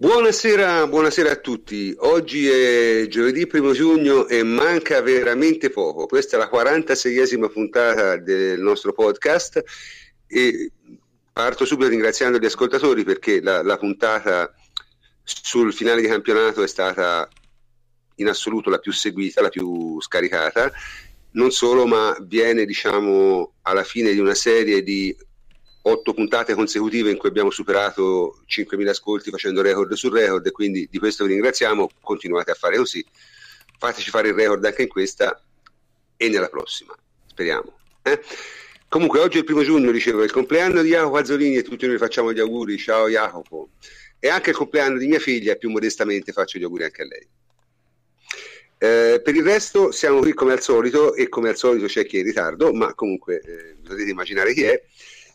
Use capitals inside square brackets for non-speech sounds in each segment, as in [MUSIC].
Buonasera, buonasera, a tutti. Oggi è giovedì 1 giugno e manca veramente poco. Questa è la 46esima puntata del nostro podcast e parto subito ringraziando gli ascoltatori perché la, la puntata sul finale di campionato è stata in assoluto la più seguita, la più scaricata. Non solo, ma viene diciamo alla fine di una serie di otto puntate consecutive in cui abbiamo superato 5.000 ascolti facendo record su record e quindi di questo vi ringraziamo, continuate a fare così, fateci fare il record anche in questa e nella prossima, speriamo. Eh? Comunque oggi è il primo giugno, dicevo, è il compleanno di Jacopo Azzolini e tutti noi facciamo gli auguri, ciao Jacopo, e anche il compleanno di mia figlia, più modestamente faccio gli auguri anche a lei. Eh, per il resto siamo qui come al solito e come al solito c'è chi è in ritardo, ma comunque eh, potete immaginare chi è.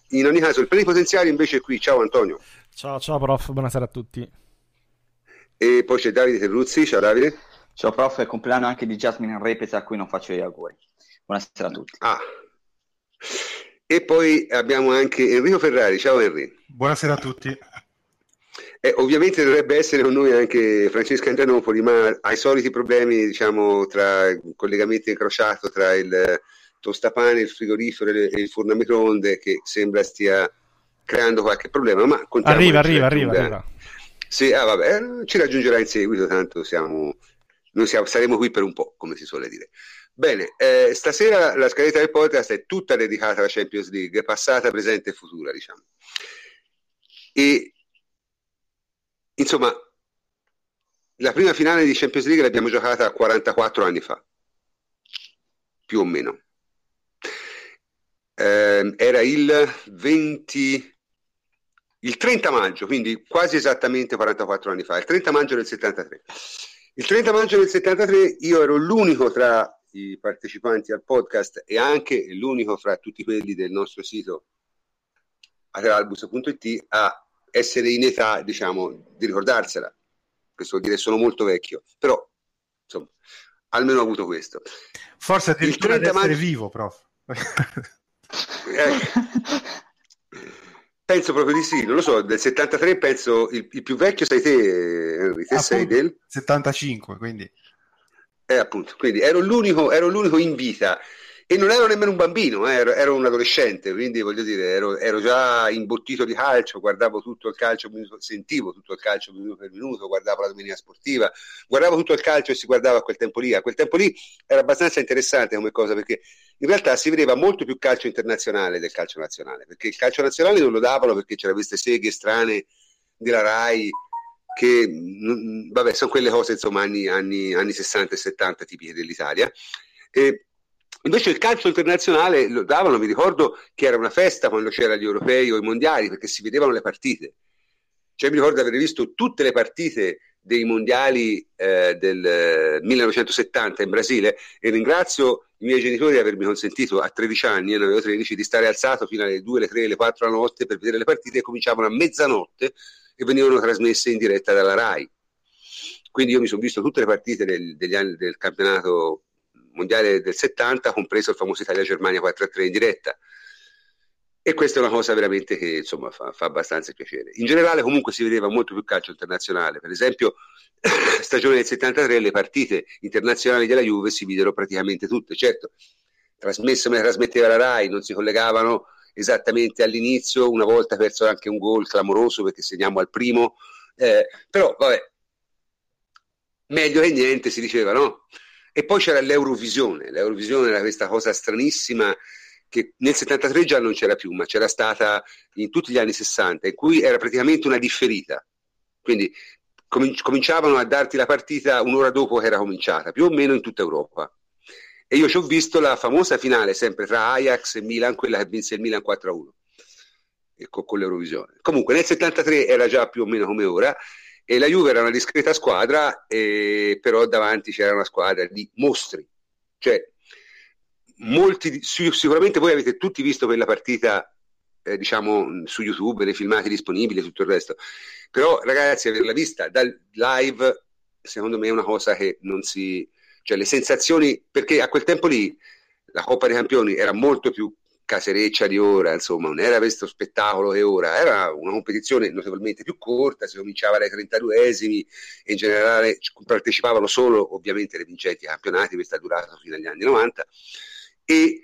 In ogni caso, il plenipotenziario invece è qui. Ciao Antonio. Ciao, ciao prof, buonasera a tutti. E poi c'è Davide Terruzzi. Ciao Davide. Ciao prof, è il compleanno anche di Jasmine Repeta a cui non faccio gli auguri. Buonasera a tutti. Ah. E poi abbiamo anche Enrico Ferrari. Ciao Enrico. Buonasera a tutti. Eh, ovviamente dovrebbe essere con noi anche Francesca Andranopoli, ma ha i soliti problemi, diciamo, tra il collegamento incrociato tra il tostapane, il frigorifero e il forno a microonde che sembra stia creando qualche problema. Ma arriva, arriva, arriva, arriva. Sì, ah, vabbè, eh, ci raggiungerà in seguito, tanto siamo, noi siamo, saremo qui per un po', come si suole dire. Bene, eh, stasera la scaletta del podcast è tutta dedicata alla Champions League, passata, presente e futura, diciamo. E insomma, la prima finale di Champions League l'abbiamo giocata 44 anni fa, più o meno eh, era il 20 il 30 maggio, quindi quasi esattamente 44 anni fa, il 30 maggio del 73. Il 30 maggio del 73 io ero l'unico tra i partecipanti al podcast e anche l'unico fra tutti quelli del nostro sito ateralbus.it a essere in età, diciamo, di ricordarsela. Questo vuol dire sono molto vecchio, però insomma, almeno ho avuto questo. Forse addirittura il 30 maggio... vivo, prof. [LAUGHS] Eh. penso proprio di sì, non lo so, del 73 penso il, il più vecchio sei te, Henry, te sei del 75, quindi eh, appunto, quindi ero l'unico, ero l'unico in vita e non ero nemmeno un bambino, eh, ero, ero, un adolescente, quindi voglio dire, ero, ero, già imbottito di calcio, guardavo tutto il calcio, sentivo tutto il calcio minuto per minuto, guardavo la domenica sportiva, guardavo tutto il calcio e si guardava a quel tempo lì. A quel tempo lì era abbastanza interessante come cosa perché in realtà si vedeva molto più calcio internazionale del calcio nazionale, perché il calcio nazionale non lo davano perché c'erano queste seghe strane della RAI che, vabbè, sono quelle cose insomma anni, anni, anni 60 e 70 tipiche dell'Italia. E, Invece il calcio internazionale lo davano, mi ricordo che era una festa quando c'erano gli europei o i mondiali perché si vedevano le partite. Cioè mi ricordo di aver visto tutte le partite dei mondiali eh, del 1970 in Brasile e ringrazio i miei genitori avermi consentito a 13 anni, io ne avevo 13, di stare alzato fino alle 2, le 3, le 4 la notte per vedere le partite e cominciavano a mezzanotte e venivano trasmesse in diretta dalla RAI. Quindi io mi sono visto tutte le partite del, degli anni del campionato mondiale del 70, compreso il famoso Italia-Germania 4-3 in diretta. E questa è una cosa veramente che insomma, fa, fa, abbastanza piacere. In generale comunque si vedeva molto più calcio internazionale, per esempio [COUGHS] stagione del 73 le partite internazionali della Juve si videro praticamente tutte, certo, trasmesse me trasmetteva la RAI, non si collegavano esattamente all'inizio, una volta perso anche un gol clamoroso perché segniamo al primo, eh, però vabbè, meglio che niente si diceva, no? E poi c'era l'Eurovisione, l'Eurovisione era questa cosa stranissima che nel 73 già non c'era più, ma c'era stata in tutti gli anni 60, in cui era praticamente una differita. Quindi cominciavano a darti la partita un'ora dopo che era cominciata, più o meno in tutta Europa. E io ci ho visto la famosa finale sempre tra Ajax e Milan, quella che vinse il Milan 4-1 con, l'Eurovisione. Comunque nel 73 era già più o meno come ora e la Juve era una discreta squadra, eh, però davanti c'era una squadra di mostri. Cioè, molti, sicuramente voi avete tutti visto quella partita, eh, diciamo, su YouTube, nei filmati disponibili e tutto il resto. Però, ragazzi, averla vista dal live, secondo me è una cosa che non si... Cioè, le sensazioni, perché a quel tempo lì la Coppa dei Campioni era molto più casereccia di ora, insomma, non era questo spettacolo che ora, era una competizione notevolmente più corta, si cominciava dai 32esimi e in generale partecipavano solo ovviamente le vincenti campionati, questo è durato fino agli anni 90 e,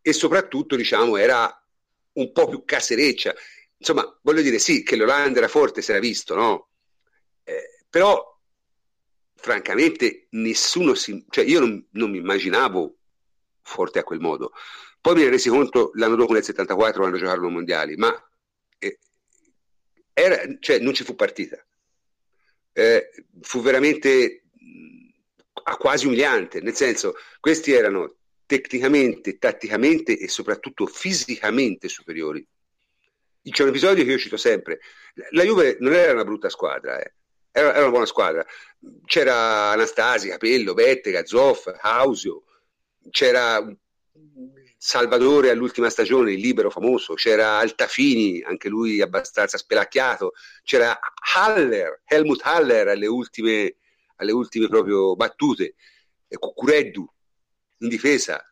e soprattutto diciamo era un po' più casereccia, insomma voglio dire sì che l'Olanda era forte, si era visto, no? Eh, però francamente nessuno si, cioè io non, non mi immaginavo forte a quel modo. Poi mi ero resi conto l'anno dopo nel 74 quando giocarono i mondiali, ma eh, era, cioè, non ci fu partita. Eh, fu veramente mh, quasi umiliante, nel senso, questi erano tecnicamente, tatticamente e soprattutto fisicamente superiori. C'è un episodio che io cito sempre. La Juve non era una brutta squadra, eh. era, era, una buona squadra. C'era Anastasi, Capello, Bettega, Zoff, Hausio, c'era Salvatore all'ultima stagione, il libero famoso, c'era Altafini, anche lui abbastanza spelacchiato, c'era Haller, Helmut Haller alle ultime, alle ultime proprio battute, Cucureddu in difesa,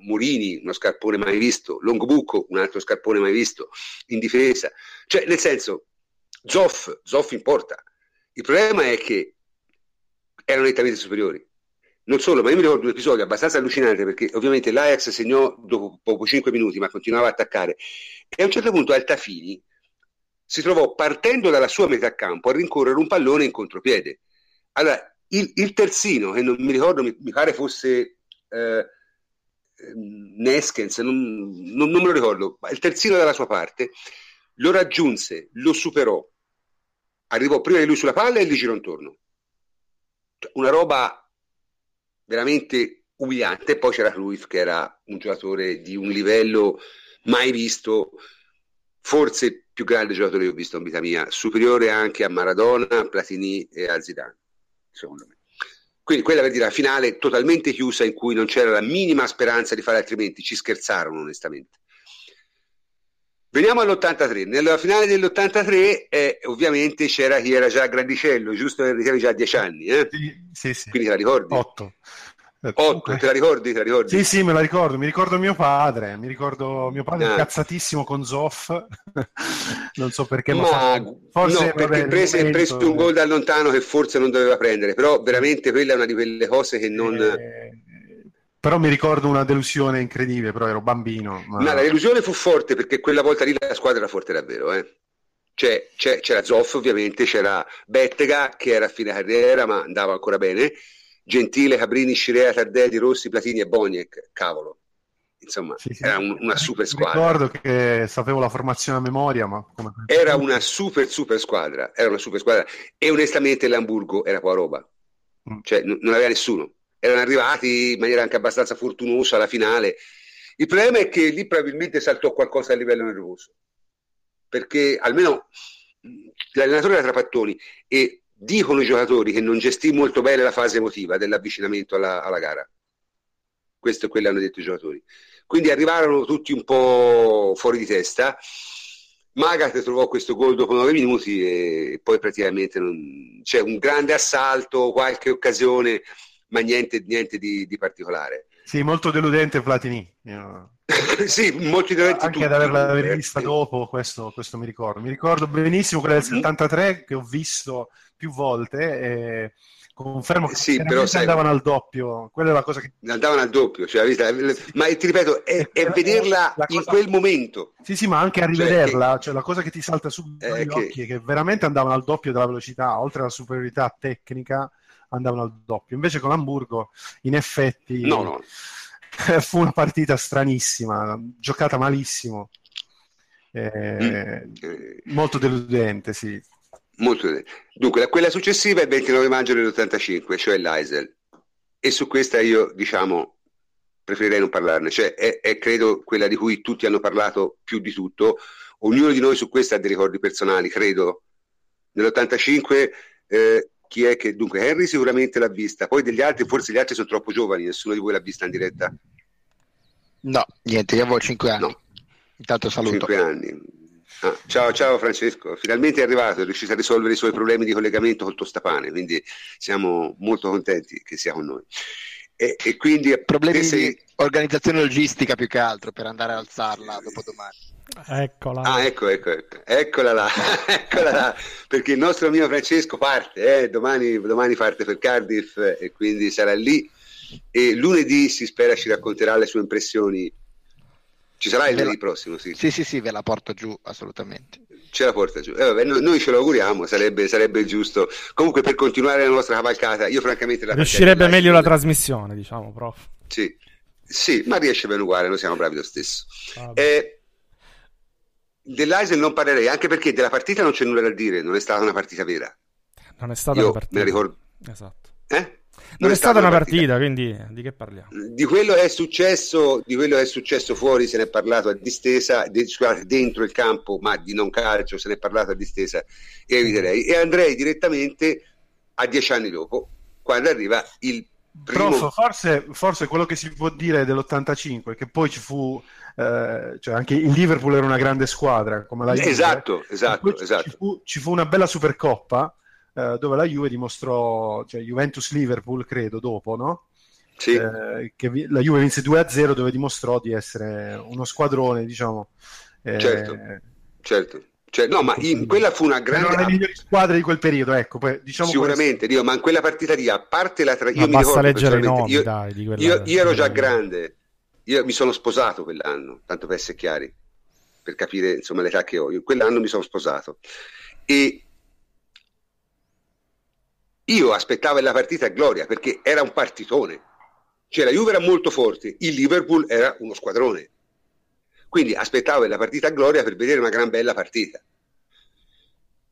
Morini, uno scarpone mai visto, Longobucco, un altro scarpone mai visto, in difesa. Cioè, nel senso, Zoff, Zoff in porta. Il problema è che erano nettamente superiori. Non solo, ma io mi ricordo un episodio abbastanza allucinante perché ovviamente l'Ajax segnò dopo poco 5 minuti, ma continuava a attaccare. E a un certo punto Altafini si trovò partendo dalla sua metà campo a rincorrere un pallone in contropiede. Allora, il, il terzino, che non mi ricordo, mi, mi pare fosse eh, Neskens, non, non, non me lo ricordo, il terzino dalla sua parte lo raggiunse, lo superò, arrivò prima di lui sulla palla e gli girò intorno. Cioè, una roba veramente umiliante. Poi c'era Cruyff che era un giocatore di un livello mai visto, forse il più grande giocatore che ho visto in vita mia, superiore anche a Maradona, a Platini e a Zidane, secondo me. Quindi quella per dire la finale totalmente chiusa in cui non c'era la minima speranza di fare altrimenti, ci scherzarono onestamente. Veniamo all'83. Nella finale dell'83 eh, ovviamente c'era chi era già grandicello, giusto perché avevi già 10 anni. Eh? Sì, sì, sì. Quindi te la ricordi? 8. 8, te la ricordi? Te la ricordi? Sì, sì, me la ricordo. Mi ricordo mio padre. Mi ricordo mio padre ah. incazzatissimo con Zoff. [LAUGHS] non so perché. Ma, forse, no, perché prese, prese un gol da lontano che forse non doveva prendere. Però veramente quella è una di quelle cose che non... Eh però mi ricordo una delusione incredibile, però ero bambino. Ma... No, la delusione fu forte perché quella volta lì la squadra era forte davvero. Eh. Cioè, c'era Zoff ovviamente, c'era Bettega che era a fine carriera ma andava ancora bene, Gentile, Cabrini, Scirea, Tardelli, Rossi, Platini e Boniek, cavolo. Insomma, sì, sì. era un, una super squadra. Ricordo che sapevo la formazione a memoria, ma come... Era una super super squadra, era una super squadra e onestamente l'Hamburgo era qua roba. Mm. Cioè, n- non aveva nessuno erano arrivati in maniera anche abbastanza fortunosa alla finale. Il problema è che lì probabilmente saltò qualcosa a livello nervoso, perché almeno l'allenatore era Trapattoni e dicono i giocatori che non gestì molto bene la fase emotiva dell'avvicinamento alla, alla gara. Questo è quello che hanno detto i giocatori. Quindi arrivarono tutti un po' fuori di testa. Magat trovò questo gol dopo nove minuti e poi praticamente non... c'è un grande assalto, qualche occasione ma niente, niente di, di, particolare. Sì, molto deludente Platini. [LAUGHS] sì, molto deludente. Anche ad averla vista dopo, questo, questo, mi ricordo. Mi ricordo benissimo quella del 73 mm-hmm. che ho visto più volte e confermo che sì, però sai, andavano al doppio. Quella è la cosa che... Andavano al doppio, cioè, ma ti ripeto, è, è vederla cosa... in quel momento. Sì, sì, ma anche a rivederla, cioè, che... cioè la cosa che ti salta subito agli che... occhi è che veramente andavano al doppio della velocità, oltre alla superiorità tecnica andavano al doppio. Invece con Hamburgo, in effetti, no, no. [LAUGHS] fu una partita stranissima, giocata malissimo, eh, mm. molto deludente, sì. Molto deludente. Dunque, quella successiva è il 29 maggio dell'85, cioè l'Aisel. E su questa io, diciamo, preferirei non parlarne, cioè è, è, credo quella di cui tutti hanno parlato più di tutto. Ognuno di noi su questa ha dei ricordi personali, credo. Nell'85 eh, chi è che dunque Henry sicuramente l'ha vista, poi degli altri forse gli altri sono troppo giovani, nessuno di voi l'ha vista in diretta. No, niente, io avevo 5 anni. No. Intanto saluto. 5 anni. Ah, ciao, ciao Francesco, finalmente è arrivato, è riuscito a risolvere i suoi problemi di collegamento col tostapane, quindi siamo molto contenti che sia con noi. E, e quindi problemi sei... di organizzazione logistica più che altro per andare a alzarla dopo domani. Eccola. Ah, ecco, ecco, ecco. Eccola là, [LAUGHS] eccola là, perché il nostro amico Francesco parte, eh? domani, domani parte per Cardiff e quindi sarà lì e lunedì si spera ci racconterà le sue impressioni. Ci sarà il lunedì prossimo, sì. Sì, sì, sì, ve la porto giù assolutamente. Ce la porta giù. Eh, vabbè, noi ce lo auguriamo, sarebbe, sarebbe, giusto. Comunque per continuare la nostra cavalcata, io francamente... La Riuscirebbe meglio la trasmissione, diciamo, prof. Sì, sì, ma riesce bene uguale, noi siamo bravi lo stesso. Eh, Dell'Aisel non parlerei, anche perché della partita non c'è nulla da dire, non è stata una partita vera. Non è stata Io una partita. Me la ricordo. Esatto. Eh? Non, non è, stata, stata una partita, partita, quindi di che parliamo? Di quello, è successo, di quello che è successo fuori se ne è parlato a distesa, de, scusate, dentro il campo, ma di non calcio se ne è parlato a distesa e eviterei. E andrei direttamente a dieci anni dopo, quando arriva il primo... Prof, forse, forse quello che si può dire dell'85 che poi ci fu eh, cioè anche il Liverpool era una grande squadra come la Juve. Esatto, esatto, esatto. Ci fu, ci fu, una bella Supercoppa eh, dove la Juve dimostrò, cioè Juventus-Liverpool credo dopo, no? Sì. Eh, che vi, la Juve vinse 2-0 dove dimostrò di essere uno squadrone, diciamo. Eh, certo, certo. Cioè, no, ma in, quella fu una grande. Erano le migliori squadre di quel periodo, ecco. Poi, diciamo Sicuramente, Dio, ma in quella partita lì, a parte la tra... io ma basta leggere i nomi, io, dai, di quella, io, io ero già grande, io mi sono sposato quell'anno, tanto per essere chiari, per capire insomma l'età che ho. Io quell'anno mi sono sposato e io aspettavo la partita a gloria perché era un partitone. Cioè la Juve era molto forte, il Liverpool era uno squadrone. Quindi aspettavo la partita a gloria per vedere una gran bella partita.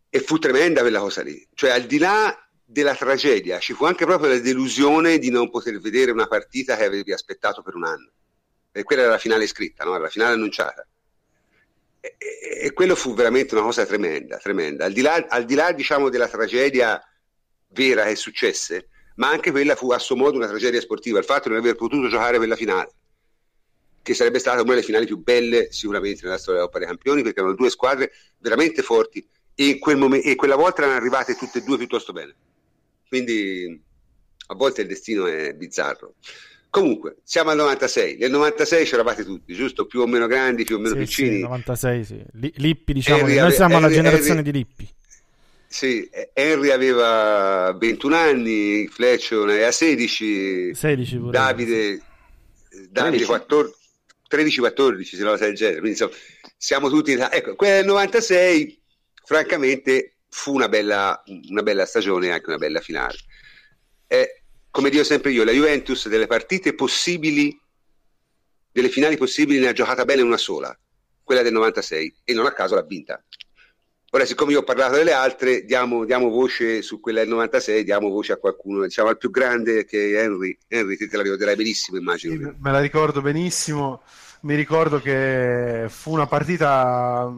E fu tremenda quella cosa lì. Cioè al di là della tragedia ci fu anche proprio la delusione di non poter vedere una partita che avevi aspettato per un anno. E quella era la finale scritta, no? era la finale annunciata. E, e, e, quello fu veramente una cosa tremenda, tremenda. Al di là, al di là diciamo, della tragedia vera che successe, ma anche quella fu a suo modo una tragedia sportiva, il fatto di non aver potuto giocare quella finale, che sarebbe stata una delle finali più belle sicuramente nella storia della Coppa dei Campioni, perché erano due squadre veramente forti e, quel mom- e quella volta erano arrivate tutte e due piuttosto bene. Quindi a volte il destino è bizzarro. Comunque, siamo al 96. Nel 96 c'eravate tutti, giusto? Più o meno grandi, più o meno sì, piccini. Sì, 96, sì. Lippi, diciamo, Henry, noi siamo Henry, alla generazione Henry, di Lippi. Sì, Henry aveva 21 anni, Fletch ne aveva 16, 16 pure. Davide, Davide 13-14, se non del genere. Quindi insomma, siamo tutti... Ecco, quella del 96, francamente, fu una bella, una bella stagione e anche una bella finale. Eh, come dico sempre io, la Juventus delle partite possibili, delle finali possibili, ne ha giocata bene una sola, quella del 96, e non a caso l'ha vinta. Ora, siccome io ho parlato delle altre, diamo, diamo, voce su quella del 96, diamo voce a qualcuno, diciamo al più grande che è Henry. Henry, te la ricorderai benissimo, immagino. Sì, me la ricordo benissimo. Mi ricordo che fu una partita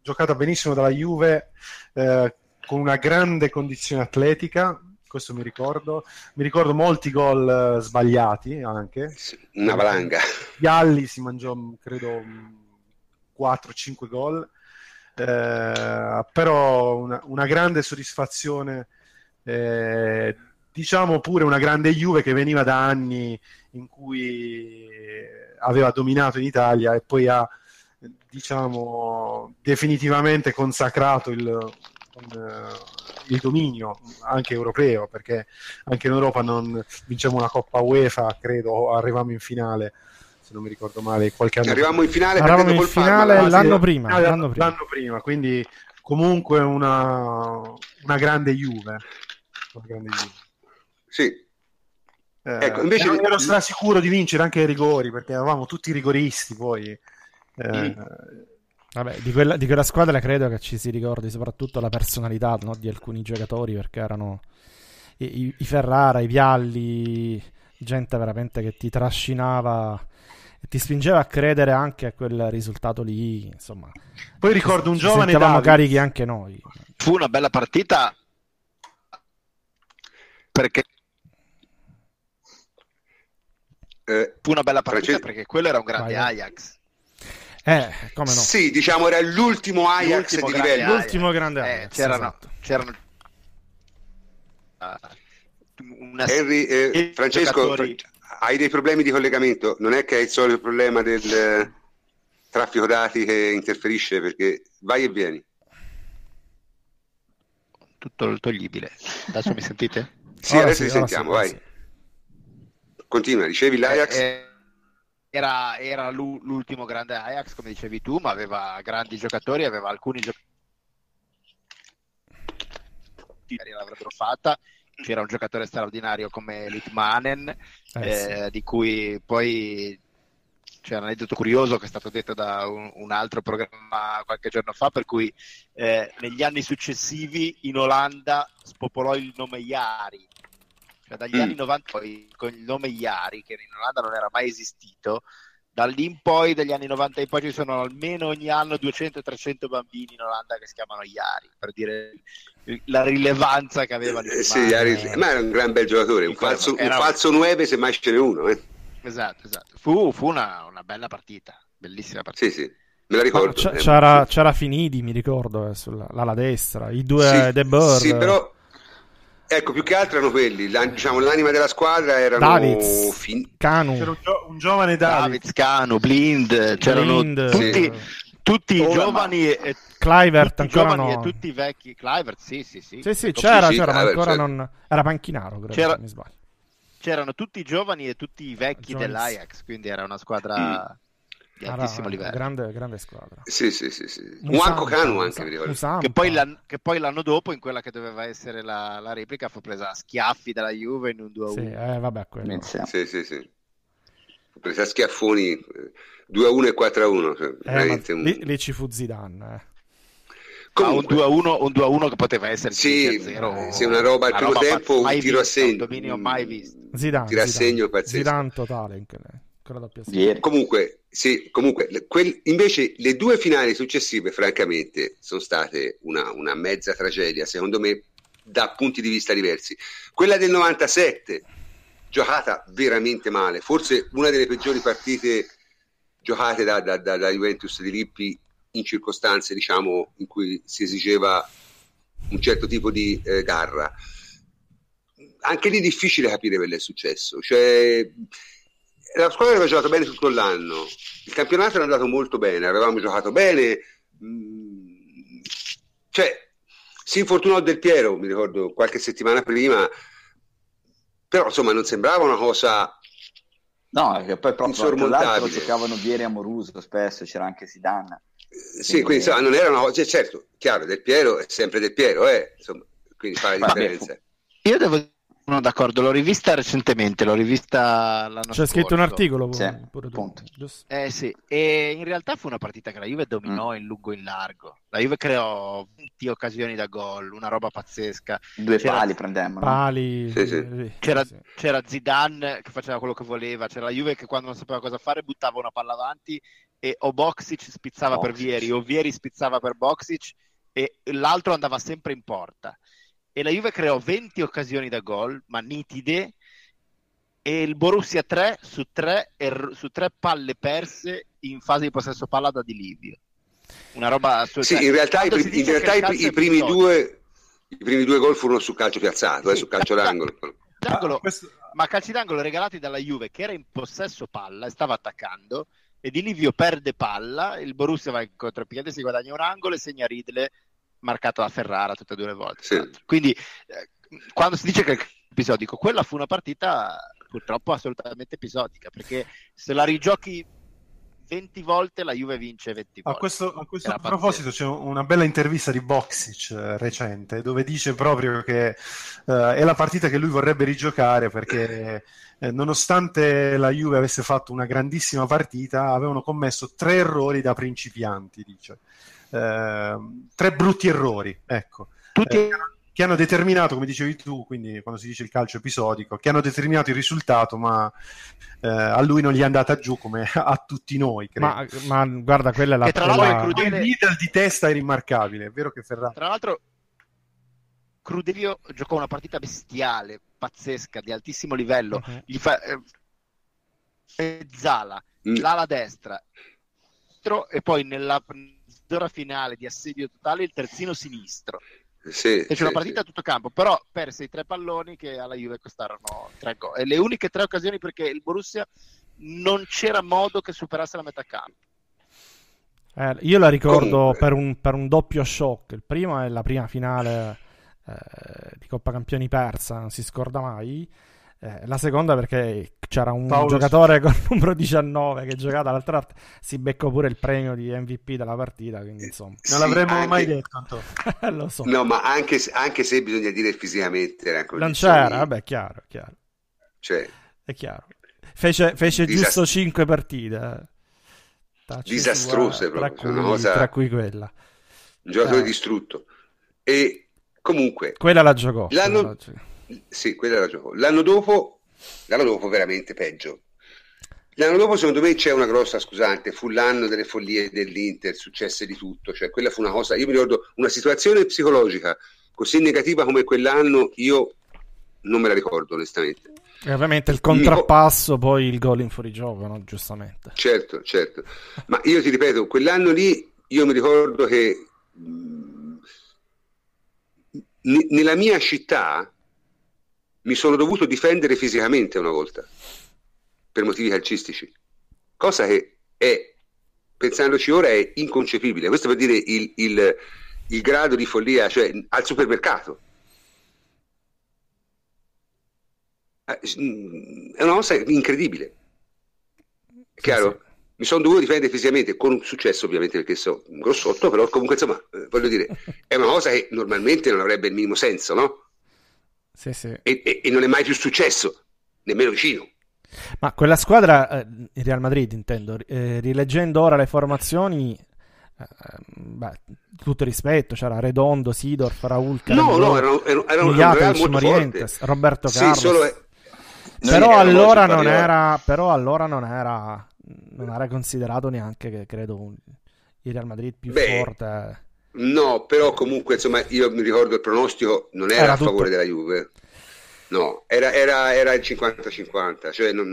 giocata benissimo dalla Juve, eh, con una grande condizione atletica, questo mi ricordo. Mi ricordo molti gol sbagliati anche. Una valanga. Galli si mangiò, credo, 4-5 gol eh, però una, una, grande soddisfazione, eh, diciamo pure una grande Juve che veniva da anni in cui aveva dominato in Italia e poi ha diciamo definitivamente consacrato il, eh, il dominio anche europeo perché anche in Europa non vinciamo una Coppa UEFA credo arriviamo in finale se non mi ricordo male, qualche anno Arrivavamo in finale, Arrivavamo in finale Parma, l'anno, prima, no, l'anno, prima. l'anno prima. quindi comunque una, una grande Juve. Una grande Juve. Sì. Eh, ecco, invece ero, ero strasicuro di vincere anche ai rigori perché eravamo tutti rigoristi poi. Eh, mm. Vabbè, di quella, di quella, squadra credo che ci si ricordi soprattutto la personalità no, di alcuni giocatori perché erano i, i Ferrara, i Vialli, gente veramente che ti trascinava ti spingeva a credere anche a quel risultato lì. Insomma, poi ricordo un giovane. Eravamo carichi anche noi. Fu una bella partita perché. Eh, fu una bella partita Francesco... perché quello era un grande Vai, Ajax. Eh, come no? Sì, diciamo era l'ultimo Ajax l'ultimo di livello. L'ultimo grande eh, Ajax. c'erano, esatto. c'erano una Henry, eh, Francesco, hai dei problemi di collegamento, non è che hai il solito problema del eh, traffico dati che interferisce perché vai e vieni. Tutto toglibile. Adesso mi sentite? [LAUGHS] Sì, Ora adesso sì, ti ora sentiamo, sì, ora vai. sì. Continua, dicevi l'Ajax? Eh, eh, era era l'u- l'ultimo grande Ajax, come dicevi tu, ma aveva grandi giocatori, aveva alcuni giocatori che l'avrebbero fatta. C'era un giocatore straordinario come Litmanen, Eh, sì. eh, di cui poi c'è un aneddoto curioso che è stato detto da un, un altro programma qualche giorno fa, per cui eh, negli anni successivi in Olanda spopolò il nome Iari. Cioè, dagli Mm. anni 90 poi con il nome Iari, che in Olanda non era mai esistito, da lì in poi, dagli anni 90 in poi, ci sono almeno ogni anno 200-300 bambini in Olanda che si chiamano Iari, per dire la rilevanza che aveva Eh, sì. Iari- ma era un gran bel giocatore, un falso, un falso 9 se mai ce n'è uno. Eh. Esatto, esatto. Fu, fu una, una bella partita, bellissima partita. Sì, sì, me la ricordo. c'era, c'era Finidi, mi ricordo, eh, sulla l'ala destra, i due Sì, De Boer, sì, però ecco, più che altro erano quelli, la- diciamo, l'anima della squadra erano Davids, fin- Canu, C'era un, gio- un giovane David. David Scanu, Blind, c'erano Blind, tutti, tutti i Ora, giovani e, Clivert tutti i ancora no. e tutti i vecchi. Clivert, sì, sì, sì. Sì, sì, c'era, sì, c'era, ma ancora certo. non... Era Panchinaro, credo, C'era- mi sbaglio. C'erano tutti i giovani e tutti i vecchi Giovani- dell'Ajax, quindi era una squadra di altissimo livello. Grande, grande squadra. Sì, sì, sì, sì. Juanco Canu anche, Musa- mi ricordo. Musampa. Che poi, che poi l'anno dopo, in quella che doveva essere la, la replica, fu presa a schiaffi dalla Juve in un 2-1. Sì, eh, vabbè, quello. Sì, sì, sì. Ho preso a schiaffoni eh, 2 a 1 e 4 a 1. Cioè, Eh, un- lì, lì ci fu Zidane. eh. Comunque, 2-1, un 2-1 che poteva essere sì, 0 sì, una roba al primo tempo, un tiro a visto, segno. Un dominio mai visto. Zidane, Tiro a Zidane. segno pazzesco. Zidane totale in quella doppia. Ieri. Comunque, sì, comunque quel- invece le due finali successive, francamente, sono state una, una mezza tragedia, secondo me, da punti di vista diversi. Quella del 97, giocata veramente male, forse una delle peggiori partite giocate da, da- da- da Juventus di Lippi in circostanze, diciamo, in cui si esigeva un certo tipo di eh, garra. Anche lì è difficile capire quello che è successo. Cioè, la squadra aveva giocato bene tutto l'anno, il campionato era andato molto bene, avevamo giocato bene. mm, Cioè, si infortunò Del Piero, mi ricordo qualche settimana prima, però insomma non sembrava una cosa No, che poi proprio l'altro giocavano Vieri e Amoruso spesso, c'era anche Zidane. eh, Sì, quindi insomma, non era una cosa, cioè, certo, chiaro, Del Piero è sempre Del Piero, eh, insomma, quindi fa la Vabbè, differenza. Io devo sono d'accordo, l'ho rivista recentemente, l'ho rivista l'anno C'è scritto un scorso. articolo Sì, pure giusto? Eh sì, e in realtà fu una partita che la Juve dominò in lungo e in largo. La Juve creò 20 occasioni da gol, una roba pazzesca. Due C'era- pali prendemmo, no? Pali. Sì, sì. C'era, sì. c'era Zidane che faceva quello che voleva, c'era la Juve che quando non sapeva cosa fare buttava una palla avanti e o Boxic spizzava per Boxic. Vieri o Vieri spizzava per Boxic e l'altro andava sempre in porta. E la Juve creò 20 occasioni da gol, ma nitide, e il Borussia 3 su 3, su 3 palle perse in fase di possesso palla da Di Livio. Una roba assurda. Sì, in realtà, i, pri- in realtà i, calcio i primi due, i primi due gol furono sul calcio piazzato, eh, Sì, sul calcio esatto. d'angolo. d'angolo, Ah, questo- ma calci d'angolo regalati dalla Juve che era in possesso palla e stava attaccando e Di Livio perde palla, il Borussia va in contropiede, si guadagna un angolo e segna Ridle marcato da Ferrara tutte e due le volte. Sì. Quindi eh, quando si dice che è episodico, quella fu una partita purtroppo assolutamente episodica perché se la rigiochi 20 volte la Juve vince 20 A volte. questo, a questo proposito c'è una bella intervista di Boxic eh, recente dove dice proprio che eh, è la partita che lui vorrebbe rigiocare perché eh, nonostante la Juve avesse fatto una grandissima partita avevano commesso tre errori da principianti, dice. Eh, tre brutti errori, ecco. Tutti Eh, che hanno determinato, come dicevi tu, quindi quando si dice il calcio episodico, che hanno determinato il risultato, ma eh, a lui non gli è andata giù come a tutti noi. Credo. Ma, ma guarda, quella è la Che tra l'altro Poi crudele- il middle di testa è rimarcabile, è vero che Ferrari. Tra l'altro, Crudelio giocò una partita bestiale, pazzesca, di altissimo livello. Mhm. Gli fa, eh, Zala, Mm. l'ala destra, e poi nella zona finale di assedio totale il terzino sinistro. sì, fece sì, una partita a tutto campo, però perse i tre palloni che alla Juve costarono tre gol. E le uniche tre occasioni perché il Borussia non c'era modo che superasse la metà campo. Eh, io la ricordo per un, per un, doppio shock. Il primo è la prima finale eh, di Coppa Campioni persa, non si scorda mai. Eh, la seconda perché c'era un Paolo giocatore con il [LAUGHS] numero 19 che giocava dall'altra parte, si beccò pure il premio di MVP della partita, quindi insomma... Sì, non l'avremmo anche... mai detto, [LAUGHS] Lo so. No, ma anche, anche, se bisogna dire fisicamente... Era non c'era, vabbè, chiaro, chiaro. Cioè... È chiaro. Fece, fece Disast... giusto 5 partite. Tacci Disastrose proprio. Tra cui, cosa... tra cui quella. Un giocatore eh. distrutto. E comunque... Quella la giocò. L'anno... Quella la giocò sì, quella la gioco. L'anno dopo, l'anno dopo veramente peggio. L'anno dopo, secondo me, c'è una grossa scusante. Fu l'anno delle follie dell'Inter, successe di tutto. Cioè, quella fu una cosa. Io mi ricordo una situazione psicologica così negativa come quell'anno. Io non me la ricordo, onestamente. E ovviamente il contrappasso, mi... poi il gol in fuorigioco, no? giustamente. Certo, certo. Ma io ti ripeto, quell'anno lì io mi ricordo che mh, n- nella mia città mi sono dovuto difendere fisicamente una volta per motivi calcistici, cosa che è, pensandoci ora, è inconcepibile. Questo per dire il, il, il grado di follia, cioè al supermercato. Eh, è una cosa incredibile. Chiaro? Sì, sì. Mi sono dovuto difendere fisicamente, con successo ovviamente perché sono grossotto, però comunque insomma, eh, voglio dire, è una cosa che normalmente non avrebbe il minimo senso, no? Sì, sì. E, e, e, non è mai più successo, nemmeno vicino. Ma quella squadra, eh, il Real Madrid intendo, eh, rileggendo ora le formazioni, eh, beh, tutto rispetto, c'era Redondo, Sidor, Raul, No, no, erano, erano, erano Mijatovic, Morientes, Roberto Carlos. Sì, solo... Però, allora non era, però allora non era, non era considerato neanche, che credo, un, il Real Madrid più Beh, forte No, però comunque insomma io mi ricordo il pronostico non era, era a favore della Juve. No, era, era, era il 50-50, cioè non,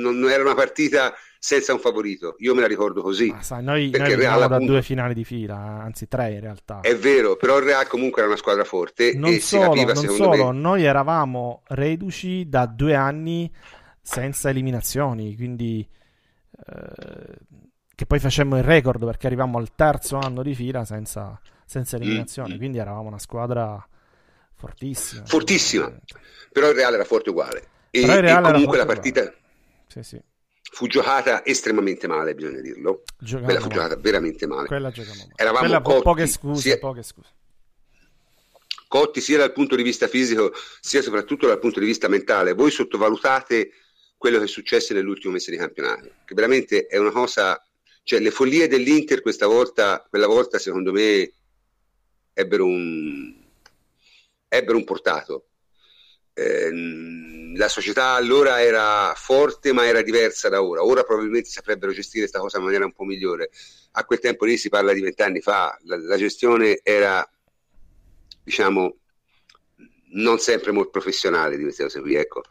non, era una partita senza un favorito. Io me la ricordo così. Ma sai, noi, perché noi Real, da appunto, due finali di fila, anzi tre in realtà. È vero, però il Real comunque era una squadra forte. Non e solo, capiva, non solo me... noi eravamo reduci da due anni senza eliminazioni, quindi eh, che poi facemmo il record perché arrivammo al terzo anno di fila senza, senza eliminazione, mm. quindi eravamo una squadra fortissima. Fortissima, però il Reale era forte uguale. E, e comunque la partita sì, sì. fu giocata estremamente male, bisogna dirlo. Giocavamo Quella fu giocata male. veramente male. Quella giocavamo male. Eravamo Quella cotti, poche scuse, sia... poche scuse. Cotti sia dal punto di vista fisico sia soprattutto dal punto di vista mentale. Voi sottovalutate quello che è successo nell'ultimo mese di campionato, che veramente è una cosa cioè, le follie dell'Inter questa volta, quella volta, secondo me, ebbero un, ebbero un portato. Eh, la società allora era forte, ma era diversa da ora. Ora probabilmente saprebbero gestire questa cosa in maniera un po' migliore. A quel tempo lì si parla di vent'anni fa, la, la gestione era, diciamo, non sempre molto professionale di queste cose qui. Ecco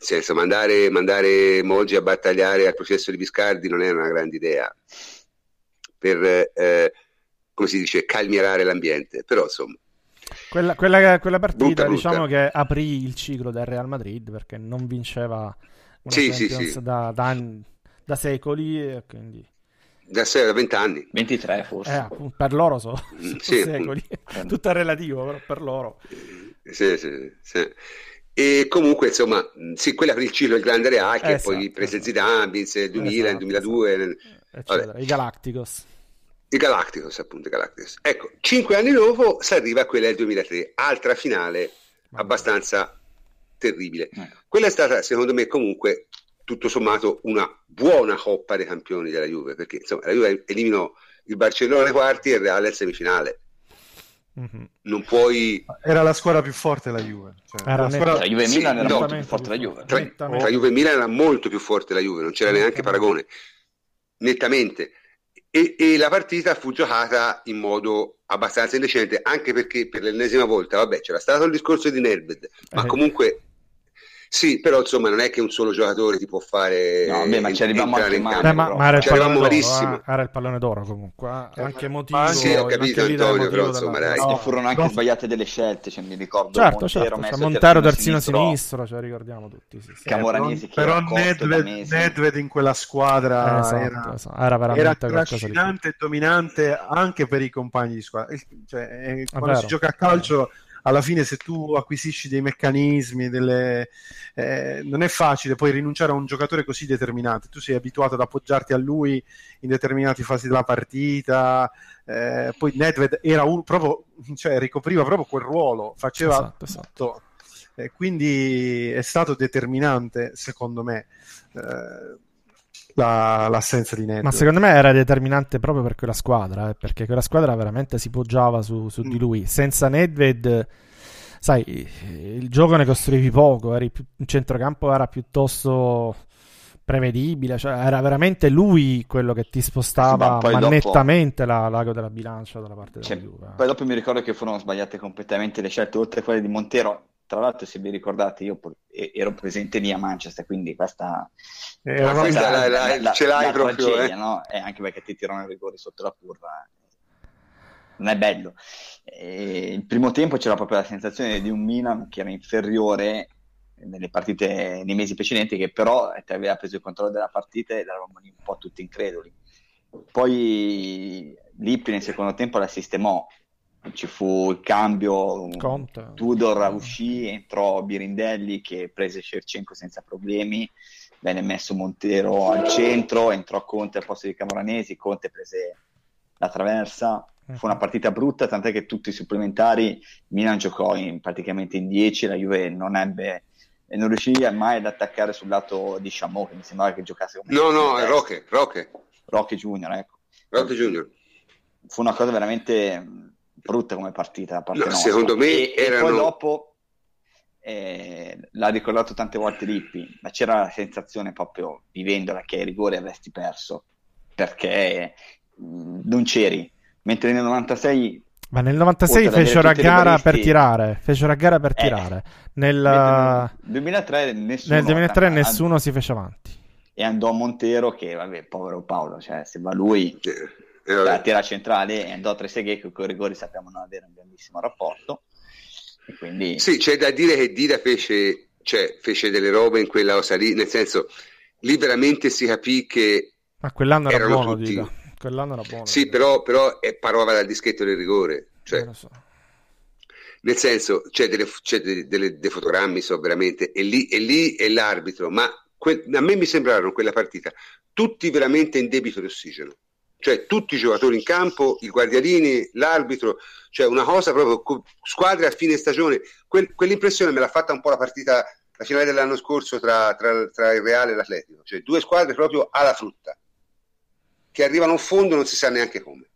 senso, mandare, mandare Moggi a battagliare al processo di Biscardi non era una grande idea per, eh, come si dice, calmierare l'ambiente, però insomma. Quella, quella, quella partita brutta, brutta. diciamo che aprì il ciclo del Real Madrid perché non vinceva una sì, sì, sì. Da, da, da, secoli quindi... Da, sei, da 20 anni. 23 forse. Eh, per loro sono so [LAUGHS] sì, secoli. Tutto è relativo, però per loro. Sì, sì, sì. E comunque, insomma, sì, quella per il ciclo del grande Real, che esatto, poi prese esatto. Zidane, vinse il 2000, esatto, 2002. Esatto. I Galacticos. I Galacticos, appunto, i Galacticos. Ecco, cinque anni dopo si arriva a quella del 2003, altra finale abbastanza terribile. Eh. Quella è stata, secondo me, comunque, tutto sommato, una buona coppa dei campioni della Juve, perché insomma, la Juve eliminò il Barcellona ai quarti e il Real al semifinale. Mm-hmm. Non puoi. Era la squadra più forte la Juve. Cioè, era la squadra... Tra Juve e Milan sì, era no, molto più forte la Juve. Tra, tra, Juve e Milan era molto più forte la Juve, non c'era neanche paragone. Nettamente. E, e, la partita fu giocata in modo abbastanza indecente, anche perché per l'ennesima volta, vabbè, c'era stato il discorso di Nedved, ma eh. comunque Sì, però insomma non è che un solo giocatore ti può fare No, beh, ma ci arriviamo anche in male, campo. Beh, ma, però. ma era, il pallone malissimo. d'oro, eh? era il pallone d'oro comunque, eh? Eh, anche ma- motivo, ma- Sì, ho capito, Antonio, però, insomma, della- dai. E no, furono anche no, sbagliate delle scelte, cioè, mi ricordo Certo, Montero certo, messo cioè, a Montero terzino sinistro, sinistro, cioè ricordiamo tutti, sì, sì. Cam- Camoranesi che però Costa, Nedved. Nedved in quella squadra Eh, esatto, era, esatto, era veramente era e dominante anche per i compagni di squadra. Cioè, eh, quando si gioca a calcio, alla fine, se tu acquisisci dei meccanismi, delle, eh, non è facile poi rinunciare a un giocatore così determinante. Tu sei abituato ad appoggiarti a lui in determinate fasi della partita. eh, poi Nedved era un, proprio, cioè, ricopriva proprio quel ruolo, faceva Esatto, esatto. tutto. Eh, quindi è stato determinante, secondo me, eh, la- l'assenza di Nedved. Ma secondo me era determinante proprio per quella squadra, eh, perché quella squadra veramente si poggiava su, su di Mm. lui. Senza Nedved, sai, il gioco ne costruivi poco, eri più- il centrocampo era piuttosto prevedibile, cioè era veramente lui quello che ti spostava ma ma dopo- nettamente la- l'ago della bilancia dalla parte della Cioè, Juve. poi dopo mi ricordo che furono sbagliate completamente le scelte, oltre a quelle di Montero. Tra l'altro, se vi ricordate, io ero presente lì a Manchester, quindi questa, Era Ma questa questa la- la- ce l'hai proprio, tragedia, eh. no? E anche perché ti tirano i rigori sotto la curva, non è bello. E il primo tempo c'era proprio la sensazione di un Milan che era inferiore nelle partite nei mesi precedenti, che però eh, aveva preso il controllo della partita ed eravamo lì un po' tutti increduli. Poi Lippi nel secondo tempo la sistemò, ci fu il cambio, Conte. Tudor uscì, entrò Birindelli che prese Shevchenko senza problemi, venne messo Montero al centro, entrò Conte al posto di Camoranesi, Conte prese la traversa, fu una partita brutta, tant'è che tutti i supplementari Milan giocò in- praticamente in 10, la Juve non ebbe e non riuscì mai ad attaccare sul lato di Chamot, che mi sembrava che giocasse come No, no, è. Roche, Roche, Rocky Junior, ecco. Roche Junior. Fu una cosa veramente brutta come partita da parte No, nostra. secondo me e, e erano- poi dopo eh, l'ha ricordato tante volte Lippi, ma c'era la sensazione proprio vivendola che ai rigori avresti perso perché mh, non c'eri. Mentre nel 96 Ma nel 96 Oltre ad avere fecero a gara per tirare, fecero a gara per Eh. tirare. Nel, nel 2003 nessuno, nel 2003 and- nessuno si fece avanti. e andò Montero che vabbè povero Paolo cioè se va lui Eh. La tira centrale e andò a Trezeguet che con i rigori sappiamo non avere un grandissimo rapporto e quindi Sì, c'è da dire che Dida fece, cioè, fece delle robe in quella cosa lì, nel senso, lì veramente si capì che Ma quell'anno era Erano buono, tutti- Dida. Quell'anno era buono. sì, Dida. però, però è parova dal dischetto del rigore, cioè, Non lo so. nel senso, c'è delle, c'è delle- delle- dei fotogrammi, so veramente, e lì, e lì è l'arbitro, ma que- a me mi sembrarono quella partita tutti veramente in debito di ossigeno, cioè tutti i giocatori in campo, i guardialini, l'arbitro, cioè una cosa proprio, squadre a fine stagione, Quel- quell'impressione me l'ha fatta un po' la partita, la finale dell'anno scorso tra, tra- tra il Reale e l'Atletico, cioè due squadre proprio alla frutta, che arrivano in fondo non si sa neanche come.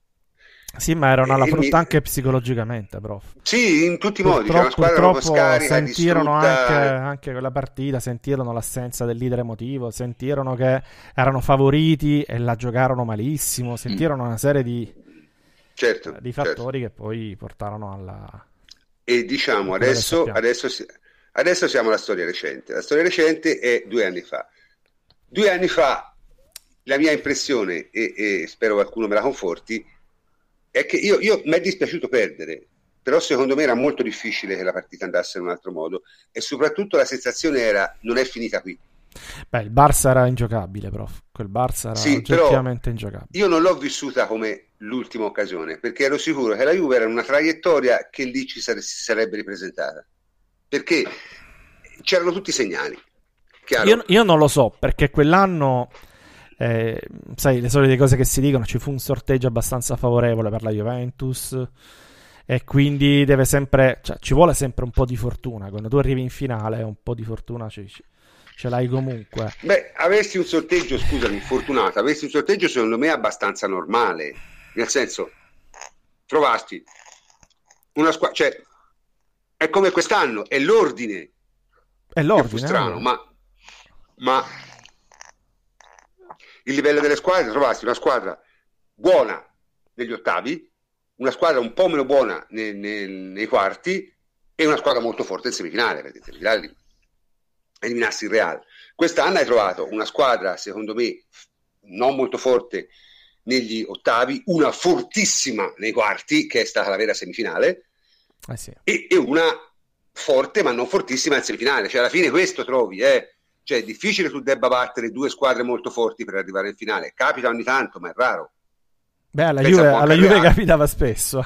Sì, ma erano alla frutta Mi- anche psicologicamente, prof. Sì, in tutti i modi, Purtroppo, proprio purtroppo scarica, sentirono distrutta. anche, anche quella partita, sentirono l'assenza del leader emotivo, sentirono che erano favoriti e la giocarono malissimo, sentirono una serie di, Certo, di certo. fattori che poi portarono alla... E diciamo adesso, adesso, adesso siamo alla storia recente. La storia recente è due anni fa. Due anni fa la mia impressione, e, e spero qualcuno me la conforti, è che io, io mi è dispiaciuto perdere, però secondo me era molto difficile che la partita andasse in un altro modo e soprattutto la sensazione era non è finita qui. Beh, il Barça era ingiocabile, prof. Quel Barça era Sì, oggettivamente ingiocabile. Io non l'ho vissuta come l'ultima occasione, perché ero sicuro che la Juve era una traiettoria che lì ci sare- si sarebbe ripresentata, perché c'erano tutti i segnali. Io, io non lo so, perché quell'anno, eh, sai, le solite cose che si dicono, ci fu un sorteggio abbastanza favorevole per la Juventus e quindi deve sempre, cioè, ci vuole sempre un po' di fortuna. Quando tu arrivi in finale, un po' di fortuna ce, ce l'hai comunque. Beh, avessi un sorteggio, scusami, fortunato, avessi un sorteggio secondo me abbastanza normale, nel senso, trovasti una squadra, cioè, è come quest'anno, è l'ordine È l'ordine. strano, eh. ma, ma il livello delle squadre, trovasti una squadra buona negli ottavi, una squadra un po' meno buona nei, nei- nei quarti e una squadra molto forte in semifinale, perché in semifinale eliminassi il Real. Quest'anno hai trovato una squadra, secondo me, non molto forte negli ottavi, una fortissima nei quarti, che è stata la vera semifinale, Eh sì. e, e una forte ma non fortissima in semifinale. Cioè, alla fine questo trovi, eh. Cioè, è difficile tu debba battere due squadre molto forti per arrivare in finale. Capita ogni tanto, ma è raro. Beh, alla Pensa Juve, [LAUGHS] alla Juve capitava spesso.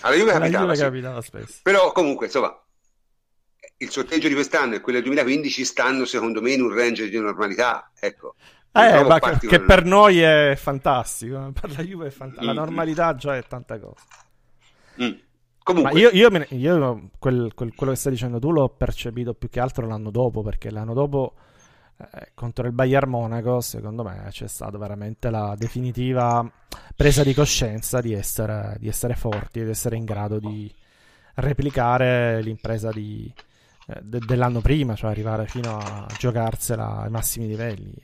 Alla Juve alla capitava, Juve sì. capitava spesso. Però comunque, insomma, il sorteggio di quest'anno e quello del 2015 stanno secondo me in un range di normalità. Ecco. Eh, ma che, che per noi è fantastico, per la Juve è fantastico. La Mm. normalità già è tanta cosa. Mm. Ma Comunque, io, io me ne- io quel- quel- quello che stai dicendo tu l'ho percepito più che altro l'anno dopo, perché l'anno dopo eh, contro il Bayern Monaco, secondo me c'è stata veramente la definitiva presa di coscienza di essere, di essere forti ed essere in grado di replicare l'impresa di- eh, de- dell'anno prima, cioè arrivare fino a giocarsela ai massimi livelli.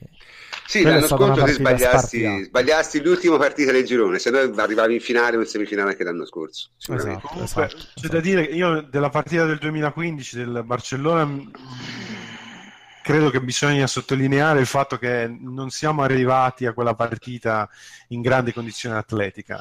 sì, quella è l'anno scorso se spartita. sbagliassi l'ultima partita del girone, se no arrivavi in finale o in semifinale anche l'anno scorso. Sicuramente. Esatto, Comunque, esatto, c'è esatto. da dire che io della partita del 2015 del Barcellona mh, credo che bisogna sottolineare il fatto che non siamo arrivati a quella partita in grande condizione atletica.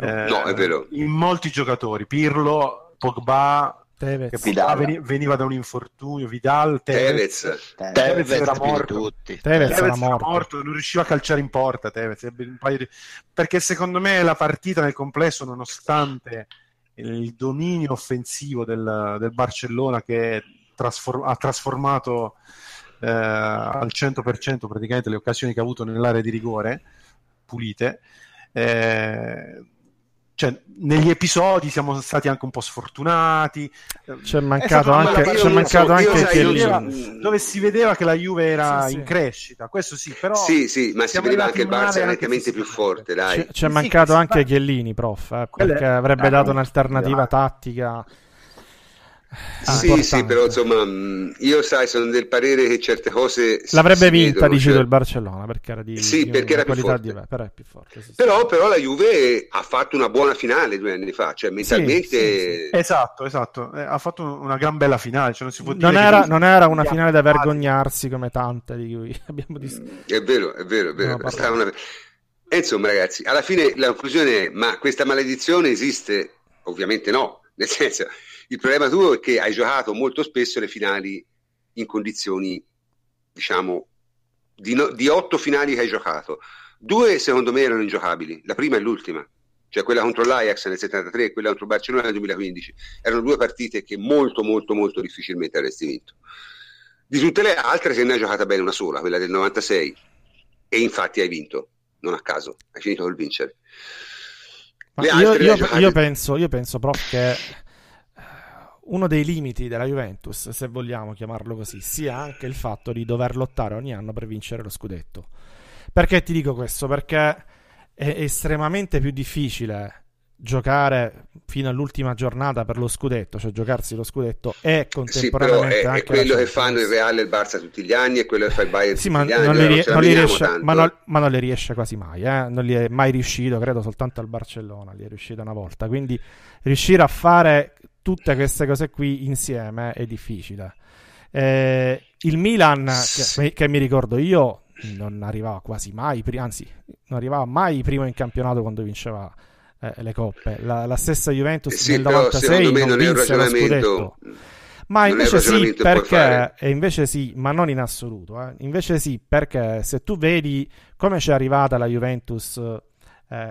Eh, No, è vero. In molti giocatori, Pirlo, Pogba, Tevez. che Vidal. Veni- veniva da un infortunio, Vidal, Tevez. Tevez. Tevez era morto. tutti. Tevez Tevez era era morto. morto, non riusciva a calciare in porta. Tevez, ebbe un paio di- Perché secondo me la partita nel complesso, nonostante il dominio offensivo del, del Barcellona che trasfor- ha trasformato eh, al 100% praticamente le occasioni che ha avuto nell'area di rigore, pulite, eh, cioè, negli episodi siamo stati anche un po' sfortunati. C'è È mancato anche, c'è mancato io anche sai, so- dove si vedeva che la Juve era Sì, sì. in crescita, questo sì, però Sì, sì, ma si siamo vedeva arrivati anche il Barça nettamente più forte, dai. C'è, c'è Sì, mancato sì, anche ma- Chiellini, prof, eh, perché avrebbe dato un'alternativa tattica. Sì, importante. sì, però insomma, mh, io sai, sono del parere che certe cose L'avrebbe si vinta, dici cioè- il Barcellona, perché era di, Sì, di perché era più forte. diversa, però è più forte. sì, sì. Però, però la Juve ha fatto una buona finale due anni fa, cioè mentalmente... sì, Esatto, esatto, Eh, ha fatto un- una gran bella finale, cioè non si può non, dire era, che- non era una finale da vergognarsi come tante di cui [LAUGHS] abbiamo. È vero, è vero, è vero. No, è stata una- E insomma, ragazzi, alla fine la conclusione è: ma questa maledizione esiste? Ovviamente no. Nel senso, il problema tuo è che hai giocato molto spesso le finali in condizioni, diciamo, di, no- di otto finali che hai giocato. Due, secondo me, erano ingiocabili, la prima e l'ultima. Cioè quella contro l'Ajax nel 73 e quella contro il Barcellona nel 2015. Erano due partite che molto, molto, molto difficilmente avresti vinto. Di tutte le altre se ne hai giocata bene una sola, quella del 96, e infatti hai vinto, non a caso, hai finito col vincere. Io, io- giocate- io penso, io penso, prof, che uno dei limiti della Juventus, se vogliamo chiamarlo così, sia anche il fatto di dover lottare ogni anno per vincere lo scudetto. Perché ti dico questo? Perché è estremamente più difficile giocare fino all'ultima giornata per lo scudetto, cioè giocarsi lo scudetto e Sì, contemporaneamente è, è anche la quello che fanno il Real e il Barça tutti gli anni, è quello che fa il Bayern Sì, tutti ma gli anni, non, li, non riesce, ma, non, ma non le riesce quasi mai, eh? non gli è mai riuscito, credo soltanto al Barcellona, gli è riuscito una volta, quindi riuscire a fare tutte queste cose qui insieme è difficile. Eh, il Milan, che, che mi ricordo io, non arrivava quasi mai, anzi, non arrivava mai primo in campionato quando vinceva eh, le coppe. La, la stessa Juventus Sì, nel però 96 secondo me non non vinse lo scudetto. Ma invece sì, perché e invece sì, ma non in assoluto. eh. Invece sì, perché se tu vedi come ci è arrivata la Juventus eh,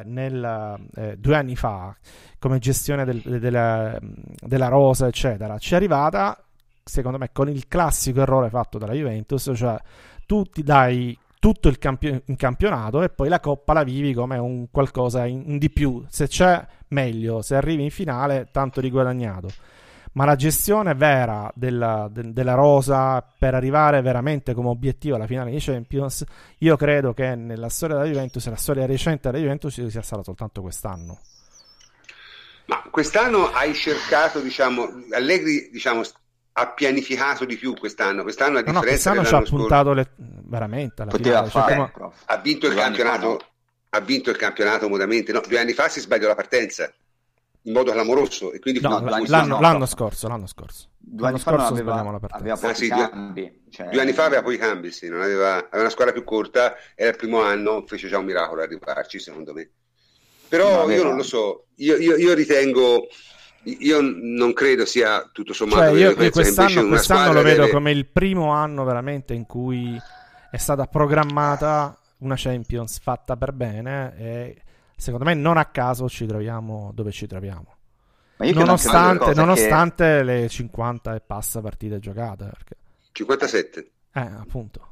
nel, eh, due anni fa, come gestione del- della, della rosa, eccetera, ci è arrivata, secondo me, con il classico errore fatto dalla Juventus, cioè tu ti dai tutto il campio- in campionato e poi la coppa la vivi come un qualcosa in, in di più. Se c'è, meglio. Se arrivi in finale, tanto di guadagnato ma la gestione vera della, de- della rosa per arrivare veramente come obiettivo alla finale di Champions, io credo che nella storia della Juventus, nella storia recente della Juventus, sia stata soltanto quest'anno. Ma quest'anno hai cercato, diciamo, Allegri, diciamo, ha pianificato di più quest'anno. Quest'anno, a No, no, differenza quest'anno ci ha scorso, puntato le- veramente alla Poteva finale. cioè, fare, come- prof. ha vinto il campionato. no. Ha vinto il campionato modamente. No, due anni fa si sbagliò la partenza in modo clamoroso e quindi no, fa l'anno, no, l'anno no. scorso, l'anno scorso. due anni fa non aveva, aveva pochi ah, sì, cambi. Cioè... Due anni fa aveva pochi cambi, sì, aveva, aveva, una squadra più corta, era il primo anno, fece già un miracolo arrivarci, secondo me. Però io non lo so, io, io, io, ritengo, io non credo sia tutto sommato... Cioè, io, io quest'anno, quest'anno lo vedo deve... come il primo anno veramente in cui è stata programmata una Champions fatta per bene e secondo me non a caso ci troviamo dove ci troviamo. Nonostante, nonostante che... le 50 e passa partite giocate. Perché... 57. Eh, appunto.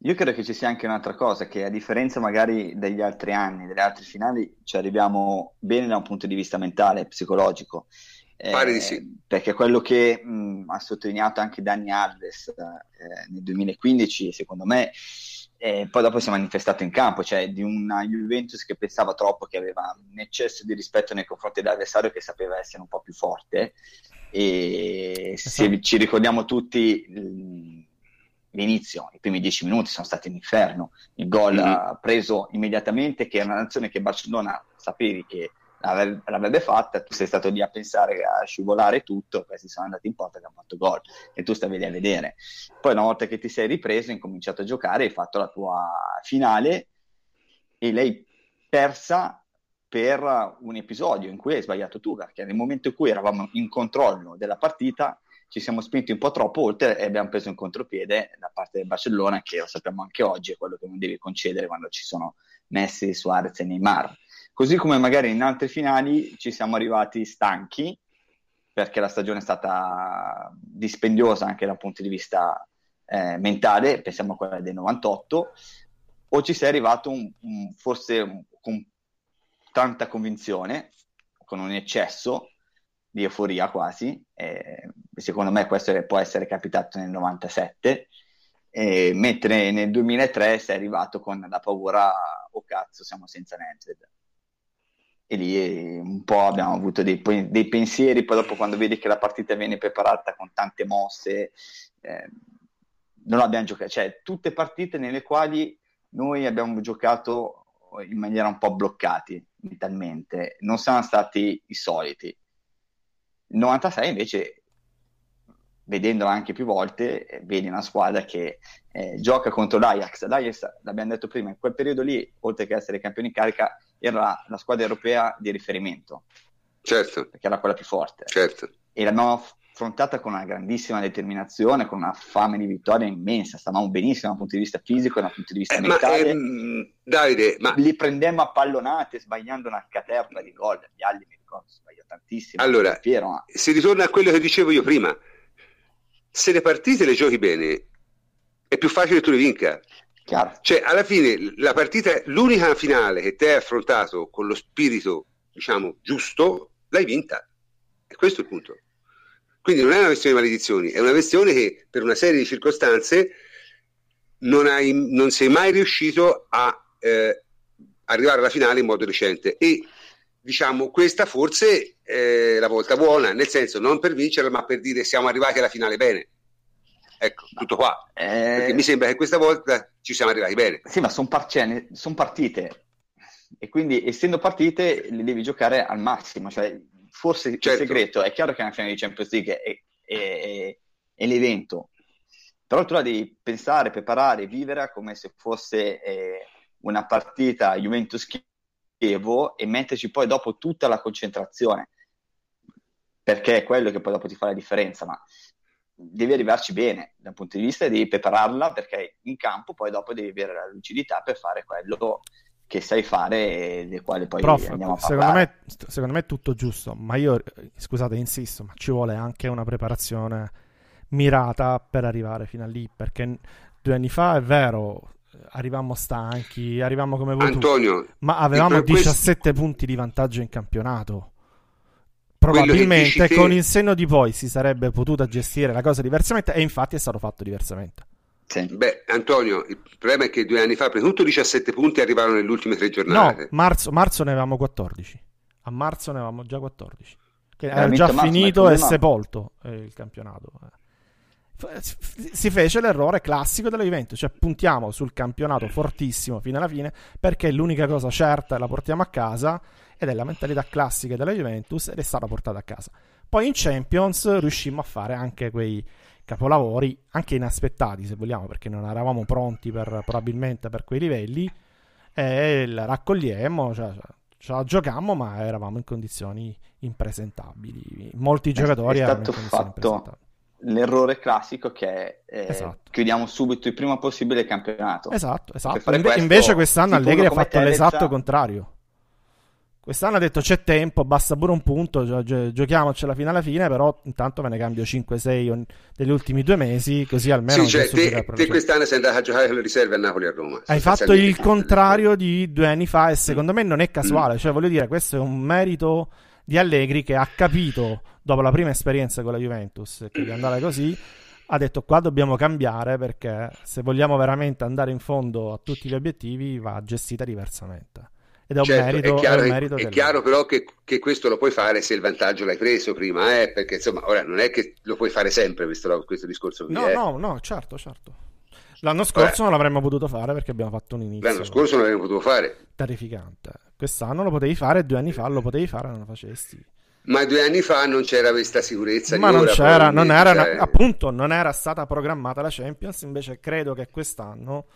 Io credo che ci sia anche un'altra cosa, che a differenza magari degli altri anni, delle altre finali, ci arriviamo bene da un punto di vista mentale, psicologico. Pare di eh, sì. Perché quello che mh, ha sottolineato anche Danny Alves eh, nel 2015, secondo me, e poi dopo si è manifestato in campo, cioè di una Juventus che pensava troppo, che aveva un eccesso di rispetto nei confronti dell'avversario che sapeva essere un po' più forte e se esatto. ci ricordiamo tutti l'inizio, i primi dieci minuti sono stati un inferno, il gol mm-hmm. preso immediatamente che era un'azione che Barcellona sapevi che l'avrebbe fatta, tu sei stato lì a pensare a scivolare tutto, questi sono andati in porta che hanno fatto gol e tu stavi lì a vedere. Poi una volta che ti sei ripreso, hai cominciato a giocare, hai fatto la tua finale e l'hai persa per un episodio in cui hai sbagliato tu, perché nel momento in cui eravamo in controllo della partita ci siamo spinti un po' troppo oltre e abbiamo preso un contropiede da parte del Barcellona, che lo sappiamo anche oggi, è quello che non devi concedere quando ci sono Messi, Suarez e Neymar Così come magari in altre finali ci siamo arrivati stanchi, perché la stagione è stata dispendiosa anche dal punto di vista eh, mentale, pensiamo a quella del 98, o ci sei arrivato un, un, forse con tanta convinzione, con un eccesso di euforia quasi, e secondo me questo può essere capitato nel 97, e mentre nel 2003 sei arrivato con la paura, oh cazzo, siamo senza Nedved e lì un po' abbiamo avuto dei, dei, pensieri, poi dopo quando vedi che la partita viene preparata con tante mosse, eh, non abbiamo giocato, cioè tutte partite nelle quali noi abbiamo giocato in maniera un po' bloccati mentalmente, non siamo stati i soliti. Il 96 invece, vedendolo anche più volte, eh, vedi una squadra che eh, gioca contro l'Ajax. L'Ajax, l'abbiamo detto prima, in quel periodo lì, oltre che essere campioni in carica, era la squadra europea di riferimento. Certo. Perché era quella più forte. Certo. E l'abbiamo affrontata con una grandissima determinazione, con una fame di vittoria immensa. Stavamo benissimo dal punto di vista fisico e dal punto di vista eh, mentale. Ma, ehm, Davide, ma... Li prendemmo a pallonate sbagliando una caterva di gol. Gli altri mi ricordo sbagliò tantissimo. Allora, Piero, ma... si ritorna a quello che dicevo io prima. Se le partite le giochi bene, è più facile che tu le vinca. Chiaro. Cioè, alla fine, la partita, l'unica finale che te hai affrontato con lo spirito, diciamo, giusto, l'hai vinta. E questo è il punto. Quindi non è una questione di maledizioni, è una questione che per una serie di circostanze non, hai, non sei mai riuscito a eh, arrivare alla finale in modo recente. E diciamo, questa forse è la volta buona, nel senso non per vincerla, ma per dire siamo arrivati alla finale bene. Ecco, tutto qua. Eh... Perché mi sembra che questa volta ci siamo arrivati bene. Sì, ma sono par- cioè, son partite. E quindi, essendo partite, le devi giocare al massimo. Cioè, forse certo. il segreto è chiaro che una finale di Champions League è, è, è, è, l'evento, però tu la devi pensare, preparare, vivere come se fosse eh, una partita Juventus-Chievo e metterci poi dopo tutta la concentrazione, perché è quello che poi dopo ti fa la differenza. Ma devi arrivarci bene dal punto di vista di prepararla perché in campo poi dopo devi avere la lucidità per fare quello che sai fare e del quale poi Prof, andiamo a secondo me, secondo me è tutto giusto ma io scusate insisto ma ci vuole anche una preparazione mirata per arrivare fino a lì perché due anni fa è vero arrivammo stanchi arrivammo come voi Antonio, ma avevamo 17 questo... punti di vantaggio in campionato probabilmente con il senno di poi si sarebbe potuta gestire la cosa diversamente e infatti è stato fatto diversamente. Sì. Beh, Antonio, il problema è che due anni fa, prima tutto 17 punti arrivarono nelle ultime tre giornate. No, marzo, marzo ne avevamo 14. A marzo ne avevamo già 14. Che era già marzo, finito e sepolto eh, il campionato. si fece l'errore classico della Juventus, cioè puntiamo sul campionato fortissimo fino alla fine perché è l'unica cosa certa e la portiamo a casa ed è la mentalità classica della Juventus ed è stata portata a casa. Poi in Champions riuscimmo a fare anche quei capolavori, anche inaspettati se vogliamo, perché non eravamo pronti per, probabilmente per quei livelli e la raccogliemmo, cioè, ce la giocammo ma eravamo in condizioni impresentabili. Molti giocatori è stato fatto l'errore classico che eh, esatto. chiudiamo subito il prima possibile il campionato. Esatto, esatto. Inve- invece quest'anno Allegri ha fatto l'esatto contrario. Quest'anno ha detto c'è tempo, basta pure un punto, gio- gio- giochiamoci alla fine alla fine, però intanto me ne cambio 5-6 degli ultimi due mesi, così almeno... Sì, cioè, te, te quest'anno sei andato a giocare con le riserve a Napoli e a Roma. Hai fatto il contrario di due anni fa e secondo mm. me non è casuale, mm. cioè voglio dire, questo è un merito di Allegri che ha capito, dopo la prima esperienza con la Juventus, che di andare così, ha detto qua dobbiamo cambiare perché se vogliamo veramente andare in fondo a tutti gli obiettivi va gestita diversamente. Ed è un certo, merito, è chiaro, è merito è del... chiaro però che, che, questo lo puoi fare se il vantaggio l'hai preso prima, eh? perché insomma, ora non è che lo puoi fare sempre questo, questo discorso qui. No, eh? no, no, certo, certo. L'anno scorso ora, non l'avremmo potuto fare perché abbiamo fatto un inizio. L'anno scorso non l'avremmo potuto fare. Terrificante. Quest'anno lo potevi fare, due anni fa lo potevi fare, non lo facesti. Ma due anni fa non c'era questa sicurezza. Ma non c'era, non era, cioè... appunto, non era stata programmata la Champions. Invece, credo che quest'anno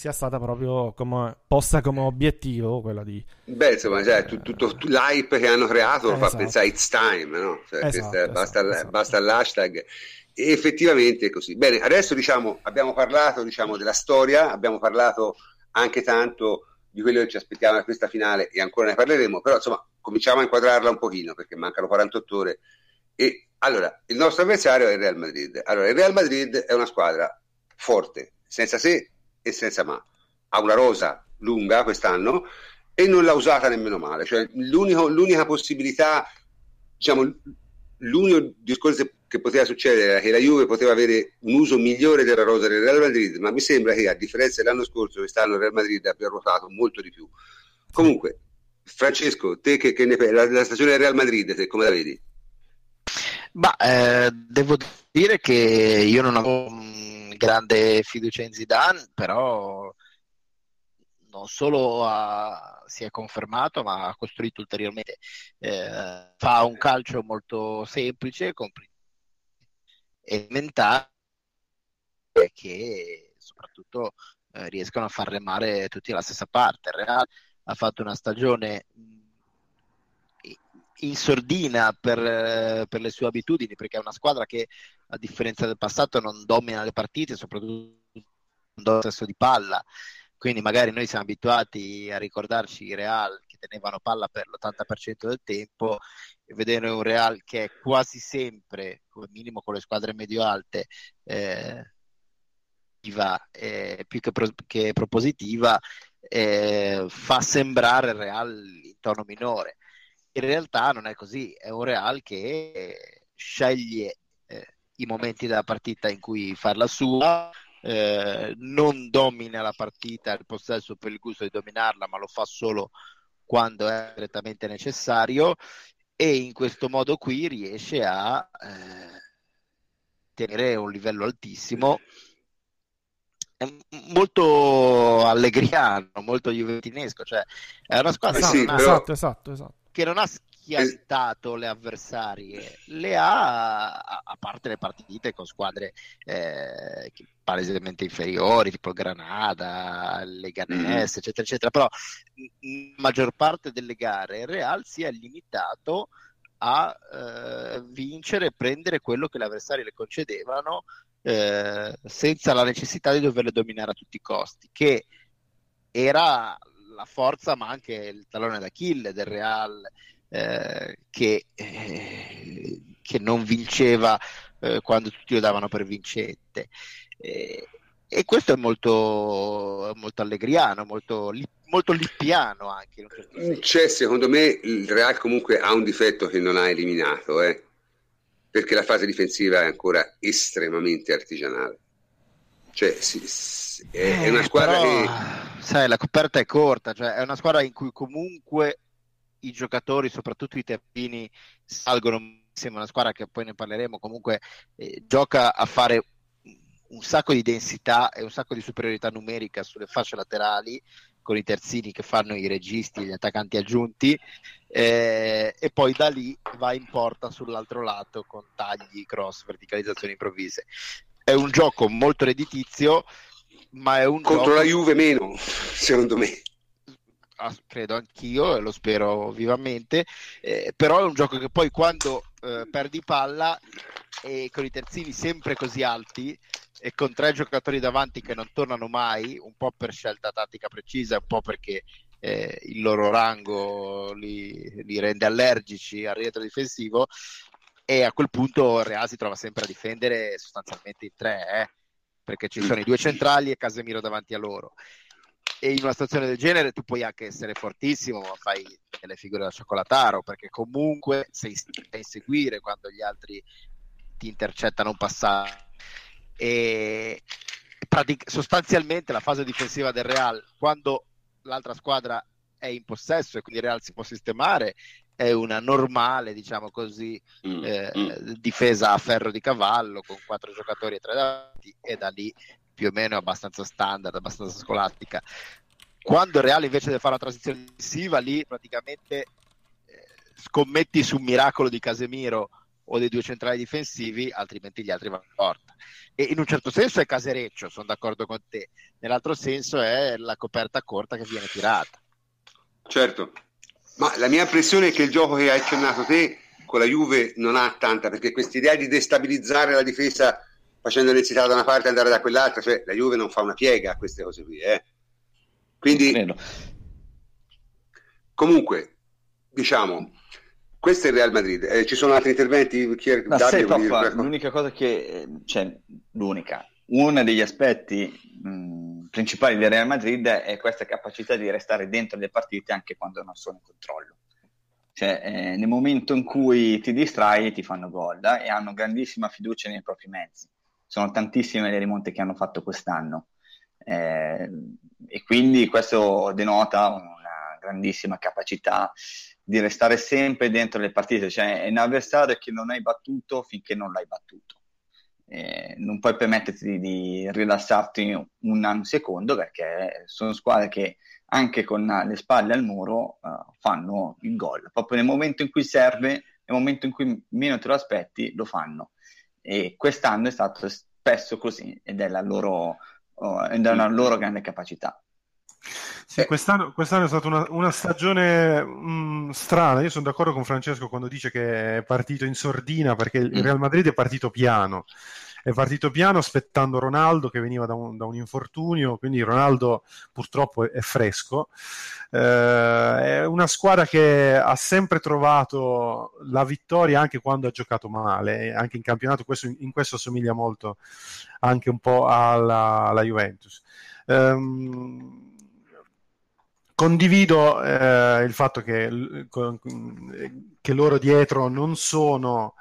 sia stata proprio come, posta come obiettivo quella di... Beh, insomma, cioè, tutto, tutto, l'hype che hanno creato esatto. fa pensare it's time, no? Cioè, esatto, questa, basta, esatto, basta l'hashtag. E effettivamente è così. Bene, adesso diciamo, abbiamo parlato diciamo, della storia, abbiamo parlato anche tanto di quello che ci aspettiamo da questa finale e ancora ne parleremo, però insomma cominciamo a inquadrarla un pochino perché mancano 48 ore. E allora, il nostro avversario è il Real Madrid. Allora, il Real Madrid è una squadra forte, senza se e senza ma. Ha una rosa lunga quest'anno e non l'ha usata nemmeno male. Cioè, l'unica possibilità, diciamo, l'unico discorso che poteva succedere era che la Juve poteva avere un uso migliore della rosa del Real Madrid, ma mi sembra che a differenza dell'anno scorso, quest'anno il Real Madrid abbia ruotato molto di più. Comunque, Francesco, te che, che ne, la, la stagione del Real Madrid, te come la vedi? Ma eh, devo dire che io non avevo grande fiducia in Zidane, però non solo ha, si è confermato, ma ha costruito ulteriormente. Eh, fa un calcio molto semplice, elementare, che soprattutto eh, riescono a far remare tutti alla stessa parte. Il Real ha fatto una stagione in sordina per, eh, per, le sue abitudini, perché è una squadra che a differenza del passato non domina le partite, soprattutto non stesso di palla. Quindi magari noi siamo abituati a ricordarci i Real che tenevano palla per l'80% del tempo e vedere un Real che è quasi sempre, come minimo con le squadre medio-alte, eh, eh, più che, pro- che propositiva, eh, fa sembrare il Real in tono minore in realtà non è così, è un Real che sceglie eh, i momenti della partita in cui farla sua, eh, non domina la partita, il possesso per il gusto di dominarla, ma lo fa solo quando è strettamente necessario e in questo modo qui riesce a eh, tenere un livello altissimo. Molto allegriano, molto juventinesco, cioè è una squadra esatto, sì, però... esatto, esatto, esatto che non ha schiantato le avversarie, le ha a parte le partite con squadre eh, palesemente inferiori, tipo Granada, Leganese, mm. eccetera, eccetera. Però la maggior parte delle gare il Real si è limitato a eh, vincere e prendere quello che le avversarie le concedevano eh, senza la necessità di doverle dominare a tutti i costi, che era la forza ma anche il talone d'Achille del Real eh, che, eh, che, non vinceva eh, quando tutti lo davano per vincente. e questo è molto, molto allegriano, molto, molto lippiano anche. Certo C'è, secondo me, il Real comunque ha un difetto che non ha eliminato, eh? perché la fase difensiva è ancora estremamente artigianale. Cioè, si, si, è, è, una squadra però, che... Sai, la coperta è corta, cioè è una squadra in cui comunque i giocatori, soprattutto i teppini, salgono insieme a una squadra che poi ne parleremo, comunque eh, gioca a fare un sacco di densità e un sacco di superiorità numerica sulle fasce laterali con i terzini che fanno i registi, gli attaccanti aggiunti eh, e poi da lì va in porta sull'altro lato con tagli, cross, verticalizzazioni improvvise. È un gioco molto redditizio, ma è un contro gioco... la Juve meno, secondo me. Ah, credo anch'io e lo spero vivamente, eh, però è un gioco che poi quando eh, perdi palla e con i terzini sempre così alti e con tre giocatori davanti che non tornano mai, un po' per scelta tattica precisa, un po' perché eh, il loro rango li, li, rende allergici al rientro difensivo e a quel punto Real si trova sempre a difendere sostanzialmente in tre, eh, perché ci sono i due centrali e Casemiro davanti a loro. E in una situazione del genere tu puoi anche essere fortissimo, ma fai delle figure da cioccolataro, perché comunque sei a inseguire quando gli altri ti intercettano un passaggio e pratic- sostanzialmente la fase difensiva del Real quando l'altra squadra è in possesso e quindi il Real si può sistemare è una normale diciamo così mm, eh, mm. difesa a ferro di cavallo con quattro giocatori e tre davanti e da lì più o meno abbastanza standard abbastanza scolastica quando il Real invece deve fare una transizione difensiva lì praticamente eh, scommetti su un miracolo di Casemiro o dei due centrali difensivi, altrimenti gli altri vanno in porta. E in un certo senso è casereccio, sono d'accordo con te, nell'altro senso è la coperta corta che viene tirata. Certo, ma la mia impressione è che il gioco che hai accennato te con la Juve non ha tanta, perché questa idea di destabilizzare la difesa facendo l'ensità da una parte e andare da quell'altra, cioè la Juve non fa una piega a queste cose qui. Eh. Quindi, comunque, diciamo, questo è il Real Madrid. Eh, ci sono altri interventi? Chi è... Davide, Prof, l'unica cosa che, cioè, l'unica, uno degli aspetti mh, principali del Real Madrid è questa capacità di restare dentro le partite anche quando non sono in controllo. Cioè, eh, nel momento in cui ti distrai ti fanno gol eh, e hanno grandissima fiducia nei propri mezzi. Sono tantissime le rimonte che hanno fatto quest'anno eh, e quindi questo denota una grandissima capacità di restare sempre dentro le partite, cioè è un avversario che non hai battuto finché non l'hai battuto. Eh, non puoi permetterti di rilassarti un, un secondo perché sono squadre che anche con le spalle al muro uh, fanno il gol. Proprio nel momento in cui serve, nel momento in cui meno te lo aspetti, lo fanno. E quest'anno è stato spesso così ed è, la loro, uh, ed è una loro grande capacità. Sì, quest'anno, quest'anno, è stata una, una stagione mh, mm, strana. Io sono d'accordo con Francesco quando dice che è partito in sordina perché il mm. Real Madrid è partito piano. È partito piano aspettando Ronaldo che veniva da un, da un infortunio, quindi Ronaldo purtroppo è, è fresco. Eh, è una squadra che ha sempre trovato la vittoria anche quando ha giocato male, anche in campionato. Questo, in questo assomiglia molto anche un po' alla, alla Juventus. Um, Condivido eh, il fatto che, che, loro dietro non sono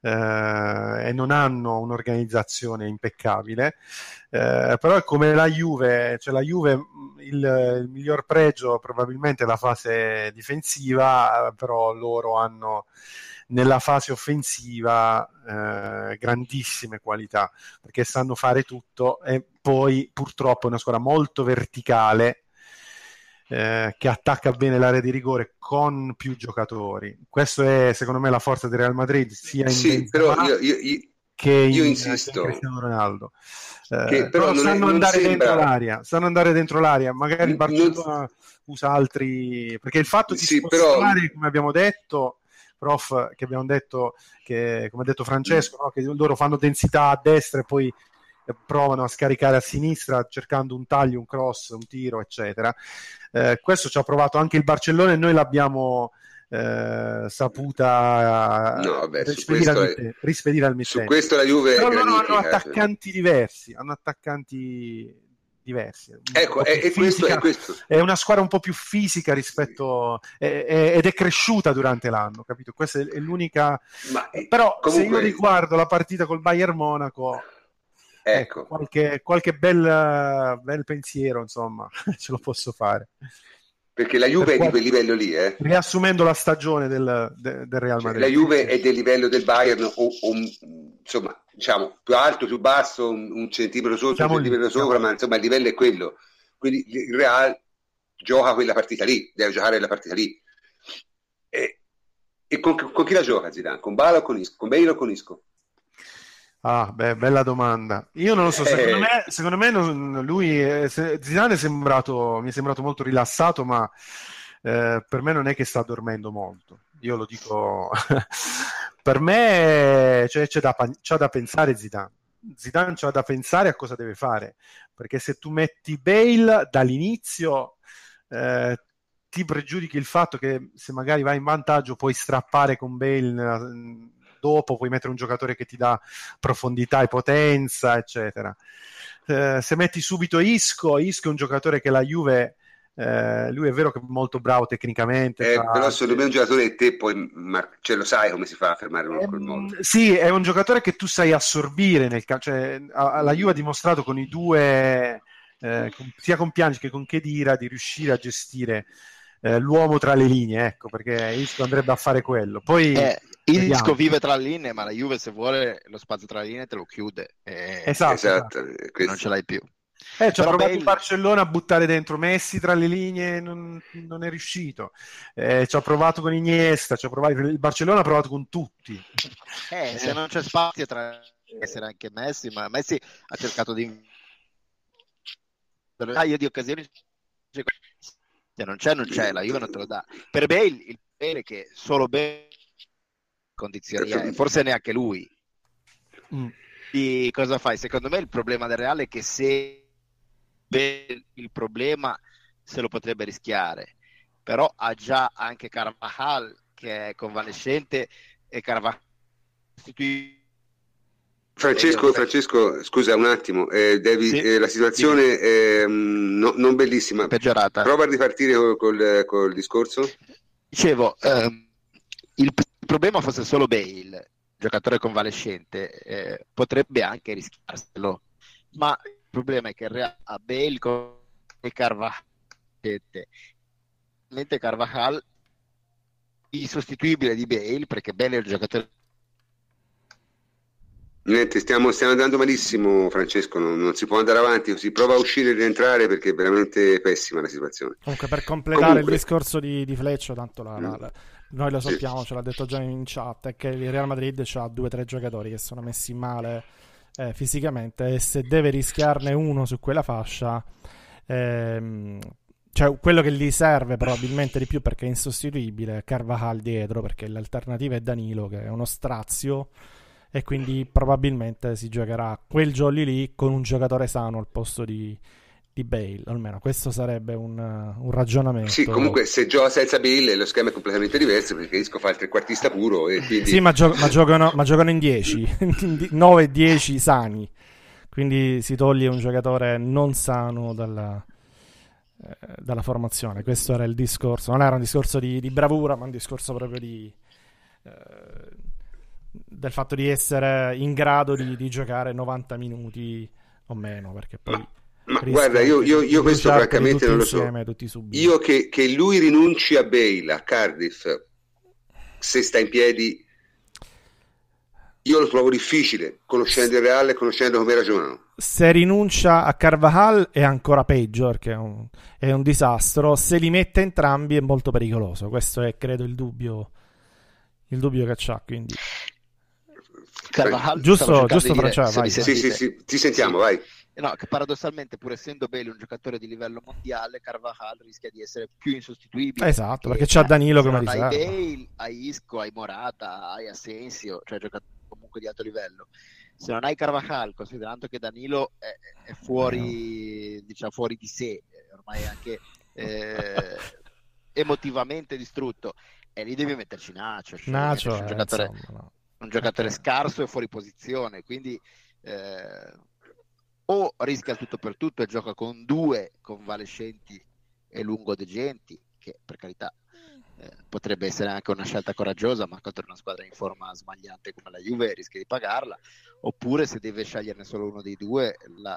eh, e non hanno un'organizzazione impeccabile, eh, però è come la Juve, cioè la Juve il, il, miglior pregio probabilmente è la fase difensiva, però loro hanno nella fase offensiva eh, grandissime qualità perché sanno fare tutto e poi purtroppo è una squadra molto verticale eh, che attacca bene l'area di rigore con più giocatori. Questo è secondo me la forza del Real Madrid, sia in sì, però io, io, io, che in, io insisto. Cristiano Ronaldo. Eh, che però, però sanno è, andare sembra... dentro l'aria, sanno andare dentro l'aria, magari il Barcellona non... usa altri perché il fatto di sì, spostare, però... come abbiamo detto, prof, che abbiamo detto che come ha detto Francesco, no, che loro fanno densità a destra e poi provano a scaricare a sinistra cercando un taglio, un cross, un tiro, eccetera. Eh, questo ci ha provato anche il Barcellona e noi l'abbiamo eh, saputa no, vabbè, rispedire, al, è... rispedire, al. Su questo la Juve Però loro hanno attaccanti diversi, hanno attaccanti diversi. Ecco, è, è, questo, è, questo, è, una squadra un po' più fisica rispetto ed è cresciuta durante l'anno, capito? Questa è, l'unica. Ma, Però comunque... se io riguardo la partita col Bayern Monaco Ecco. ecco, qualche, qualche bel, bel, pensiero, insomma, [LAUGHS] ce lo posso fare. Perché la Juve per è qual... di quel livello lì, eh? Riassumendo la stagione del, de, del Real Madrid. la Juve è del livello del Bayern, o, o, insomma, diciamo più alto, più basso, un, un centimetro sotto, Siamo un centimetro lì, sopra, ma insomma il livello è quello. Quindi il Real gioca quella partita lì, deve giocare la partita lì. E, e con, con, chi la gioca Zidane? Con Bala o con Isco? Con Bale o con Isco? Ah, beh, bella domanda. Io non lo so, secondo Eh. me, secondo me non- lui, se- Zidane è sembrato, mi è sembrato molto rilassato, ma eh, per me non è che sta dormendo molto. Io lo dico, [LAUGHS] per me cioè, c'è da, c'ha da pensare Zidane. Zidane c'ha da pensare a cosa deve fare, perché se tu metti Bale dall'inizio, eh, ti pregiudichi il fatto che se magari vai in vantaggio puoi strappare con Bale nella- dopo, puoi mettere un giocatore che ti dà profondità e potenza, eccetera. Eh, se metti subito Isco, Isco è un giocatore che la Juve, eh, lui è vero che è molto bravo tecnicamente, Eh, fa- però secondo me un giocatore e te poi mar- cioè, lo sai come si fa a fermare uno in quel Ehm, modo. sì, è un giocatore che tu sai assorbire nel calcio. Cioè, a- la Juve ha dimostrato con i due, eh, con- sia con Piangi che con Chedira, di riuscire a gestire eh, l'uomo tra le linee, ecco, perché Isco andrebbe a fare quello. Poi, Eh, Isco Vediamo. vive tra le linee, ma la Juve se vuole lo spazio tra le linee te lo chiude e esatto, Esatto, eh, non ce l'hai più. Eh, ci ha provato Bale- in Barcellona a buttare dentro Messi tra le linee, non, non è riuscito. Eh, ci ha provato con Iniesta, ci ha provato- il Barcellona ha provato con tutti. Eh, se non c'è spazio tra essere anche Messi, ma Messi ha cercato di ah, io di occasioni se non c'è non c'è, la Juve non te lo dà. Per Bale il è che solo Bale condizioni, eh, forse neanche lui. Mm. Di cosa fai? Secondo me il problema del Reale è che se il problema se lo potrebbe rischiare, però ha già anche Carvajal che è convalescente e Carvajal Francesco, Francesco, scusa un attimo, eh, devi- Sì. eh, la situazione è mm, no- non bellissima. peggiorata. Prova a ripartire col, col- col discorso. Dicevo, ehm, il problema fosse solo Bale, giocatore convalescente, eh, potrebbe anche rischiarselo, ma il problema è che il Real ha Bale con- e Carvajal, Carvajal insostituibile di Bale, perché Bale è un giocatore Niente, stiamo, stiamo andando malissimo, Francesco. Non, non si può andare avanti così. Prova a uscire e rientrare perché è veramente pessima la situazione. Comunque, per completare Comunque. il discorso di, di Fleccio, tanto la- la- Mm. la- noi lo Sì. sappiamo, ce l'ha detto già in chat, è che il Real Madrid ha due o tre giocatori che sono messi male eh, fisicamente e se deve rischiarne uno su quella fascia, ehm, cioè quello che gli serve probabilmente di più perché è insostituibile è Carvajal dietro, perché l'alternativa è Danilo che è uno strazio e quindi probabilmente si giocherà quel jolly lì con un giocatore sano al posto di, di Bale, almeno questo sarebbe un, uh, un ragionamento. Sì, comunque se gioca senza Bill lo schema è completamente diverso perché Isco fa il trequartista puro e quindi Sì, ma, gio- ma giocano, ma giocano in 10, 9 [LAUGHS] e 10 sani, quindi si toglie un giocatore non sano dalla, eh, dalla formazione. Questo era il discorso, non era un discorso di, di bravura, ma un discorso proprio di... eh, del fatto di essere in grado di, di giocare 90 minuti o meno, perché poi... Ma rischi guarda, io, io- io questo francamente non lo so. insieme, tutti subito. Io che, che lui rinunci a Bale, a Cardiff, se sta in piedi, io lo trovo difficile, conoscendo il Reale e conoscendo come ragionano. Se rinuncia a Carvajal è ancora peggio perché è un, è un disastro. Se li mette entrambi è molto pericoloso. Questo è, credo, il dubbio, il dubbio che c'ha. Quindi, Carvajal, Giusto- giusto, Francesco, vai. Sì, sì, sì, ti sentiamo, Sì. vai. No, che paradossalmente, pur essendo Bale un giocatore di livello mondiale, Carvajal rischia di essere più insostituibile. Esatto, perché c'ha Danilo come hai riserva. Bale, hai Isco, hai Morata, hai Asensio, cioè giocatori comunque di alto livello. Se non hai Carvajal, considerando che Danilo è, è fuori, diciamo, fuori di sé, eh, ormai è anche eh, emotivamente distrutto, e lì devi metterci Nacho. cioè Nacho, metterci un eh, giocatore, insomma, no. un giocatore scarso e fuori posizione, quindi eh, o rischia il tutto per tutto e gioca con due convalescenti e lungodegenti, che per carità eh, potrebbe essere anche una scelta coraggiosa, ma contro una squadra in forma sbagliante come la Juve rischia di pagarla, oppure se deve sceglierne solo uno dei due, la,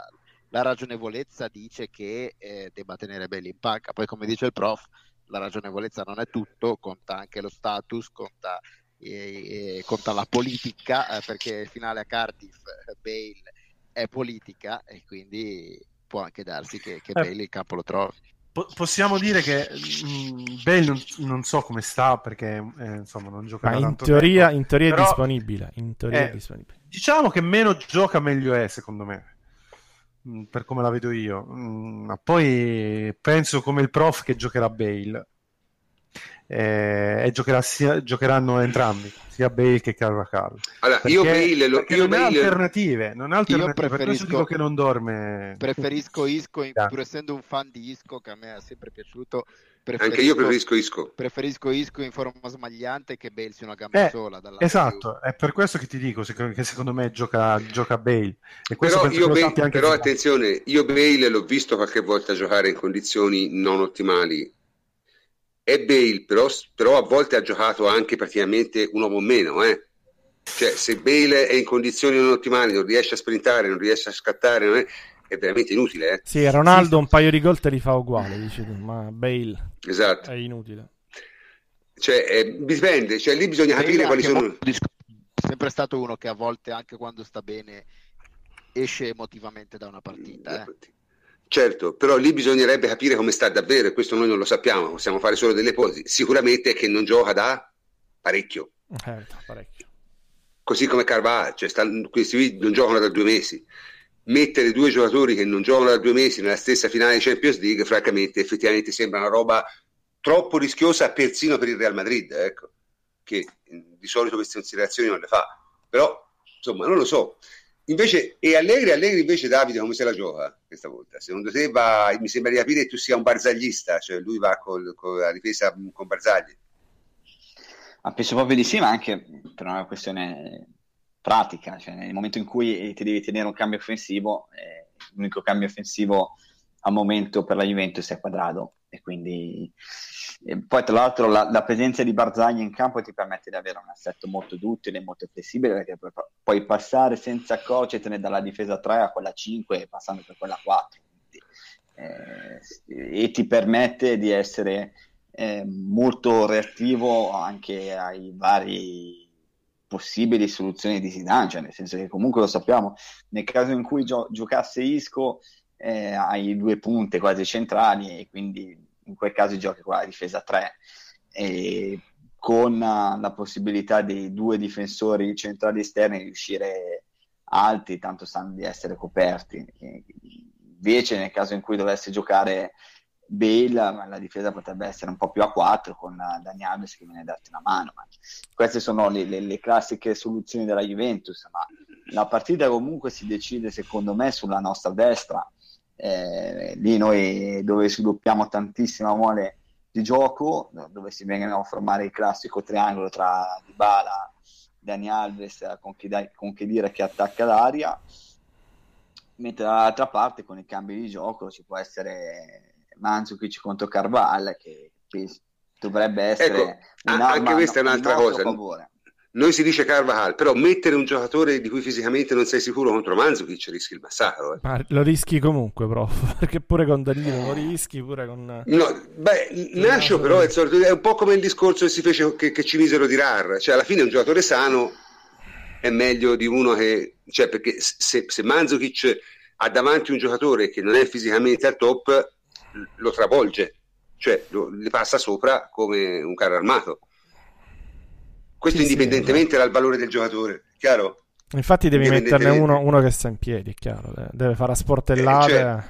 la ragionevolezza dice che eh, debba tenere Belli in panca, poi come dice il prof, la ragionevolezza non è tutto, conta anche lo status, conta e, e conta la politica, eh, perché finale a Cardiff, eh, Bale è politica e quindi può anche darsi che, che Bale il campo lo trovi. Po- possiamo dire che mh, mm, Bale non, non, so come sta perché eh, insomma non gioca Ma in teoria, tempo, in teoria però, è disponibile. In teoria eh, è disponibile. Diciamo che meno gioca meglio è secondo me mm, per come la vedo io. Mm, ma poi penso come il prof che giocherà Bale eh, e giocherà sia, giocheranno entrambi, sia Bale che Carvacalo. Allora, perché, io Bale, lo, io non Bale... ha alternative, non ha alternative, io preferisco, dico che non dorme. Preferisco Isco, pur essendo un fan di Isco che a me è sempre piaciuto. Anche io preferisco Isco. Preferisco Isco in forma smagliante che Bale sia una gamba eh, sola. Esatto, è per questo che ti dico che secondo me gioca, gioca Bale. E però io Bale, però attenzione, io Bale l'ho visto qualche volta giocare in condizioni non ottimali è Bale, però, però, a volte ha giocato anche praticamente un uomo meno, eh. Cioè, se Bale è in condizioni non ottimali, non riesce a sprintare, non riesce a scattare, è, è, veramente inutile. Eh. Sì, Ronaldo un paio di gol te li fa uguale, dici tu, ma Bale esatto. è inutile. Cioè, eh, dipende, cioè, lì bisogna Bale capire quali sono... È sempre stato uno che a volte, anche quando sta bene, esce emotivamente da una partita. Eh. Certo, però lì bisognerebbe capire come sta davvero e questo noi non lo sappiamo, possiamo fare solo delle ipotesi. Sicuramente è che non gioca da parecchio. Eh, parecchio. Così come Carvalho, cioè stanno, questi non giocano da due mesi. Mettere due giocatori che non giocano da due mesi nella stessa finale di Champions League, francamente, effettivamente sembra una roba troppo rischiosa persino per il Real Madrid, ecco, che di solito queste considerazioni non le fa. Però, insomma, non lo so. Invece, e Allegri, Allegri invece Davide come se la gioca questa volta? Secondo te va, mi sembra di capire che tu sia un barzaglista, cioè lui va col, con la difesa con Barzagli. Ma penso proprio di sì, ma anche per una questione pratica, cioè nel momento in cui ti devi tenere un cambio offensivo, eh, l'unico cambio offensivo al momento per la Juventus è quadrato. E quindi e poi tra l'altro la, la, presenza di Barzagli in campo ti permette di avere un assetto molto duttile molto flessibile perché puoi, puoi passare senza cocetene dalla difesa 3 a quella 5 passando per quella 4 quindi, eh, e ti permette di essere eh, molto reattivo anche ai vari possibili soluzioni di Zidane, cioè nel senso che comunque lo sappiamo, nel caso in cui gio- giocasse Isco eh, hai due punte quasi centrali e quindi in quel caso giochi con la difesa 3 e con la possibilità dei due difensori centrali esterni di uscire alti, tanto sanno di essere coperti. E invece nel caso in cui dovesse giocare Bale, la difesa potrebbe essere un po' più a 4 con Dani Alves che viene a darti una mano. Ma queste sono le, le, le, classiche soluzioni della Juventus, ma la partita comunque si decide secondo me sulla nostra destra eh, lì noi dove sviluppiamo tantissima mole di gioco, dove si vengono a formare il classico triangolo tra Dybala, Dani Alves con chi, con chi dire che attacca l'aria, mentre dall'altra parte con i cambi di gioco ci può essere Manzukic contro Carval che dovrebbe essere ecco, anche questa è un'altra cosa. Favore noi si dice Carvajal, però mettere un giocatore di cui fisicamente non sei sicuro contro Manzukic rischi il massacro. Eh. Ma lo rischi comunque, prof, [LAUGHS] perché pure con Danilo lo rischi, pure con... No, beh, Nascio però è, solito, è, un po' come il discorso che si fece che, che ci misero di Rar, cioè alla fine un giocatore sano è meglio di uno che... cioè perché se, se Manzukic ha davanti un giocatore che non è fisicamente al top, lo travolge, cioè lo, le passa sopra come un carro armato questo sì, indipendentemente sì, dal valore del giocatore, chiaro? Infatti devi metterne uno, uno, che sta in piedi, è chiaro, deve fare a sportellate. Eh, cioè,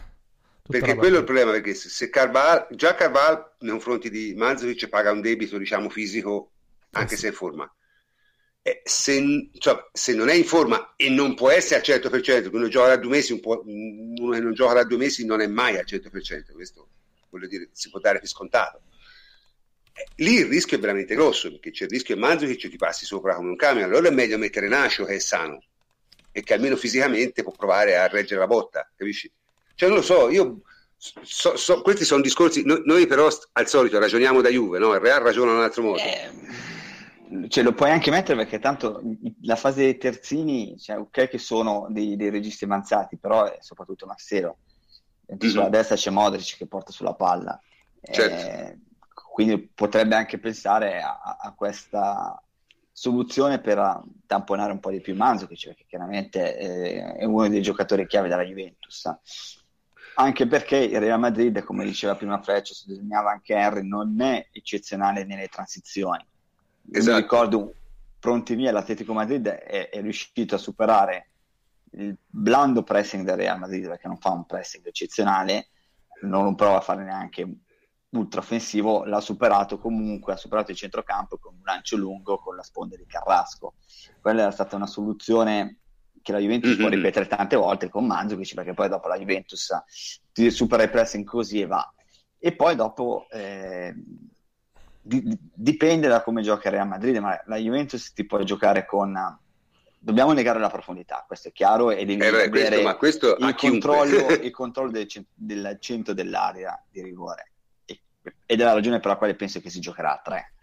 perché quello è il problema, perché se Carval, già Carval nei confronti di Manzovic paga un debito, diciamo, fisico, anche eh se è in forma. Eh, se, cioè, se, non è in forma e non può essere al 100%, uno gioca da due mesi, un uno che non gioca da due mesi non è mai al 100%, questo voglio dire, si può dare per scontato lì il rischio è veramente grosso perché c'è il rischio che Mandzukic ti passi sopra come un camion allora è meglio mettere Nacio che è sano e che almeno fisicamente può provare a reggere la botta capisci? cioè non lo so io so, so, questi sono discorsi noi, noi, però al solito ragioniamo da Juve no? il Real ragiona in un altro modo eh, cioè, lo puoi anche mettere perché tanto la fase dei terzini cioè, ok che sono dei, dei registri avanzati però è soprattutto Marcelo mm-hmm. sulla destra c'è Modric che porta sulla palla certo. eh, quindi potrebbe anche pensare a, a, questa, soluzione per tamponare un po' di più Manzukic, perché chiaramente eh, è uno dei giocatori chiave della Juventus. Anche perché il Real Madrid, come diceva prima Freccio, sottolineava anche Henry, non è eccezionale nelle transizioni. Esatto. Mi ricordo, pronti via, l'Atletico Madrid è, è riuscito a superare il blando pressing del Real Madrid, perché non fa un pressing eccezionale, non prova a fare neanche ultra offensivo, l'ha superato comunque, ha superato il centrocampo con un lancio lungo con la sponda di Carrasco. Quella era stata una soluzione che la Juventus mm-hmm. può ripetere tante volte con Mandzukic, perché poi dopo la Juventus ti supera il pressing così e va. E poi dopo eh, di, dipende da come gioca Real Madrid, ma la Juventus ti può giocare con dobbiamo negare la profondità, questo è chiaro, e devi eh beh, questo, questo il, controllo, [LAUGHS] il, controllo, del, del centro dell'area di rigore ed è la ragione per la quale penso che si giocherà a 3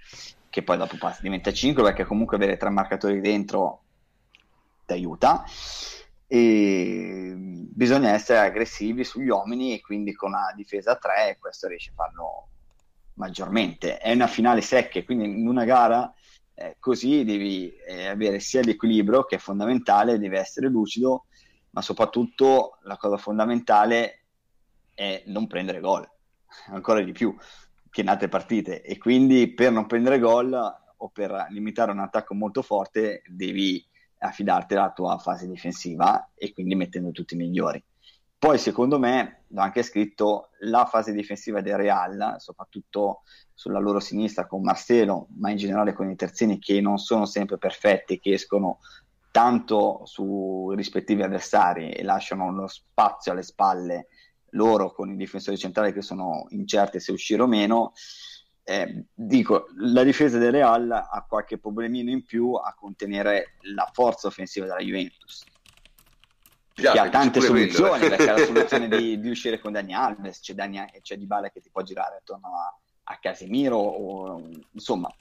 che poi dopo passa, diventa 5 perché comunque avere tre marcatori dentro ti aiuta. E bisogna essere aggressivi sugli uomini e quindi con una difesa a 3 questo riesce a farlo maggiormente. È una finale secca quindi in una gara eh, così devi eh, avere sia l'equilibrio che è fondamentale devi essere lucido ma soprattutto la cosa fondamentale è non prendere gol ancora di più che in altre partite e quindi per non prendere gol o per limitare un attacco molto forte devi affidarti alla tua fase difensiva e quindi mettendo tutti i migliori. Poi secondo me, l'ho anche scritto, la fase difensiva del Real, soprattutto sulla loro sinistra con Marcelo, ma in generale con i terzini che non sono sempre perfetti, che escono tanto sui rispettivi avversari e lasciano lo spazio alle spalle loro con i difensori centrali che sono incerti se uscire o meno. Eh, dico, la difesa del Real ha qualche problemino in più a contenere la forza offensiva della Juventus. Già, che ha tante soluzioni, perché ha la soluzione di, [LAUGHS] di, uscire con Dani Alves, c'è, Dani, c'è Dybala che ti può girare attorno a, a Casemiro, o, insomma,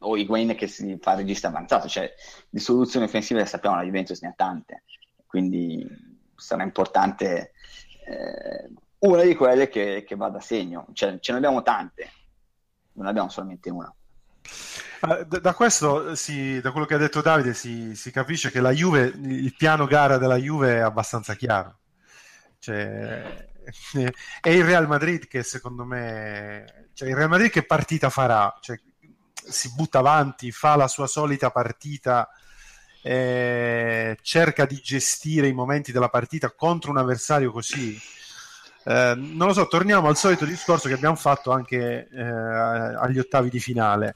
o Higuain che si fa regista avanzato, cioè di soluzioni offensive sappiamo la Juventus ne ha tante, quindi sarà importante eh, una di quelle che, che va da segno, cioè, ce ne abbiamo tante, non abbiamo solamente una. Da questo, si, da quello che ha detto Davide, si, si, capisce che la Juve, il piano gara della Juve è abbastanza chiaro. Cioè, è il Real Madrid che secondo me, cioè il Real Madrid che partita farà? Cioè, si butta avanti, fa la sua solita partita eh, cerca di gestire i momenti della partita contro un avversario così. Eh, non lo so, torniamo al solito discorso che abbiamo fatto anche eh, agli ottavi di finale.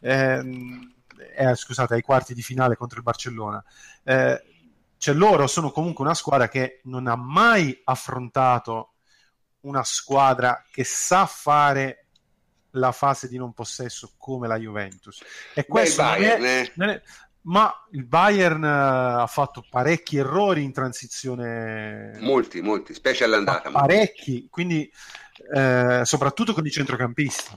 Ehm, eh, scusate, ai quarti di finale contro il Barcellona. Eh, cioè loro sono comunque una squadra che non ha mai affrontato una squadra che sa fare la fase di non possesso come la Juventus. E questo Beh, non, è, eh. non, è, ma il Bayern eh, ha fatto parecchi errori in transizione. Molti, molti, specie all'andata. Parecchi, quindi eh, soprattutto con i centrocampisti.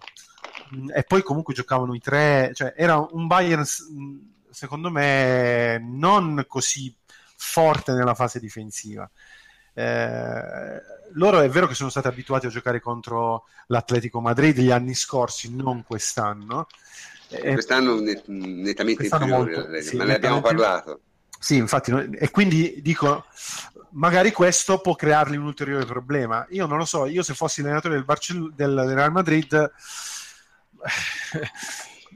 Mm, e poi comunque giocavano i tre, cioè era un Bayern mm, secondo me non così forte nella fase difensiva. Eh, loro è vero che sono stati abituati a giocare contro l'Atletico Madrid gli anni scorsi, non quest'anno eh, quest'anno nettamente quest'anno inferiore, molto, sì, ma ne abbiamo parlato. Sì, infatti, e quindi dico, magari questo può creargli un ulteriore problema. Io non lo so, io se fossi allenatore del, Barcell- del Real Madrid,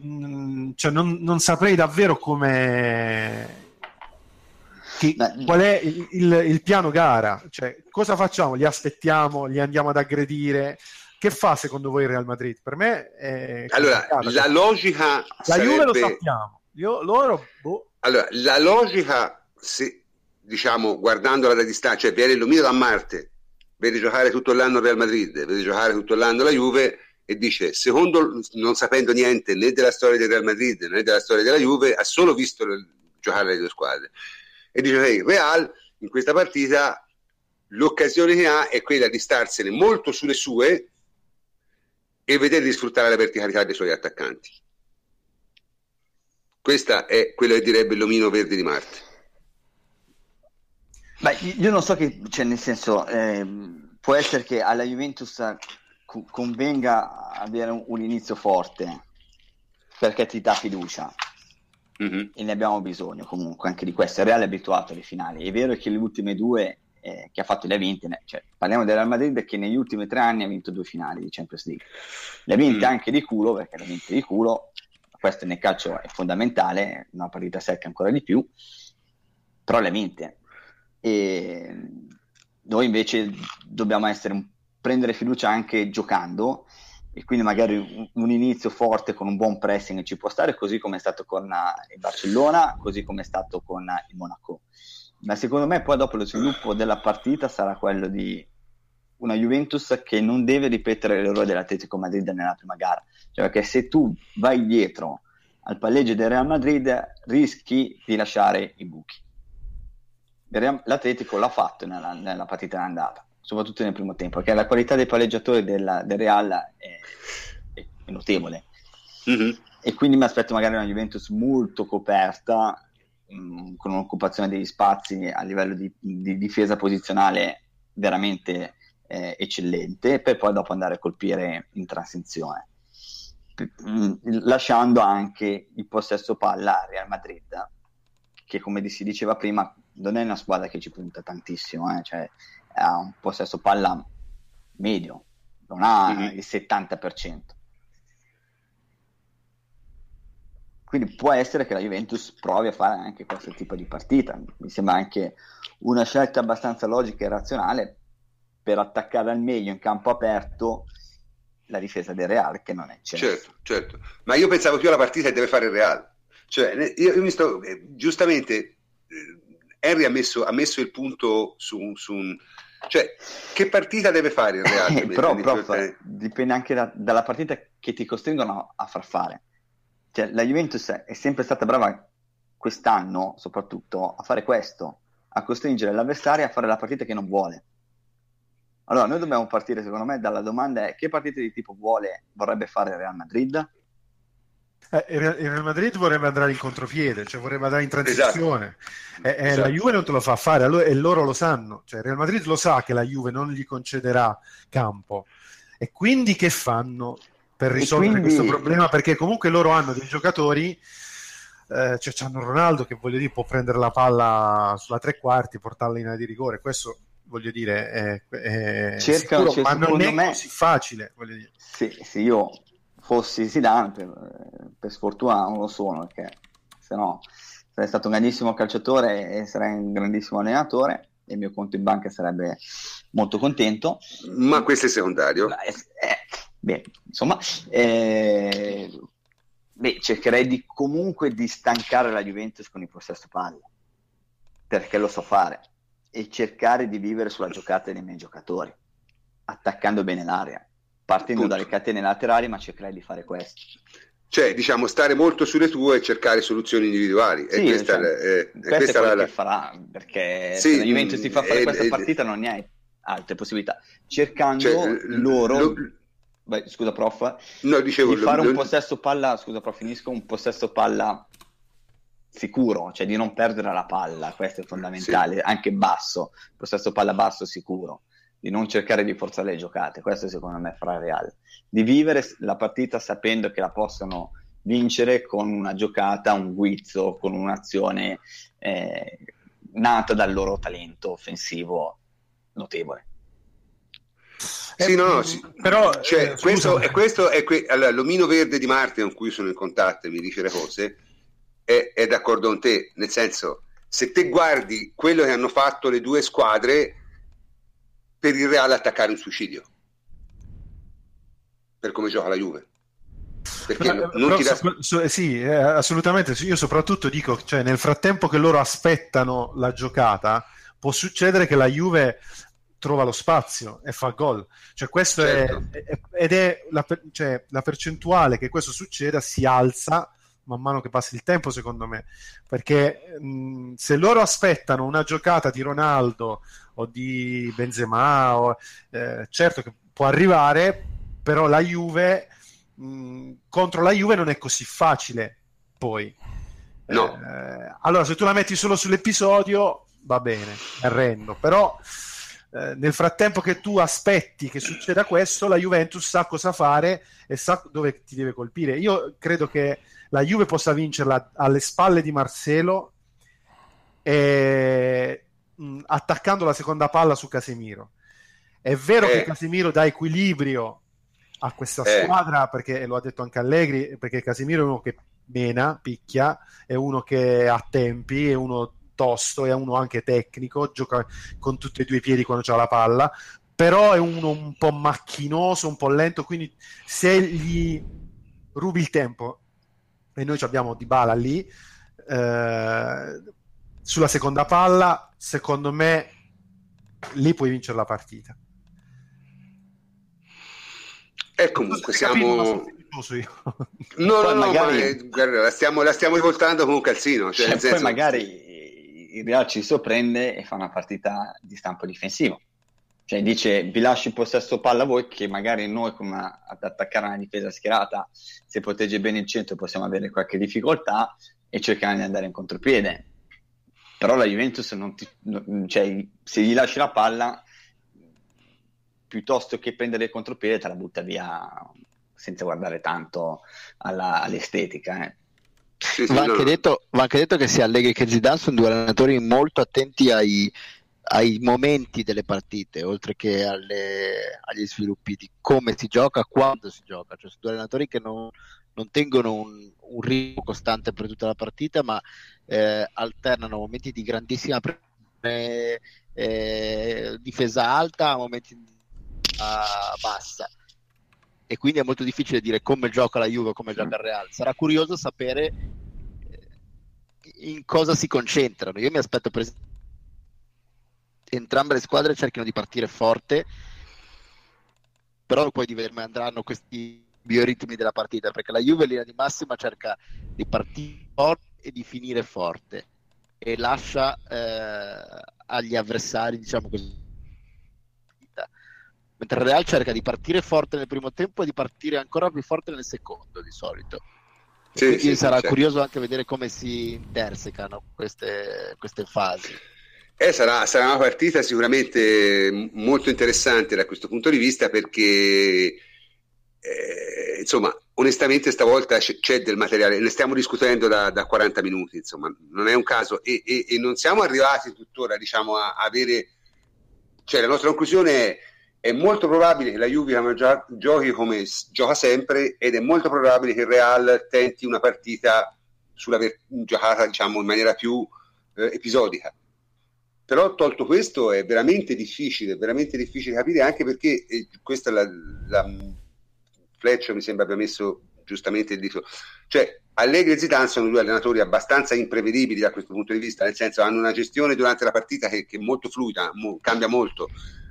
mm, cioè non, non, saprei davvero come... Che, qual è il, il, il, piano gara? Cioè, cosa facciamo? Li aspettiamo? Li andiamo ad aggredire? Che fa secondo voi il Real Madrid? Per me è allora, la logica la sarebbe... Juve lo sappiamo. Io, loro, boh. Allora, la logica, se, diciamo, guardandola da distanza, cioè viene illuminato da Marte, vede giocare tutto l'anno il Real Madrid, vede giocare tutto l'anno la Juve e dice, secondo, non sapendo niente né della storia del Real Madrid né della storia della Juve, ha solo visto giocare le due squadre. E dice, hey, Real in questa partita l'occasione che ha è quella di starsene molto sulle sue e vedere di sfruttare la verticalità dei suoi attaccanti. Questa è quello che direbbe l'omino verde di Marte. Beh, io non so che, cioè, nel senso, eh, può essere che alla Juventus co- convenga avere un, un, inizio forte perché ti dà fiducia. mm-hmm. e ne abbiamo bisogno comunque anche di questo. Il Real è abituato alle finali. È vero che le ultime due eh, che ha fatto le ha vinte, cioè, parliamo del Real Madrid che negli ultimi tre anni ha vinto due finali di Champions League. Le ha vinte mm. anche di culo, perché le ha vinte di culo, questo nel calcio è fondamentale, una partita secca ancora di più, però le ha vinte. E noi invece dobbiamo essere, prendere fiducia anche giocando e quindi magari un, un, inizio forte con un buon pressing ci può stare, così come è stato con uh, il Barcellona, così come è stato con uh, il Monaco. Ma secondo me poi dopo lo sviluppo della partita sarà quello di una Juventus che non deve ripetere l'errore dell'Atletico Madrid nella prima gara, cioè perché se tu vai dietro al palleggio del Real Madrid rischi di lasciare i buchi. L'Atletico l'ha fatto nella, nella partita andata soprattutto nel primo tempo, perché la qualità dei palleggiatori della, del Real è, è, notevole. Mm-hmm. E quindi mi aspetto magari una Juventus molto coperta, mh, con un'occupazione degli spazi a livello di, di difesa posizionale veramente eh, eccellente, per poi dopo andare a colpire in transizione. Mm, lasciando anche il possesso palla a Real Madrid, che come si diceva prima non è una squadra che ci punta tantissimo, eh? cioè, ha un possesso palla medio, non ha mm-hmm. il 70%. Quindi può essere che la Juventus provi a fare anche questo tipo di partita. Mi sembra anche una scelta abbastanza logica e razionale per attaccare al meglio in campo aperto la difesa del Real, che non è certo. Certo, certo. Ma io pensavo più alla partita che deve fare il Real. Cioè, io, io mi sto, eh, giustamente, eh, Henry ha messo, ha messo il punto su, su un cioè, che partita deve fare il Real? [LAUGHS] Però, prof, dipende anche da, dalla partita che ti costringono a far fare. Cioè, la Juventus è sempre stata brava quest'anno, soprattutto, a fare questo, a costringere l'avversario a fare la partita che non vuole. Allora, noi dobbiamo partire, secondo me, dalla domanda è che partite di tipo vuole, vorrebbe fare il Real Madrid? Eh, il Real Madrid vorrebbe andare in contropiede, cioè vorrebbe andare in transizione. Esatto. Eh, esatto. La Juve non te lo fa fare allora, e loro lo sanno. Cioè, il Real Madrid lo sa che la Juve non gli concederà campo. E quindi che fanno per risolvere quindi... questo problema? Perché comunque loro hanno dei giocatori. Eh, cioè, hanno Ronaldo che voglio dire può prendere la palla sulla tre quarti, portarla in area di rigore. Questo voglio dire è, è Cerca, sicuro, cioè, ma non è me... così facile. Voglio dire. Sì, sì, io fossi Zidane, per, per sfortuna non lo sono, perché se no sarei stato un grandissimo calciatore e sarei un grandissimo allenatore e il mio conto in banca sarebbe molto contento. Ma questo è secondario. Eh, eh, beh, insomma, eh, beh, cercherei di, comunque di stancare la Juventus con il possesso palla, perché lo so fare, e cercare di vivere sulla giocata dei miei giocatori, attaccando bene l'area partendo Punto. dalle catene laterali, ma cercherai di fare questo. Cioè, diciamo, stare molto sulle tue e cercare soluzioni individuali. Sì, e questa, cioè, è, questa questa è quello la... che farà, perché sì, se la Juventus ti fa fare eh, questa eh, partita non ne hai altre possibilità. Cercando cioè, loro... Lo... Beh, scusa prof, no, dicevo, di fare lo... un possesso palla, scusa prof, finisco, un possesso palla sicuro, cioè di non perdere la palla, questo è fondamentale, sì. anche basso, possesso palla basso sicuro di non cercare di forzare le giocate, questo secondo me farà Real, di vivere la partita sapendo che la possono vincere con una giocata, un guizzo, con un'azione eh, nata dal loro talento offensivo notevole. Sì, no, no, sì. però cioè, eh, questo, è, questo è que- allora, l'omino verde di Marte con cui sono in contatto e mi dice le cose è, è d'accordo con te, nel senso se te guardi quello che hanno fatto le due squadre per il Reale attaccare un suicidio. Per come gioca la Juve. Perché però, non ti dà... so, sì, eh, assolutamente io soprattutto dico cioè, nel frattempo che loro aspettano la giocata può succedere che la Juve trova lo spazio e fa gol cioè questo certo. è, è, ed è la, cioè, la percentuale che questo succeda si alza man mano che passa il tempo, secondo me, perché mh, se loro aspettano una giocata di Ronaldo o di Benzema, o, eh, certo che può arrivare, però la Juve mh, contro la Juve non è così facile poi. No. Eh, allora, se tu la metti solo sull'episodio, va bene, arrendo, però eh, nel frattempo che tu aspetti che succeda questo, la Juventus sa cosa fare e sa dove ti deve colpire. Io credo che la Juve possa vincerla alle spalle di Marcelo e, mh, attaccando la seconda palla su Casemiro. È vero Eh. che Casemiro dà equilibrio a questa Eh. squadra, perché lo ha detto anche Allegri, perché Casemiro è uno che mena, picchia, è uno che ha tempi, è uno tosto, è uno anche tecnico, gioca con tutti e due i piedi quando c'ha la palla, però è uno un po' macchinoso, un po' lento, quindi se gli rubi il tempo e noi ci abbiamo Dybala lì eh, sulla seconda palla, secondo me lì puoi vincere la partita. E comunque siamo... No, no, Poi no, magari- ma, eh, guarda, la stiamo, la stiamo rivoltando con un calzino. Cioè, Cioè, nel senso, poi magari il Real ci sorprende e fa una partita di stampo difensivo. Cioè dice vi lascio il possesso palla voi che magari noi come ad attaccare una difesa schierata se protegge bene il centro possiamo avere qualche difficoltà e cercare di andare in contropiede. Però la Juventus non ti, non- cioè, se gli lasci la palla piuttosto che prendere il contropiede te la butta via senza guardare tanto alla- all'estetica. eh. Sì, sì, Va anche, detto, va anche detto che sia Allegri che Zidane sono due allenatori molto attenti ai, ai momenti delle partite, oltre che alle- agli sviluppi di come si gioca, quando si gioca. Cioè, sono due allenatori che non, non tengono un, un ritmo costante per tutta la partita, ma eh, alternano momenti di grandissima pre- eh, difesa alta a momenti di difesa bassa. E quindi è molto difficile dire come gioca la Juve o come gioca il Real. Sarà curioso sapere eh, in cosa si concentrano. Io mi aspetto esempio entrambe le squadre cerchino di partire forte, però poi di vedere come andranno questi bioritmi della partita, perché la Juve in linea di massima cerca di partire forte e di finire forte e lascia eh, agli avversari, diciamo così, mentre il Real cerca di partire forte nel primo tempo e di partire ancora più forte nel secondo di solito. Sì, Quindi sì, sarà certo. curioso anche vedere come si intersecano queste, queste fasi. Eh, sarà, sarà una partita sicuramente molto interessante da questo punto di vista perché, eh, insomma, onestamente stavolta c'è, c'è del materiale, ne stiamo discutendo da, da 40 minuti, insomma, non è un caso e, e- e non siamo arrivati tuttora, diciamo, a avere, cioè la nostra conclusione è, è molto probabile che la Juve gio- giochi come gioca sempre ed è molto probabile che il Real tenti una partita sulla ver- giocata, diciamo, in maniera più eh, episodica. Però tolto questo è veramente difficile, veramente difficile capire anche perché eh, questa è la, la Fletcher mi sembra abbia messo giustamente il dito. Cioè, Allegri e Zidane sono due allenatori abbastanza imprevedibili da questo punto di vista, nel senso hanno una gestione durante la partita che, che è molto fluida, mo- cambia molto.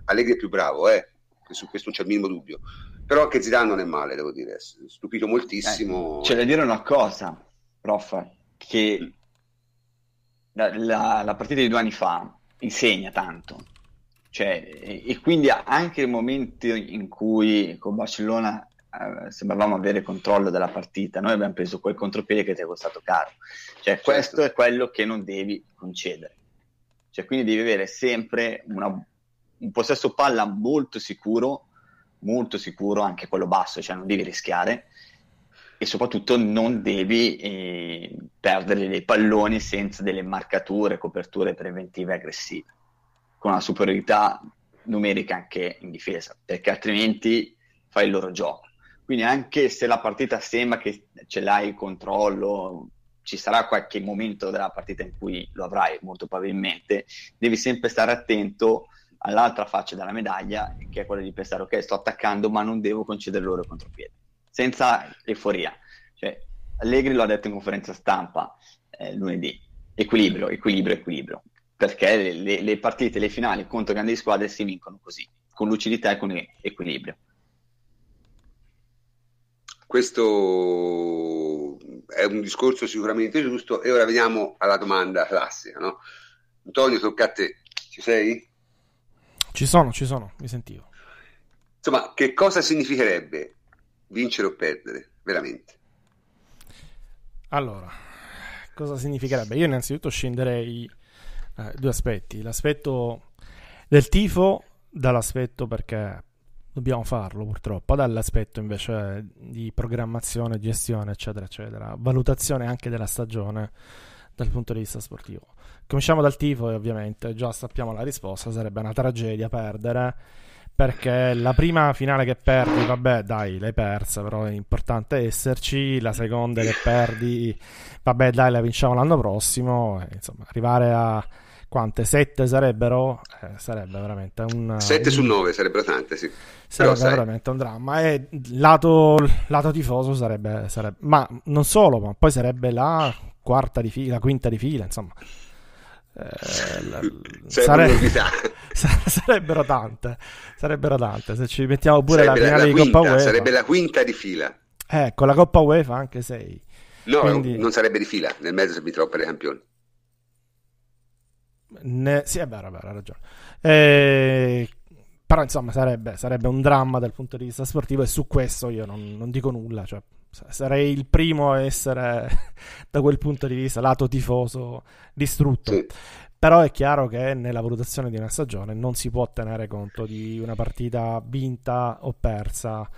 Allegri è più bravo, eh, su questo non c'è il minimo dubbio. Però anche Zidane non è male, devo dire, è stupito moltissimo. Eh, c'è da dire una cosa, prof, che la, la- la partita di due anni fa insegna tanto. Cioè, e, e quindi anche il momento in cui con Barcellona eh, sembravamo avere controllo della partita, noi abbiamo preso quel contropiede che ti è costato caro. Cioè, questo è quello che non devi concedere. Cioè, quindi devi avere sempre una- un possesso palla molto sicuro, molto sicuro, anche quello basso, cioè non devi rischiare. E soprattutto non devi eh, perdere dei palloni senza delle marcature, coperture preventive aggressive, con una superiorità numerica anche in difesa, perché altrimenti fai il loro gioco. Quindi anche se la partita sembra che ce l'hai il controllo, ci sarà qualche momento della partita in cui lo avrai molto probabilmente, devi sempre stare attento all'altra faccia della medaglia, che è quella di pensare ok, sto attaccando, ma non devo concedere loro il contropiede senza euforia. Cioè, Allegri lo ha detto in conferenza stampa eh, lunedì, equilibrio, equilibrio, equilibrio, perché le, le- le partite, le finali contro grandi squadre si vincono così, con lucidità e con equilibrio. Questo è un discorso sicuramente giusto e ora veniamo alla domanda classica, no? Antonio, tocca a te, ci sei? Ci sono, ci sono, mi sentivo. Insomma, che cosa significherebbe vincere o perdere, veramente? Allora, cosa significherebbe? Io innanzitutto scenderei eh, due aspetti. L'aspetto del tifo dall'aspetto perché dobbiamo farlo purtroppo, dall'aspetto invece di programmazione, gestione, eccetera, eccetera, valutazione anche della stagione dal punto di vista sportivo. Cominciamo dal tifo e ovviamente già sappiamo la risposta, sarebbe una tragedia perdere perché la prima finale che perdi, vabbè, dai, l'hai persa, però è importante esserci. La seconda che perdi, vabbè, dai, la vinciamo l'anno prossimo. insomma, arrivare a quante? Sette sarebbero? Eh, sarebbe veramente un. 7 su 9 sarebbero tante, sì. Sarebbe però, veramente sai. un dramma. E lato, lato tifoso sarebbe, sarebbe. Ma non solo, ma poi sarebbe la quarta di fila, la quinta di fila, insomma. Eh, sare... [LAUGHS] sarebbero tante sarebbero tante. Se ci mettiamo pure sarebbe la finale la, la di quinta, Coppa UEFA. sarebbe la quinta di fila. Eh con la Coppa UEFA anche sei. No Quindi... non sarebbe di fila nel mezzo se mi trovo per i campioni. Ne... sì è vero, è vero hai ragione. Eh... però insomma sarebbe, sarebbe, un dramma dal punto di vista sportivo e su questo io non, non dico nulla cioè sarei il primo a essere [LAUGHS] da quel punto di vista lato tifoso distrutto. Sì. Però è chiaro che nella valutazione di una stagione non si può tenere conto di una partita vinta o persa,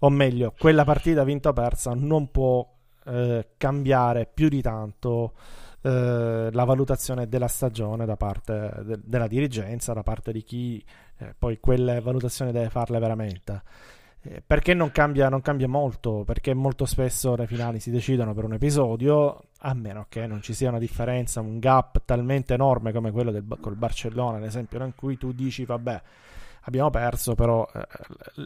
o meglio, quella partita vinta o persa non può eh, cambiare più di tanto eh, la valutazione della stagione da parte de- della dirigenza, da parte di chi eh, poi quelle valutazioni deve farle veramente. Eh, perché non cambia, non cambia, molto? Perché molto spesso le finali si decidono per un episodio, a meno che non ci sia una differenza, un gap talmente enorme come quello del, col Barcellona, ad esempio, in cui tu dici, vabbè, abbiamo perso, però eh,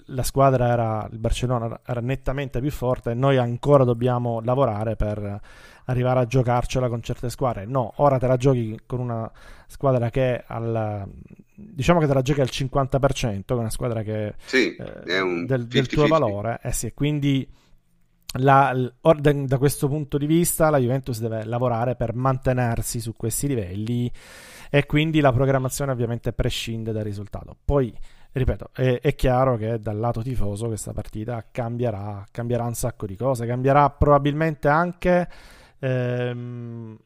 la squadra era, il Barcellona era nettamente più forte e noi ancora dobbiamo lavorare per arrivare a giocarcela con certe squadre. No, ora te la giochi con una squadra che al diciamo che te la giochi al 50%, che è una squadra che sì, eh, del, del, tuo valore, eh sì, quindi la, da questo punto di vista la Juventus deve lavorare per mantenersi su questi livelli e quindi la programmazione ovviamente prescinde dal risultato. Poi, ripeto, è, è chiaro che dal lato tifoso questa partita cambierà, cambierà un sacco di cose, cambierà probabilmente anche... Ehm,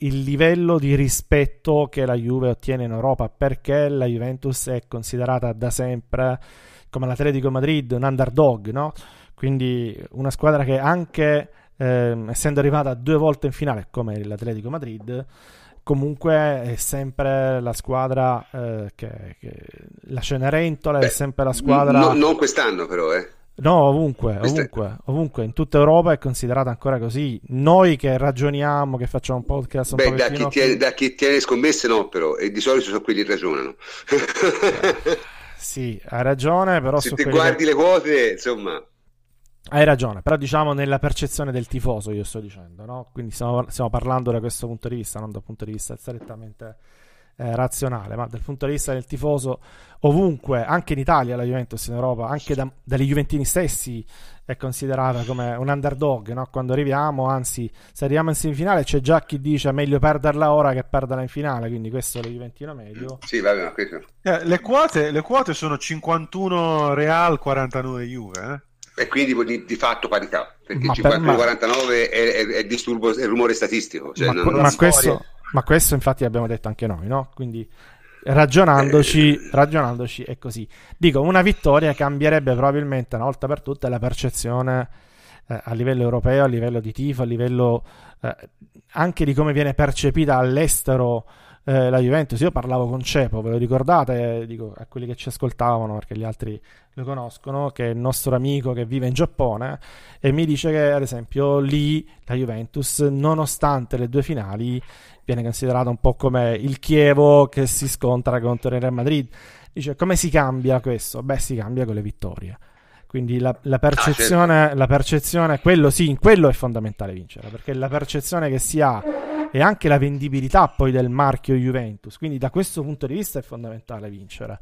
il livello di rispetto che la Juve ottiene in Europa perché la Juventus è considerata da sempre come l'Atletico Madrid un underdog, no? Quindi una squadra che anche eh, essendo arrivata due volte in finale come l'Atletico Madrid comunque è sempre la squadra eh, che, che, la Cenerentola Beh, è sempre la squadra no, non quest'anno però eh No, ovunque, ovunque, ovunque, in tutta Europa è considerata ancora così. Noi che ragioniamo, che facciamo un podcast un Beh, da chi, tiene, da chi tiene scommesse no, però, e di solito sono quelli che ragionano. sì, hai ragione, però... Se ti guardi che... le quote, insomma... Hai ragione, però diciamo nella percezione del tifoso, io sto dicendo, no? Quindi stiamo, stiamo parlando da questo punto di vista, non dal punto di vista strettamente eh, razionale, ma dal punto di vista del tifoso ovunque, anche in Italia la Juventus in Europa, anche da, dagli Juventini stessi è considerata come un underdog, no? quando arriviamo, anzi se arriviamo in semifinale c'è già chi dice meglio perderla ora che perderla in finale, quindi questo è lo Juventino medio. Sì, va bene, questo. Eh, le, quote, le quote sono 51 Real, 49 Juve, eh? E quindi di, di, fatto parità, perché 51-49 è, è, è, disturbo, è rumore statistico. Cioè ma, non, ma questo, ma questo infatti abbiamo detto anche noi, no? Quindi ragionandoci, eh. ragionandoci è così. Dico, una vittoria cambierebbe probabilmente una volta per tutte la percezione eh, a livello europeo, a livello di tifo, a livello eh, anche di come viene percepita all'estero eh, la Juventus. Io parlavo con Cepo, ve lo ricordate? Dico a quelli che ci ascoltavano, perché gli altri lo conoscono, che è il nostro amico che vive in Giappone, e mi dice che ad esempio lì la Juventus, nonostante le due finali, viene considerata un po' come il Chievo che si scontra contro il Real Madrid. Dice come si cambia questo? Beh, si cambia con le vittorie. Quindi la, la, percezione, ah, certo. la percezione, quello sì, in quello è fondamentale vincere, perché la percezione che si ha e anche la vendibilità poi del marchio Juventus. Quindi da questo punto di vista è fondamentale vincere.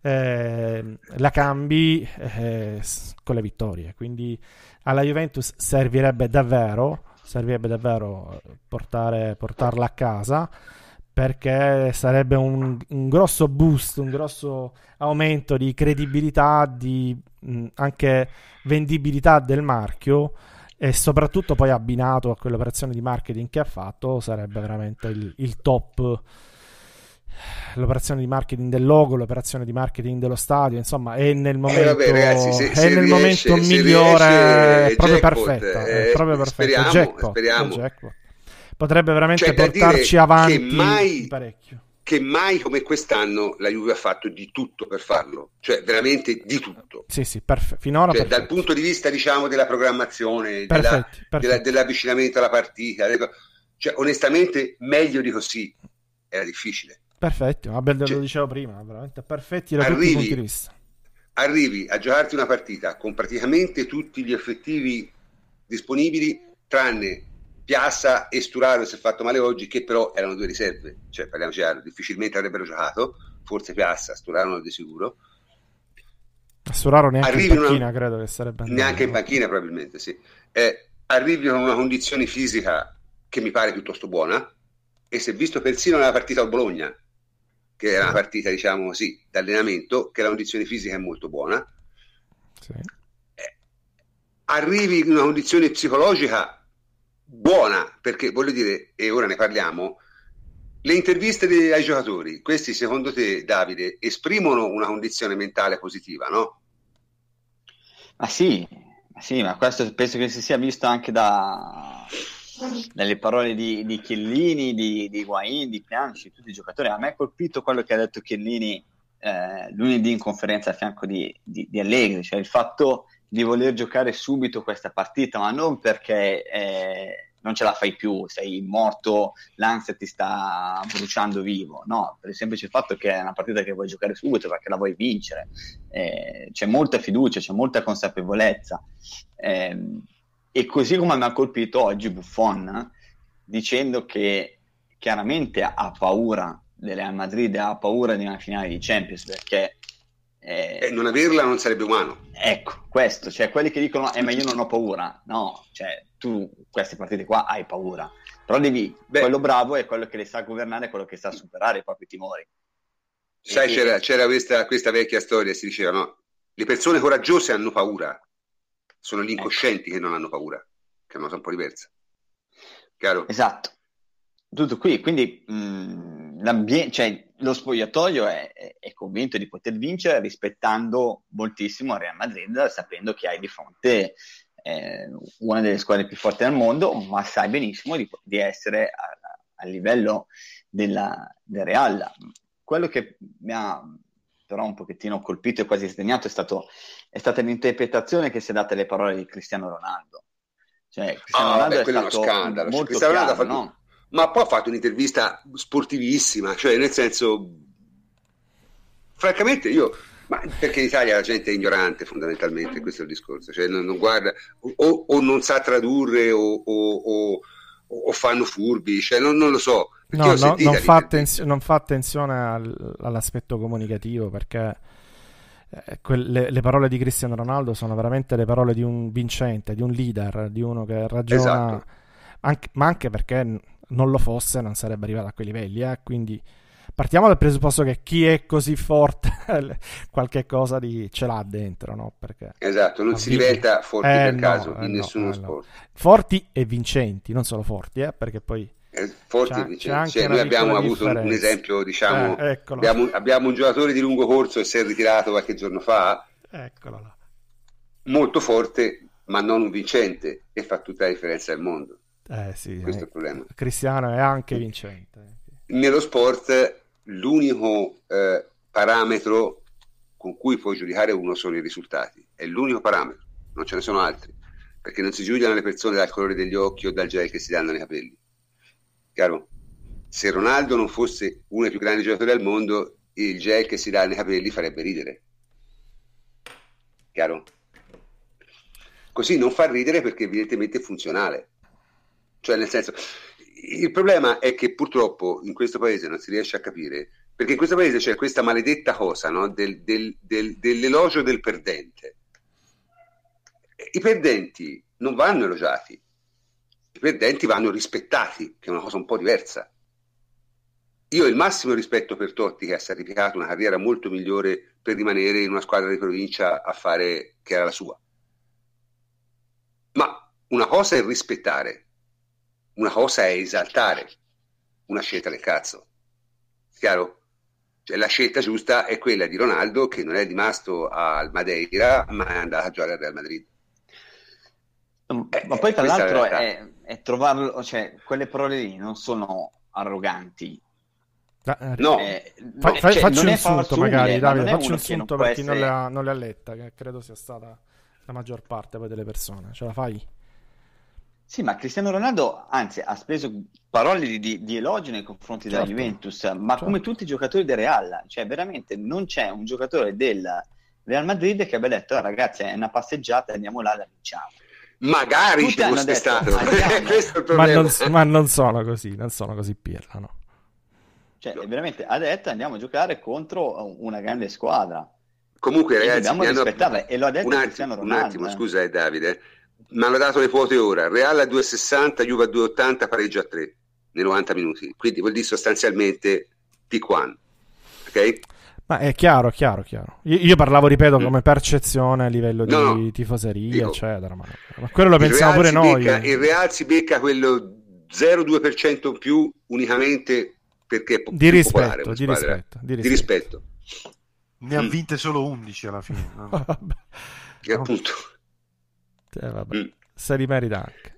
Eh, la cambi eh, con le vittorie. Quindi alla Juventus servirebbe davvero servirebbe davvero portare, portarla a casa perché sarebbe un, un, grosso boost, un grosso aumento di credibilità, di mh, anche vendibilità del marchio e soprattutto poi abbinato a quell'operazione di marketing che ha fatto sarebbe veramente il, il top l'operazione di marketing del logo, l'operazione di marketing dello stadio, insomma, è nel momento, eh vabbè, ragazzi, se, è se nel riesce, momento migliore, riesce, proprio perfetto, eh, è proprio perfetto. speriamo, jackpot, speriamo. Potrebbe veramente Cioè, portarci avanti mai- parecchio. Che mai come quest'anno la Juve ha fatto di tutto per farlo, cioè veramente di tutto. Sì, sì, perfe- finora Cioè, perfetto. dal punto di vista diciamo della programmazione, della- Perfetti, della- perfetti. dell'avvicinamento alla partita, cioè onestamente meglio di così era difficile. Perfetti, vabbè, lo Cioè, dicevo prima, veramente perfetti da tutti i arrivi- punti di vista. Arrivi a giocarti una partita con praticamente tutti gli effettivi disponibili, tranne Piazza e Sturaro si è fatto male oggi, che però erano due riserve, cioè parliamoci chiaro, difficilmente avrebbero giocato, forse Piazza, Sturaro non di sicuro, A Suraro neanche Arrivi in in una- panchina, credo che sarebbe andato. neanche in panchina probabilmente, sì. Eh, arrivi con una condizione fisica che mi pare piuttosto buona e si è visto persino nella partita al Bologna, che era una partita, diciamo così, d'allenamento, che la condizione fisica è molto buona. Sì. Arrivi in una condizione psicologica buona, perché voglio dire, e ora ne parliamo, le interviste dei- ai giocatori, questi secondo te, Davide, esprimono una condizione mentale positiva, no? Ma sì, sì, ma questo penso che si sia visto anche da, dalle parole di, di Chiellini, di, di Higuain, di Pianci, tutti i giocatori. A me è colpito quello che ha detto Chiellini eh, lunedì in conferenza a fianco di, di- di Allegri, cioè il fatto di voler giocare subito questa partita, ma non perché eh, non ce la fai più, sei morto, l'ansia ti sta bruciando vivo, no, per il semplice fatto che è una partita che vuoi giocare subito perché la vuoi vincere eh, c'è molta fiducia, c'è molta consapevolezza. Ehm, e così come mi ha colpito oggi Buffon eh, dicendo che chiaramente ha paura del Real Madrid, ha paura di una finale di Champions perché eh, Eh, non averla non sarebbe umano. Ecco, questo, cioè quelli che dicono, eh ma io non ho paura, no, cioè tu queste partite qua hai paura, però devi, Beh. quello bravo è quello che le sa governare, quello che sa superare i propri timori. Sai, E- c'era, c'era questa, questa vecchia storia, si diceva, no? Le persone coraggiose hanno paura, sono gli incoscienti che non hanno paura, che è una cosa un po' diversa. Chiaro? Esatto, tutto qui, quindi mh, l'ambien- cioè, lo spogliatoio è, è- convinto di poter vincere rispettando moltissimo il Real Madrid, sapendo che hai di fronte eh, una delle squadre più forti del mondo, ma sai benissimo di, di essere a, a livello della, del Real. Quello che mi ha però un pochettino colpito e quasi sdegnato è, stato, è stata l'interpretazione che si è data alle parole di Cristiano Ronaldo. Cioè, Cristiano Ah, Ronaldo beh, è stato scandalo. molto Cristiano Ronaldo chiaro, ha fatto- no? Ma poi ha fatto un'intervista sportivissima, cioè nel senso, francamente io, ma perché in Italia la gente è ignorante fondamentalmente, questo è il discorso, cioè non, non guarda, o, o non sa tradurre o, o- o- fanno furbi, cioè non, non lo so. No, no, non, fa attenzio- non fa attenzione al- all'aspetto comunicativo perché eh, quelle- le parole di Cristiano Ronaldo sono veramente le parole di un vincente, di un leader, di uno che ragiona, Esatto. anche- ma anche perché non lo fosse non sarebbe arrivato a quei livelli. eh, Quindi partiamo dal presupposto che chi è così forte [LAUGHS] qualche cosa di, ce l'ha dentro, no? Perché Esatto, non si diventa forti Eh, per no, caso eh, in no, nessuno eh, sport. forti e vincenti, non solo forti, eh, perché poi Eh, Forti C'è- e vincenti. Cioè, noi abbiamo avuto un- un differenza. esempio, diciamo, abbiamo, abbiamo un giocatore di lungo corso che si è ritirato qualche giorno fa, eccolo là. molto forte, ma non un vincente, e fa tutta la differenza del mondo. Eh sì, Questo è eh, il problema. Cristiano è anche vincente. Nello sport l'unico eh, parametro con cui puoi giudicare uno sono i risultati, è l'unico parametro, non ce ne sono altri, perché non si giudicano le persone dal colore degli occhi o dal gel che si danno nei capelli. Chiaro? Se Ronaldo non fosse uno dei più grandi giocatori al mondo, il gel che si dà nei capelli farebbe ridere. Chiaro? Così non fa ridere perché evidentemente è funzionale. Cioè, nel senso, il problema è che purtroppo in questo paese non si riesce a capire, perché in questo paese c'è questa maledetta cosa no? del, del- del- dell'elogio del perdente. I perdenti non vanno elogiati, i perdenti vanno rispettati, che è una cosa un po' diversa. Io il massimo rispetto per Totti che ha sacrificato una carriera molto migliore per rimanere in una squadra di provincia a fare che era la sua. Ma una cosa è rispettare, una cosa è esaltare una scelta del cazzo. Chiaro? Cioè, la scelta giusta è quella di Ronaldo che non è rimasto al Madeira ma è andato a giocare al Real Madrid. Eh, ma poi tra l'altro è, è, trovarlo, cioè quelle parole lì non sono arroganti. Eh, no, eh, fa, fa, cioè, facci un sunto magari, Davide, facci un sunto per chi essere... non, le ha, non le ha letta, che credo sia stata la maggior parte poi delle persone. Ce la fai? Sì, ma Cristiano Ronaldo, anzi, ha speso parole di, di, di elogi nei confronti certo. della Juventus, ma certo. come tutti i giocatori del Real, cioè veramente non c'è un giocatore del Real Madrid che abbia detto, oh, ragazzi, è una passeggiata, andiamo là, la vinciamo. Magari ci fosse stato, [LAUGHS] ma, non, ma non sono così, non sono così pirla, no? Cioè, no. veramente ha detto andiamo a giocare contro una grande squadra. Comunque, ragazzi, dobbiamo rispettarla hanno... e lo ha detto un Cristiano Ronaldo. Un attimo, eh. scusa, eh, Davide mi hanno dato le quote ora, Real a 2,60, Juve a 2,80, pareggio a 3 nei 90 minuti, quindi vuol dire sostanzialmente P1, ok? Ma è chiaro, chiaro, chiaro. Io, io parlavo, ripeto, mm. come percezione a livello di no, no, tifoseria, dico, eccetera. Ma, ma, quello lo pensiamo pure noi. Becca, il Real si becca quello 0,2% in più unicamente perché è po- di rispetto, popolare, di, rispetto, di, rispetto, di rispetto. Ne ha mm. vinte solo 11 alla fine. No? [LAUGHS] e appunto. Eh, vabbè. Mm. Se li merita anche.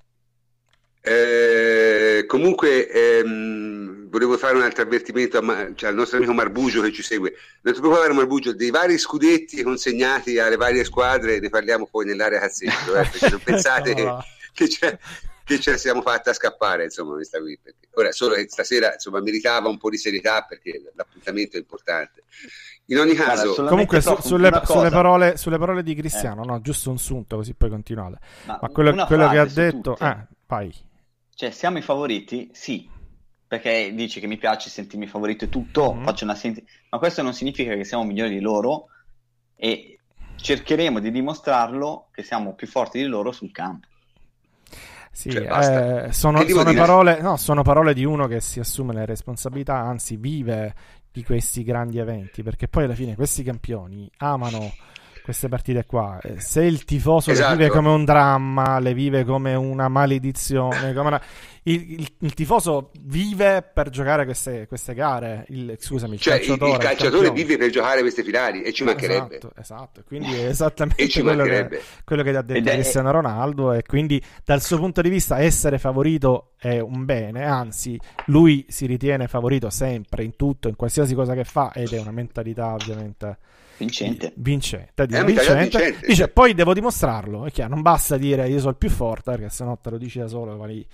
Eh, comunque ehm, volevo fare un altro avvertimento a, cioè, al nostro amico Marbugio che ci segue. Non ti preoccupare Marbugio, dei vari scudetti consegnati alle varie squadre ne parliamo poi nell'area cazzetto, eh, perché non [LAUGHS] pensate no. che, che, che, ce la siamo fatta scappare insomma questa qui. Perché, ora solo che stasera insomma meritava un po' di serietà perché l'appuntamento è importante. In ogni caso, Guarda, comunque su, sulle, sulle, parole, sulle, parole, di Cristiano, eh. no, giusto un sunto così poi continuate. Ma, Ma quello, quello che ha detto, ah, vai. Cioè, siamo i favoriti? Sì, perché dici che mi piace sentirmi favorito e tutto, mm-hmm. faccio una senti- ma questo non significa che siamo migliori di loro e cercheremo di dimostrarlo che siamo più forti di loro sul campo. Sì, cioè, eh, sono, sono, parole, no, sono, parole, di uno che si assume le responsabilità, anzi vive di questi grandi eventi, perché poi alla fine questi campioni amano queste partite qua. Eh, se il tifoso esatto. le vive come un dramma, le vive come una maledizione, come una... Il, il, il, tifoso vive per giocare queste, queste gare. Il, scusami, il cioè, calciatore, il, calciatore vive per giocare queste finali e ci mancherebbe. Esatto, esatto. quindi è esattamente quello che, quello, che, ti ha detto Cristiano Ronaldo. E quindi dal suo punto di vista, essere favorito è un bene. Anzi, lui si ritiene favorito sempre in tutto, in qualsiasi cosa che fa, ed è una mentalità ovviamente Vincente. Vincente. Dice, vincente. vincente. Dice, poi devo dimostrarlo. È chiaro, non basta dire io sono il più forte, perché se no te lo dici da solo, vali,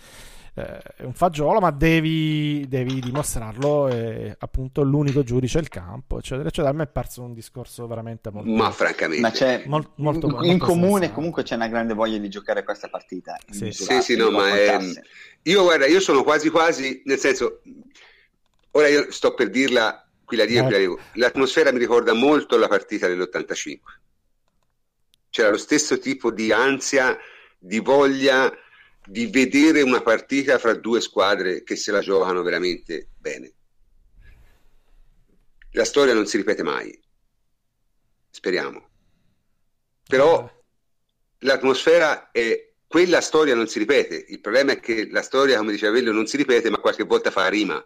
eh, è un fagiolo, ma devi, devi dimostrarlo. E appunto l'unico giudice è il campo, eccetera, eccetera. A me è perso un discorso veramente molto. Ma francamente, ma c'è molto, molto, in, molto comune sensato. comunque c'è una grande voglia di giocare questa partita. Sì, sì, sì, no, ma è... io guarda, io sono quasi quasi, nel senso, ora io sto per dirla qui la dico, eh. l'atmosfera mi ricorda molto la partita dell'85. C'era lo stesso tipo di ansia, di voglia di vedere una partita fra due squadre che se la giocano veramente bene. La storia non si ripete mai, speriamo. Però l'atmosfera è quella storia non si ripete. Il problema è che la storia, come diceva Vello, non si ripete, ma qualche volta fa rima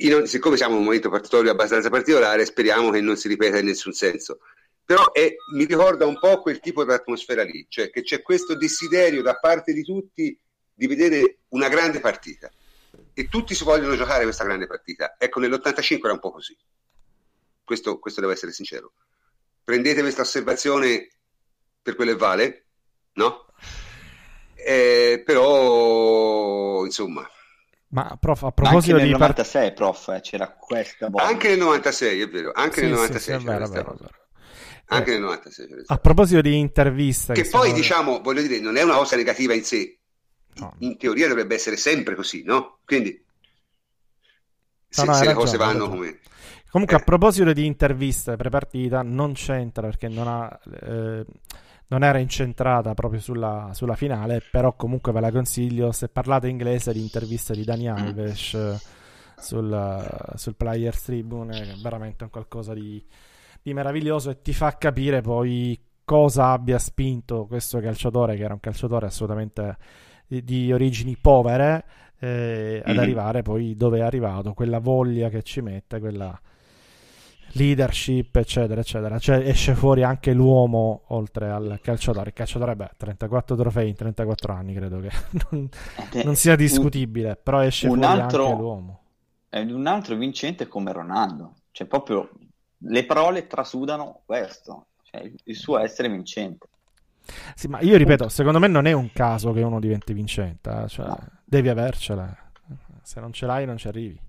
in, siccome siamo in un momento partitorio abbastanza particolare, speriamo che non si ripeta in nessun senso. Però è, mi ricorda un po' quel tipo di atmosfera lì, cioè che c'è questo desiderio da parte di tutti di vedere una grande partita e tutti si vogliono giocare questa grande partita. Ecco, nell'85 era un po' così. Questo, questo devo essere sincero. Prendete questa osservazione per quello che vale, no? Eh, però, insomma, ma prof, a proposito anche nel di 96, prof, eh, c'era questa volta. Anche nel 96, è vero, anche sì, nel 96 sì, sì, vero, vero, vero. Anche eh, nel 96. A proposito di interviste che, che poi, sono... diciamo, voglio dire, non è una cosa negativa in sé. No. In teoria dovrebbe essere sempre così, no? Quindi se, no, no, se le cose vanno come Comunque, eh. a proposito di interviste pre-partita, non c'entra perché non ha eh, non era incentrata proprio sulla, sulla, finale, però comunque ve la consiglio se parlate inglese di intervista di Dani Alves eh, sul, sul Players Tribune, è veramente un qualcosa di, di meraviglioso e ti fa capire poi cosa abbia spinto questo calciatore, che era un calciatore assolutamente di, di origini povere, eh, ad mm-hmm. arrivare poi dove è arrivato, quella voglia che ci mette, quella leadership, eccetera, eccetera. Cioè, esce fuori anche l'uomo oltre al calciatore. Il calciatore, beh, 34 trofei in 34 anni, credo che [LAUGHS] non, eh, non sia discutibile, un, però esce fuori altro, anche l'uomo. È un altro vincente come Ronaldo, cioè proprio le parole trasudano questo, cioè il suo essere vincente. Sì, ma io ripeto, secondo me non è un caso che uno diventi vincente, eh? cioè, no. devi avercela. Se non ce l'hai non ci arrivi.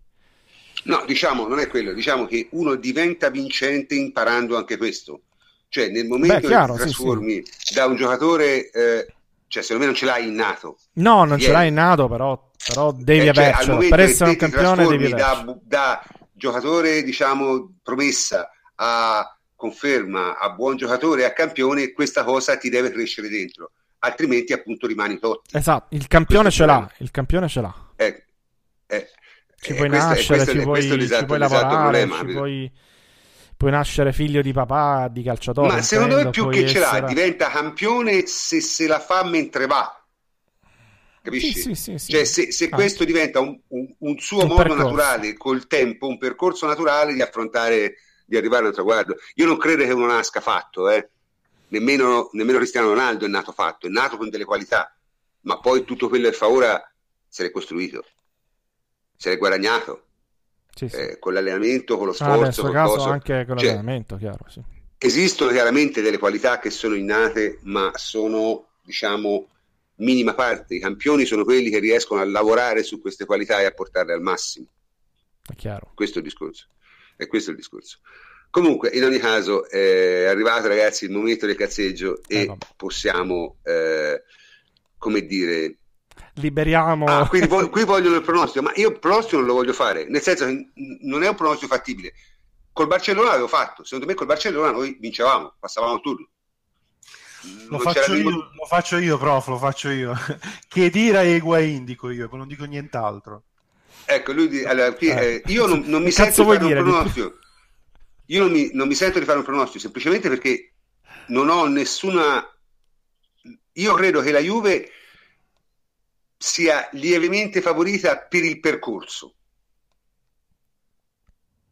No, diciamo, non è quello, diciamo che uno diventa vincente imparando anche questo. Cioè, nel momento Beh, chiaro, che ti trasformi sì, sì. da un giocatore, eh, cioè, secondo me non ce l'hai innato. No, non ce l'hai innato, però, però devi eh, cioè, avercela. Per essere un campione devi da, da giocatore, diciamo, promessa a conferma, a buon giocatore, a campione, questa cosa ti deve crescere dentro, altrimenti appunto rimani totti. Esatto, il campione ce l'ha, il campione ce l'ha. Eh, eh, ci puoi questo, nascere, questo, ci, puoi, ci puoi lavorare, ci puoi, puoi, nascere figlio di papà, di calciatore. Ma secondo me più che ce l'ha, diventa campione se se la fa mentre va. Capisci? Sì, sì, sì, cioè, se, se ah. questo diventa un, un, un suo un modo percorso. naturale col tempo, un percorso naturale di affrontare, di arrivare al traguardo. Io non credo che uno nasca fatto, eh. nemmeno, nemmeno Cristiano Ronaldo è nato fatto, è nato con delle qualità, ma poi tutto quello che fa ora se l'è costruito se l'è guadagnato sì, sì. Eh, con l'allenamento, con lo sforzo. Ah, caso coso. anche con cioè, l'allenamento, chiaro. Sì. Esistono chiaramente delle qualità che sono innate, ma sono, diciamo, minima parte. I campioni sono quelli che riescono a lavorare su queste qualità e a portarle al massimo. È chiaro. Questo è il discorso. E questo è il discorso. Comunque, in ogni caso, è arrivato ragazzi il momento del cazzeggio eh, e vabbè. possiamo, eh, come dire, liberiamo. Ah, quindi vo- qui vogliono il pronostico, ma io il pronostico non lo voglio fare, nel senso che non è un pronostico fattibile. Col Barcellona l'avevo fatto, secondo me col Barcellona noi vincevamo, passavamo il turno. Lo faccio, io, lo faccio, io, prof, lo faccio io. [LAUGHS] che dire a Higuain, dico io, non dico nient'altro. Ecco, lui, allora, qui, eh, io non, non mi sento di fare dire, un pronostico. Io non mi, non mi sento di fare un pronostico, semplicemente perché non ho nessuna... Io credo che la Juve sia lievemente favorita per il percorso.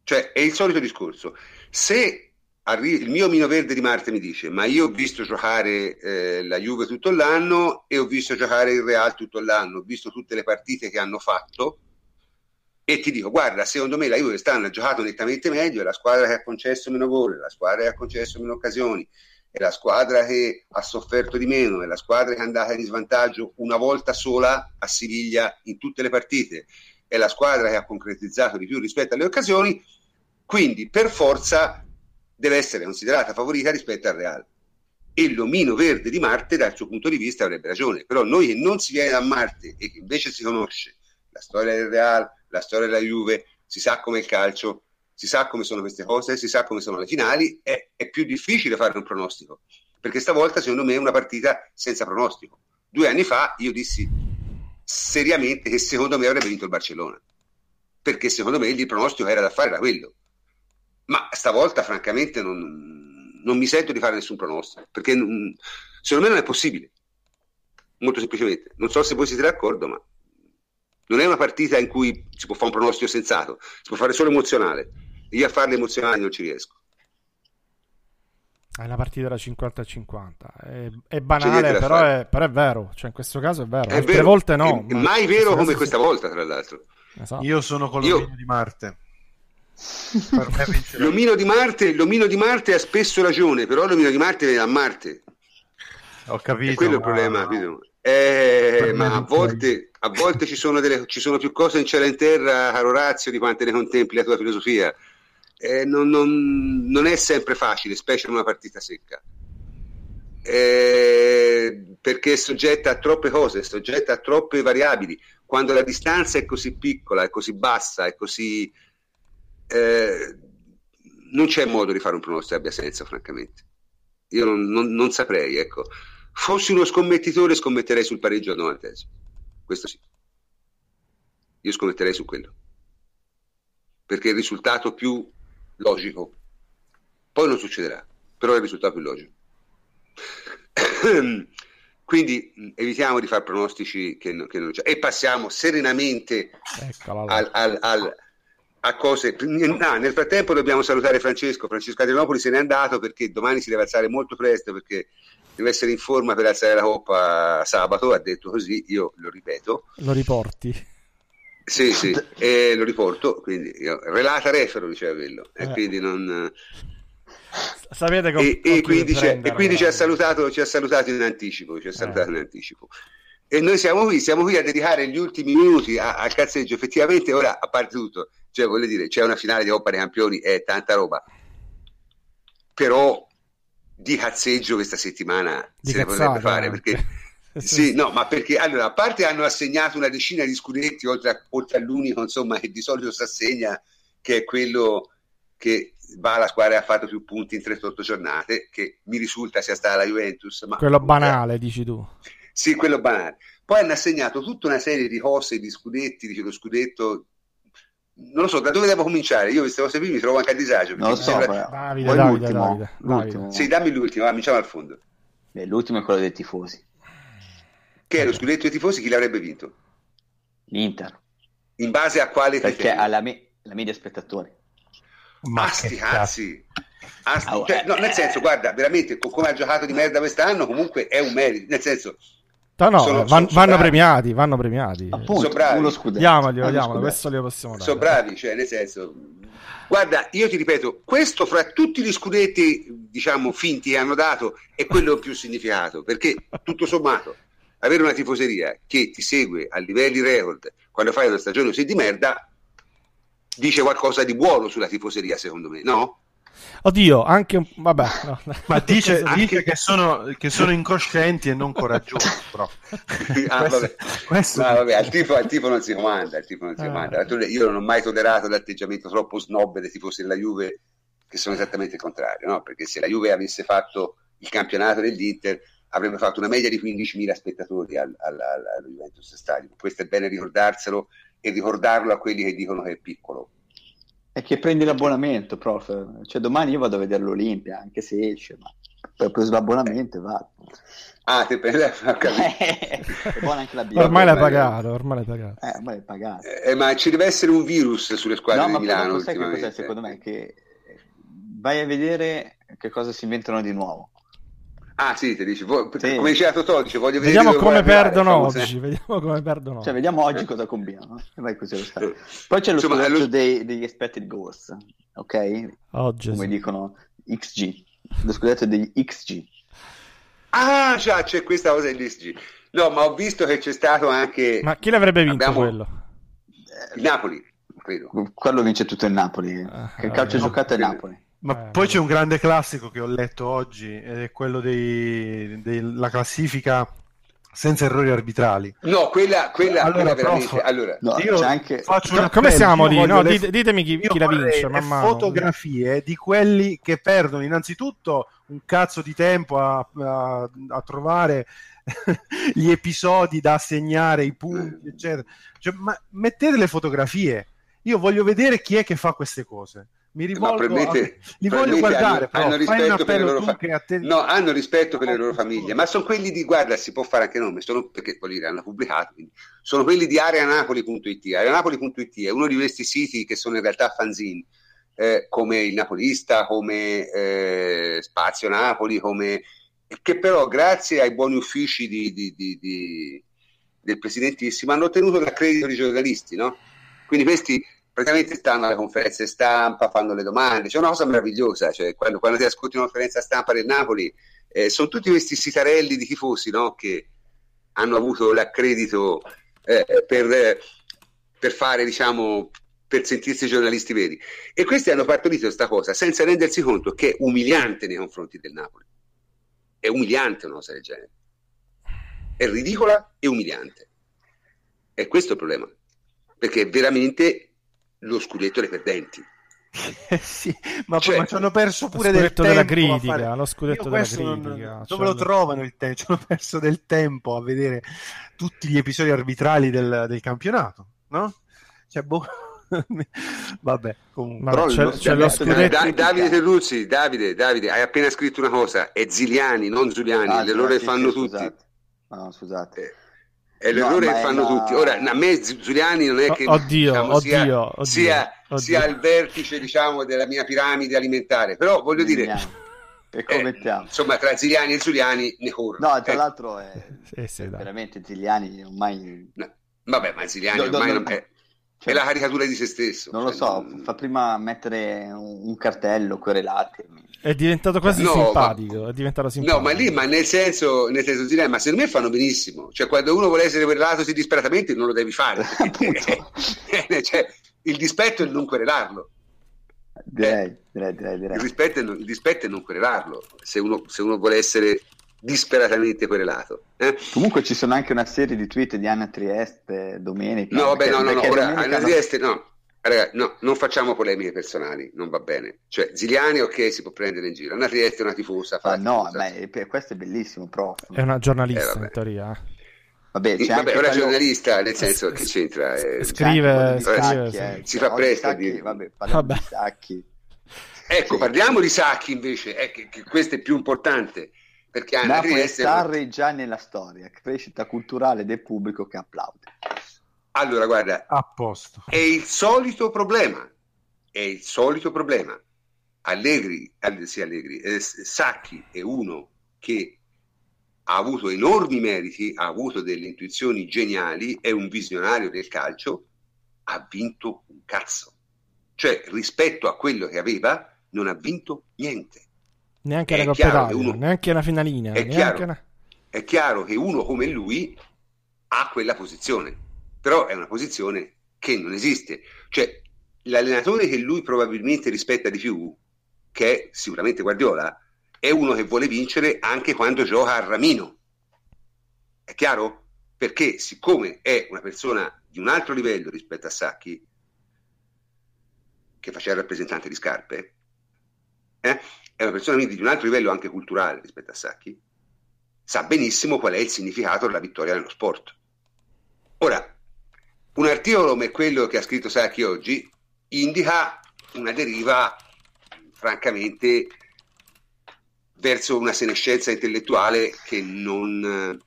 Cioè, è il solito discorso. Se arri- il mio Mino Verde di Marte mi dice, ma io ho visto giocare eh, la Juve tutto l'anno e ho visto giocare il Real tutto l'anno, ho visto tutte le partite che hanno fatto, e ti dico, guarda, secondo me la Juve quest'anno ha giocato nettamente meglio, è la squadra che ha concesso meno gol, la squadra che ha concesso meno occasioni, è la squadra che ha sofferto di meno, è la squadra che è andata in svantaggio una volta sola a Siviglia in tutte le partite, è la squadra che ha concretizzato di più rispetto alle occasioni, quindi per forza deve essere considerata favorita rispetto al Real. E l'omino verde di Marte dal suo punto di vista avrebbe ragione, però noi che non si viene da Marte e che invece si conosce la storia del Real, la storia della Juve, si sa come il calcio, si sa come sono queste cose, si sa come sono le finali, è, è più difficile fare un pronostico, perché stavolta secondo me è una partita senza pronostico. Due anni fa io dissi seriamente che secondo me avrebbe vinto il Barcellona, perché secondo me il pronostico era da fare da quello. Ma stavolta francamente non, non mi sento di fare nessun pronostico, perché non, secondo me non è possibile. Molto semplicemente. Non so se voi siete d'accordo, ma non è una partita in cui si può fare un pronostico sensato, si può fare solo emozionale. Io a farle emozionali non ci riesco. È una partita da 50-50. È, è banale, però è, però è, vero. Cioè, in questo caso è vero. È Altre vero. volte no. È mai vero come questa sì. volta, tra l'altro. Esatto. Io sono con l'omino Io... di Marte. l'omino, di Marte, l'omino di Marte ha spesso ragione, però l'omino di Marte viene da Marte. Ho capito. E quello è il problema. No. Eh, ma a volte, a volte ci, sono delle, ci, sono più cose in cielo e in terra, caro Orazio, di quante ne contempli la tua filosofia. Eh, non, non, non, è sempre facile, specie in una partita secca. Eh, perché è soggetta a troppe cose, è soggetta a troppe variabili. Quando la distanza è così piccola, è così bassa, è così... Eh, non c'è modo di fare un pronostico che abbia senso, francamente. Io non, non saprei, ecco. Fossi uno scommettitore, scommetterei sul pareggio al 90 Questo sì. Io scommetterei su quello. Perché il risultato più logico. Poi non succederà, però è il risultato più logico. [COUGHS] Quindi mh, evitiamo di fare pronostici che, no- che non c'è. E passiamo serenamente al, al- al- a cose. Ah, nel frattempo dobbiamo salutare Francesco. Francesco Adrianopoli se n'è andato perché domani si deve alzare molto presto perché deve essere in forma per alzare la coppa sabato. Ha detto così, io lo ripeto. Lo riporti. Sì, sì, e lo riporto. Quindi io, relata refero, diceva quello. E Eh. quindi non. Sapete com- e, e quindi, ci- prendere, e quindi ci, ha salutato, ci ha salutato in anticipo, ci ha salutato Eh. in anticipo. E noi siamo qui, siamo qui a dedicare gli ultimi minuti a- al cazzeggio. Effettivamente, ora, a parte tutto, cioè, voglio dire, c'è una finale di Coppa dei Campioni, è tanta roba. Però di cazzeggio questa settimana Di se ne potrebbe fare, anche. perché sì, [LAUGHS] no, ma perché allora, a parte hanno assegnato una decina di scudetti oltre, a- oltre all'unico, insomma, che di solito si assegna, che è quello che va alla squadra che ha fatto più punti in 38 giornate, che mi risulta sia stata la Juventus. Ma Quello comunque- banale, dici tu. Sì, quello banale. Poi hanno assegnato tutta una serie di cose, di scudetti, dice lo scudetto. Non lo so, da dove devo cominciare? Io queste cose qui mi trovo anche a disagio. Non lo so, sembra-. Davide, Poi Davide, l'ultimo, Davide, l'ultimo. Sì, dammi l'ultimo, va, cominciamo al fondo. Beh, l'ultimo è quello dei tifosi. Che è lo scudetto dei tifosi, chi l'avrebbe vinto? L'Inter. In base a quale Perché criterio? ha la, me- la media spettatori. Ma sti che cazzi! Ah, sti- Ah, cioè, eh, no, nel senso, guarda, veramente, co- come ha giocato di merda quest'anno, comunque è un merito. Nel senso, No, no, Sono- van- sono- vanno bravi. premiati, vanno premiati. Appunto, Sono bravi. uno scudetto. Diamoglielo, Uno diamolo, scudetto. questo glielo possiamo dare. sono bravi, cioè, nel senso... Guarda, io ti ripeto, questo fra tutti gli scudetti, diciamo, finti che hanno dato, è quello più significato, perché tutto sommato, avere una tifoseria che ti segue a livelli record quando fai una stagione così di merda, dice qualcosa di buono sulla tifoseria, secondo me, no? Oddio, anche un... Vabbè, no. Ma dice, Anche- dice che, sono, che sono incoscienti e non coraggiosi. Però. [LAUGHS] Ah, Questo- vabbè. questo- No, vabbè, al tifo, al tifo non si comanda, al tifo non si Ah. comanda. Io non ho mai tollerato l'atteggiamento troppo snob dei tifosi della Juve, che sono esattamente il contrario, no? Perché se la Juve avesse fatto il campionato dell'Inter, avrebbe fatto una media di 15.000 spettatori al, al, al- allo Juventus Stadium. Questo è bene ricordarselo e ricordarlo a quelli che dicono che è piccolo. È che prendi l'abbonamento, prof. Cioè, domani io vado a vedere l'Olimpia, anche se esce, ma ho preso l'abbonamento e vado. Ah, te prendi [LAUGHS] ho capito. [LAUGHS] è buona anche la birra. Ormai l'hai pagato, ormai l'hai pagato. Eh, ormai è pagato. Eh, ma ci deve essere un virus sulle squadre No, di ma Milano però sai che cos'è secondo me? Che vai a vedere che cosa si inventano di nuovo. Ah, sì, ti dici, vo- Sì. come diceva Totò, dice, voglio vedere Vediamo come perdono oggi, vediamo come perdono Cioè, oggi. vediamo oggi cosa combinano. Vai così lo sai. Eh, Poi c'è lo Insomma, scudetto lo- dei, degli expected goals, ok? Oggi Come dicono XG. Lo scudetto degli XG. Ah, già, c'è questa cosa dell'SG. No, ma ho visto che c'è stato anche Ma chi l'avrebbe vinto Abbiamo- quello? il Napoli, credo. Quello vince tutto il Napoli. Ah, che calcio eh, giocato è no, Napoli. Ma Eh, poi c'è un grande classico che ho letto oggi, ed è quello dei- della classifica senza errori arbitrali. No, quella, quella, Allora, quella prof, veramente. Allora, No, Io c'è anche... faccio come appello, siamo lì? No, le- dite- ditemi chi, chi la vince, le man mano. fotografie di quelli che perdono innanzitutto un cazzo di tempo a, a- a trovare [LAUGHS] gli episodi da assegnare, i punti, eccetera. Cioè, ma mettete le fotografie. Io voglio vedere chi è che fa queste cose. Mi no, rivolgo probabilmente, a... Li voglio guardare, hanno, hanno rispetto per le loro tu fa- che a te... No, hanno rispetto per le loro famiglie, ma sono quelli di, guarda, si può fare anche nome, sono, perché voglio dire, hanno pubblicato, quindi, sono quelli di areanapoli.it. Areanapoli.it è uno di questi siti che sono in realtà fanzine, eh, come il Napolista, come eh, Spazio Napoli, come che però grazie ai buoni uffici di, di- di- di- del presidentissimo hanno ottenuto l'accredito di giornalisti, no? Quindi questi praticamente stanno alle conferenze stampa, fanno le domande, c'è una cosa meravigliosa, cioè quando, quando ti ascolti una conferenza stampa del Napoli, eh, sono tutti questi sitarelli di tifosi, no? Che hanno avuto l'accredito eh, per, per fare, diciamo, per sentirsi giornalisti veri. E questi hanno partorito questa cosa senza rendersi conto che è umiliante nei confronti del Napoli. È umiliante una cosa del genere. È ridicola e umiliante. E questo è il problema. Perché è veramente lo scudetto dei perdenti. Eh [LAUGHS] sì, ma, Cioè, poi, ma ci hanno perso pure del scudetto tempo della critica, fare- lo scudetto della questo non- critica. dove cioè, lo trovano il tempo? [LAUGHS] Ci hanno perso del tempo a vedere tutti gli episodi arbitrali del, del campionato, no? Cioè, boh... [LAUGHS] Vabbè, comunque. Ma Però c'è, c'è lo scudetto Da- scudetto. Da- critica. Davide Terruzzi, Davide, Davide, hai appena scritto una cosa, è Ziliani, non Giuliani, Ah, le loro le fanno tutti. scusate. No, scusate. Eh, È l'errore No, che fanno la- tutti. Ora, a me Z- Giuliani non è O- che oddio, diciamo, sia, oddio, oddio, sia, oddio. sia al vertice diciamo, della mia piramide alimentare, però voglio dire. E eh, commettiamo. insomma, tra Ziliani e Giuliani ne corro. No, tra Eh, l'altro è Sì, sì, veramente Ziliani ormai no. Vabbè, ma Ziliani No, no, ormai no, non- è, cioè, è la caricatura di se stesso. non lo Cioè, so, non- fa prima mettere un, cartello, querelati. È diventato quasi No, simpatico. ma- È diventato simpatico. No, ma lì, ma nel senso, nel senso Ziliani, ma secondo me fanno benissimo. Cioè, quando uno vuole essere querelato sì, disperatamente, non lo devi fare. [LAUGHS] Appunto. [LAUGHS] Cioè, il dispetto è il non querelarlo. Direi, direi, direi, Il direi. rispetto, è non, il dispetto è non querelarlo, se uno, se uno vuole essere disperatamente querelato. eh? Comunque ci sono anche una serie di tweet di Anna Trieste domenica. No, vabbè, perché- no, no, no, ora, Anna Trieste, no. Raga, no, non facciamo polemiche personali, non va bene. Cioè, Ziliani, ok, si può prendere in giro. Anna Trieste è una tifosa. fa Ah, no, tifosa. ma è- per- questo è bellissimo, prof. È una giornalista Eh, vabbè. in teoria. eh. Vabbè, c'è Vabbè, anche ora quello- giornalista, nel senso che c'entra. eh, Scrive- scrive, Sacchi, eh. Si fa Oggi presto a dirlo. Vabbè, Vabbè. di Sacchi. Ecco, Sì. parliamo di Sacchi invece, è che, che questo è più importante, perché Napoli Trieste... Sarri già nella storia, crescita culturale del pubblico che applaude. Allora, guarda, A posto. È il solito problema, è il solito problema. Allegri, Allegri, sì, Allegri eh, Sacchi è uno che ha avuto enormi meriti, ha avuto delle intuizioni geniali, è un visionario del calcio, ha vinto un cazzo. Cioè, rispetto a quello che aveva, non ha vinto niente. Neanche È la Coppa Italia, uno- neanche una finalina. È chiaro. una- È chiaro che uno come lui ha quella posizione, però è una posizione che non esiste. Cioè, l'allenatore che lui probabilmente rispetta di più, che è sicuramente Guardiola, è uno che vuole vincere anche quando gioca a Ramino. È chiaro? Perché siccome è una persona di un altro livello rispetto a Sacchi, che faceva il rappresentante di scarpe, eh, è una persona quindi di un altro livello anche culturale rispetto a Sacchi, sa benissimo qual è il significato della vittoria nello sport. Ora, un articolo come quello che ha scritto Sacchi oggi indica una deriva francamente verso una senescenza intellettuale che non,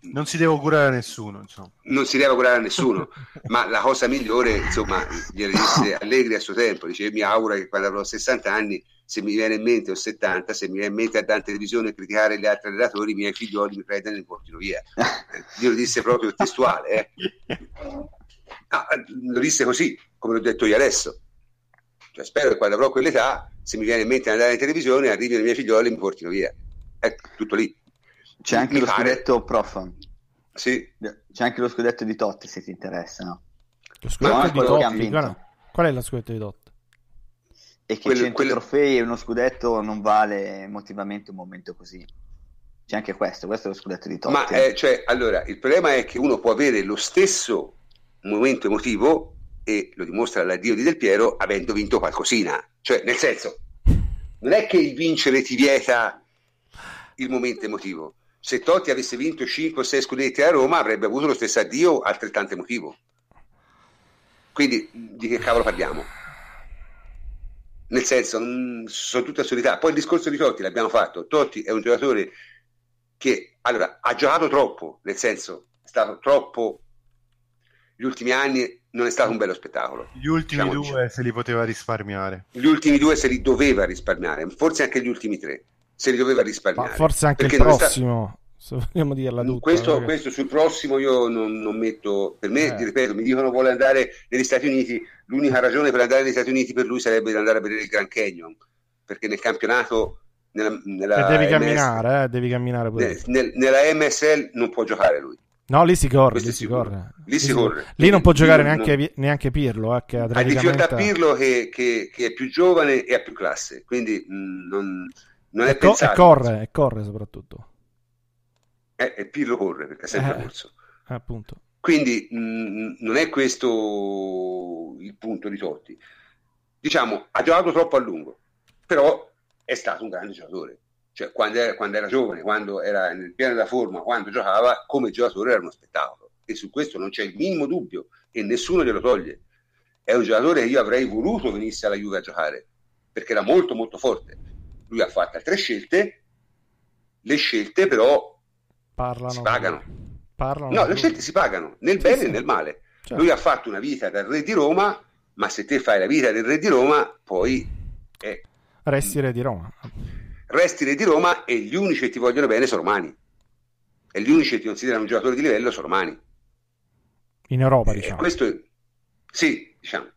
Non si deve augurare a nessuno, insomma. non si deve augurare a nessuno, [LAUGHS] ma la cosa migliore, insomma, gliela disse Allegri a suo tempo, dice mi auguro che quando avrò 60 anni, se mi viene in mente o 70, se mi viene in mente a dare in televisione e criticare gli altri allenatori, i miei figlioli mi prendono e mi portino via. Eh, Glielo disse proprio testuale, eh. No, eh, lo disse così, come l'ho detto io adesso. Cioè, spero che quando avrò quell'età, se mi viene in mente di andare in televisione, arrivino i miei figlioli e mi portino via. Ecco, tutto lì. C'è anche Mi lo pare- scudetto, prof. Sì, C'è anche lo scudetto di Totti, se ti interessa, no? Lo scudetto Ma di Totti. guarda, Qual è lo scudetto di Totti? E che Quello- 100 quello- trofei e uno scudetto non vale emotivamente un momento così. C'è anche questo, questo è lo scudetto di Totti. Ma eh, cioè, allora, il problema è che uno può avere lo stesso momento emotivo e lo dimostra l'addio di Del Piero avendo vinto qualcosina. Cioè, nel senso, non è che il vincere ti vieta il momento emotivo. Se Totti avesse vinto 5 o 6 scudetti a Roma avrebbe avuto lo stesso addio altrettanto emotivo. Quindi di che cavolo parliamo? Nel senso, mh, sono tutte assurdità. Poi il discorso di Totti l'abbiamo fatto. Totti è un giocatore che allora, ha giocato troppo, nel senso, è stato troppo. Gli ultimi anni non è stato un bello spettacolo. Gli ultimi Diciamoci. due se li poteva risparmiare. Gli ultimi due se li doveva risparmiare, forse anche gli ultimi tre se li doveva Ma risparmiare. forse anche il Perché sta- prossimo, se vogliamo dirla tutta. questo, perché- questo sul prossimo io non, non metto per me, Eh. ti ripeto, mi dicono vuole andare negli Stati Uniti. L'unica ragione per andare negli Stati Uniti per lui sarebbe di andare a vedere il Grand Canyon perché nel campionato, nella, nella devi MS camminare, eh, devi camminare pure. nel- nel- nella MSL non può giocare lui. No, lì si corre, lì è si corre. Lì si corre. Lì non può giocare neanche, neanche Pirlo, eh, che Ha difficoltà atleticamente... Pirlo che, che- che è più giovane e ha più classe, quindi mh, non, non è E, co- e corre, e corre soprattutto. Eh, e Pirlo corre perché ha sempre Eh. corso. Appunto. Quindi mh, non è questo il punto di Totti. Diciamo, ha giocato troppo a lungo, però è stato un grande giocatore. Cioè, quando era, quando era giovane, quando era nel pieno della forma, quando giocava, come giocatore era uno spettacolo. E su questo non c'è il minimo dubbio e nessuno glielo toglie. È un giocatore che io avrei voluto venisse alla Juve a giocare, perché era molto molto forte. Lui ha fatto altre scelte, le scelte però parlano. Si pagano. Parlano No, le scelte si pagano, nel Sì, bene sì. e nel male. Certo. Lui ha fatto una vita da re di Roma, ma se te fai la vita del re di Roma, poi eh, Resti re di Roma. resti re di Roma e gli unici che ti vogliono bene sono romani. E gli unici che ti considerano un giocatore di livello sono romani. In Europa, E diciamo. questo è- sì, diciamo,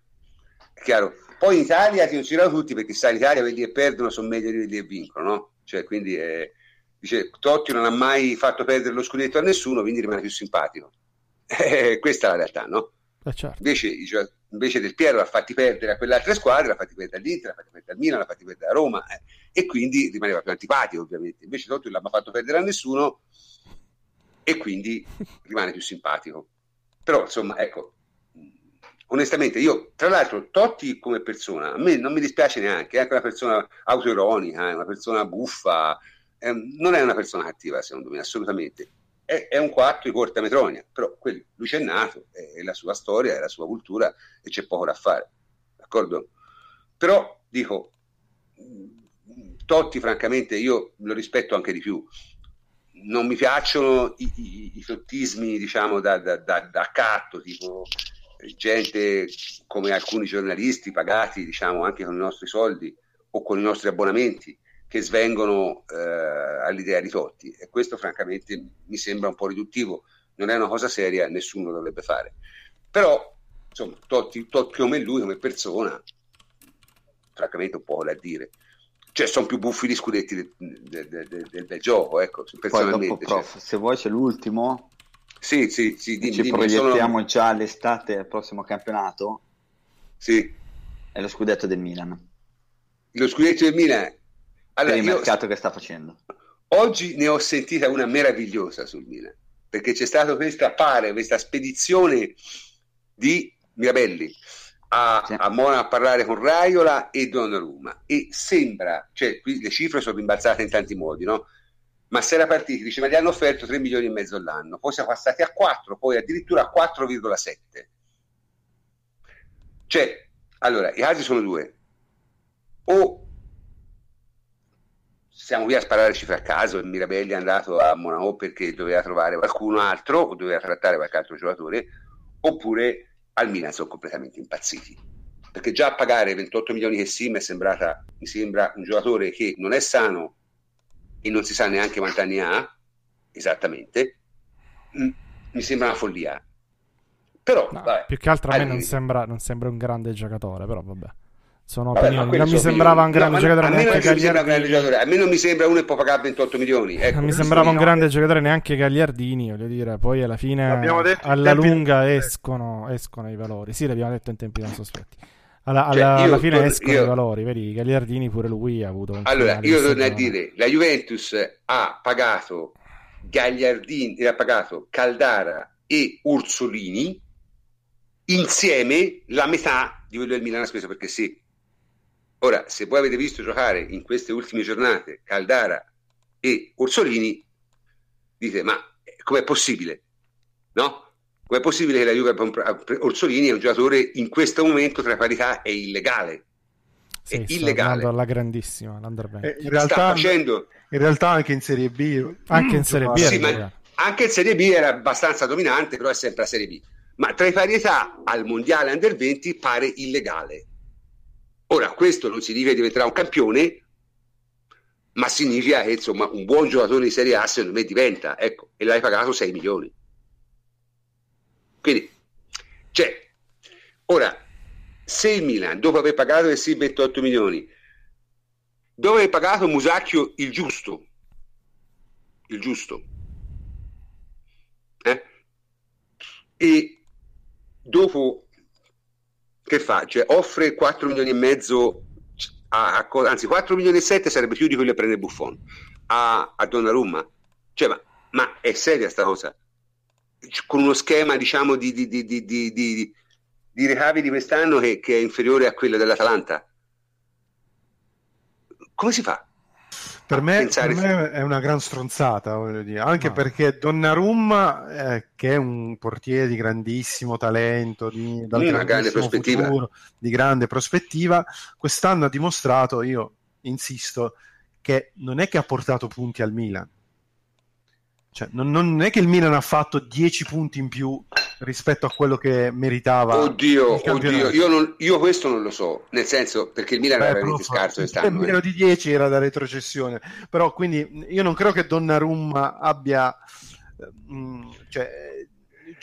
è chiaro. Poi in Italia ti considerano tutti perché sai, in Italia quelli che perdono sono meglio di quelli che vincono, no? Cioè, quindi eh, dice Totti non ha mai fatto perdere lo scudetto a nessuno, quindi rimane più simpatico. [LAUGHS] Eh, questa è la realtà, no? Eh, certo. Invece, invece del Piero l'ha fatti perdere a quelle altre squadre, l'ha fatti perdere all'Inter, l'ha fatti perdere al Milan, l'ha fatti perdere a Roma eh, e quindi rimaneva più antipatico ovviamente. Invece Totti non l'ha mai fatto perdere a nessuno e quindi [LAUGHS] rimane più simpatico. Però insomma, ecco, onestamente io, tra l'altro, Totti come persona, a me non mi dispiace neanche, è anche una persona autoironica, è una persona buffa, non è una persona cattiva secondo me, assolutamente. È, è un quarto di corta metronia, però quello, lui c'è nato, è, è la sua storia, è la sua cultura e c'è poco da fare, d'accordo? Però dico, Totti francamente io lo rispetto anche di più, non mi piacciono i, i, i tottismi diciamo da, da, da, da accatto, tipo gente come alcuni giornalisti pagati diciamo anche con i nostri soldi o con i nostri abbonamenti che svengono eh, all'idea di Totti. E questo francamente mi sembra un po' riduttivo. Non è una cosa seria, nessuno dovrebbe fare. Però insomma Totti, Totti come lui come persona francamente un po' da dire. Cioè sono più buffi di scudetti del, del, del, del gioco ecco personalmente dopo, cioè. prof, se vuoi c'è l'ultimo, sì sì sì dimmi, ci dimmi, proiettiamo sono- già all'estate del prossimo campionato, sì. È lo scudetto del Milan, lo scudetto del Milan allora, per il mercato che sta facendo. Oggi ne ho sentita una meravigliosa sul Milan, perché c'è stata questa, pare, questa spedizione di Mirabelli a, Sì. a Mona a parlare con Raiola e Donnarumma e sembra, cioè qui le cifre sono rimbalzate in tanti modi, no? Ma se era partiti, dice, ma gli hanno offerto 3 milioni e mezzo all'anno, poi siamo passati a 4, poi addirittura a 4,7. Cioè, allora, i casi sono due. O siamo qui a sparare cifre a caso e Mirabelli è andato a Monaco perché doveva trovare qualcuno altro o doveva trattare qualche altro giocatore oppure al Milan sono completamente impazziti. Perché già a pagare 28 milioni che sì mi è sembrata mi sembra un giocatore che non è sano e non si sa neanche quanti anni ha esattamente mi sembra una follia. Però No, vabbè, più che altro a me non sembra, non sembra un grande giocatore, però vabbè. Sono Vabbè, opinioni. Non mi sembrava un grande No, giocatore a me non mi sembra un grande Gagliardini. giocatore. A me non mi sembra uno che può pagare 28 milioni. Ecco, non mi sembrava un grande giocatore neanche Gagliardini, voglio dire, poi alla fine alla lunga eh. escono, escono i valori. Sì, l'abbiamo detto in tempi non sospetti. Alla, Cioè, alla- io alla fine escono io- i valori, vedi, Gagliardini pure lui ha avuto un Allora, io torno a dire, la Juventus ha pagato Gagliardini, ha pagato Caldara e Ursolini insieme la metà di quello del Milan ha speso perché sì. Ora, se voi avete visto giocare in queste ultime giornate Caldara e Orsolini, dite, ma com'è possibile? No? Com'è possibile che la Juve Orsolini è un giocatore in questo momento tra parità è illegale? Sì, è illegale. andando alla grandissima, l'Under 20. Eh, in, Sta realtà, facendo in realtà anche in Serie B Anche in Serie B Sì, ma- anche in Serie B era abbastanza dominante, però è sempre la Serie B. Ma tra i parità al mondiale under 20 pare illegale. Ora, questo non significa che diventerà un campione, ma significa che insomma un buon giocatore di Serie A secondo me diventa, ecco, e l'hai pagato 6 milioni. Quindi, cioè, ora, se il Milan, dopo aver pagato sì 28 milioni, dopo aver pagato Musacchio il giusto, il giusto, eh? e dopo che fa? Cioè, offre 4 milioni e mezzo a, a anzi 4 milioni e 7 sarebbe più di quello che prende Buffon a, a Donnarumma cioè ma, ma è seria sta cosa con uno schema diciamo di, di, di, di, di, di- di ricavi di quest'anno che, che è inferiore a quello dell'Atalanta come si fa? Per me, pensare- per me è una gran stronzata, voglio dire. anche No. perché Donnarumma, eh, che è un portiere di grandissimo talento, di, dal grande grandissimo prospettiva. futuro, di grande prospettiva, quest'anno ha dimostrato, io insisto, che non è che ha portato punti al Milan, Cioè, non, non, è che il Milan ha fatto 10 punti in più rispetto a quello che meritava. Oddio, oddio io, non, io, questo non lo so, nel senso perché il Milan Beh, era veramente scarso quest'anno. Meno eh. di 10 era da retrocessione, però quindi io non credo che Donnarumma abbia... Mh, mm, cioè,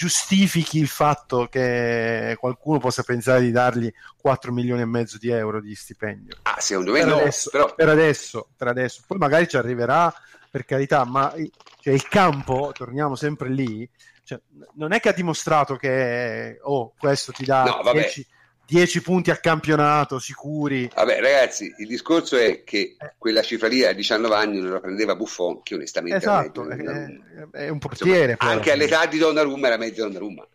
giustifichi il fatto che qualcuno possa pensare di dargli 4 milioni e mezzo di euro di stipendio. Ah, secondo me per no, adesso, però... per, adesso, per adesso, poi magari ci arriverà per carità, ma cioè, il campo, torniamo sempre lì, cioè, non è che ha dimostrato che oh, questo ti dà no, 10, 10, punti al campionato sicuri. Vabbè, ragazzi, il discorso è che eh. quella cifra lì a 19 anni non la prendeva Buffon, che onestamente esatto, è, è, un portiere. Insomma, anche all'età di Donnarumma era meglio Donnarumma.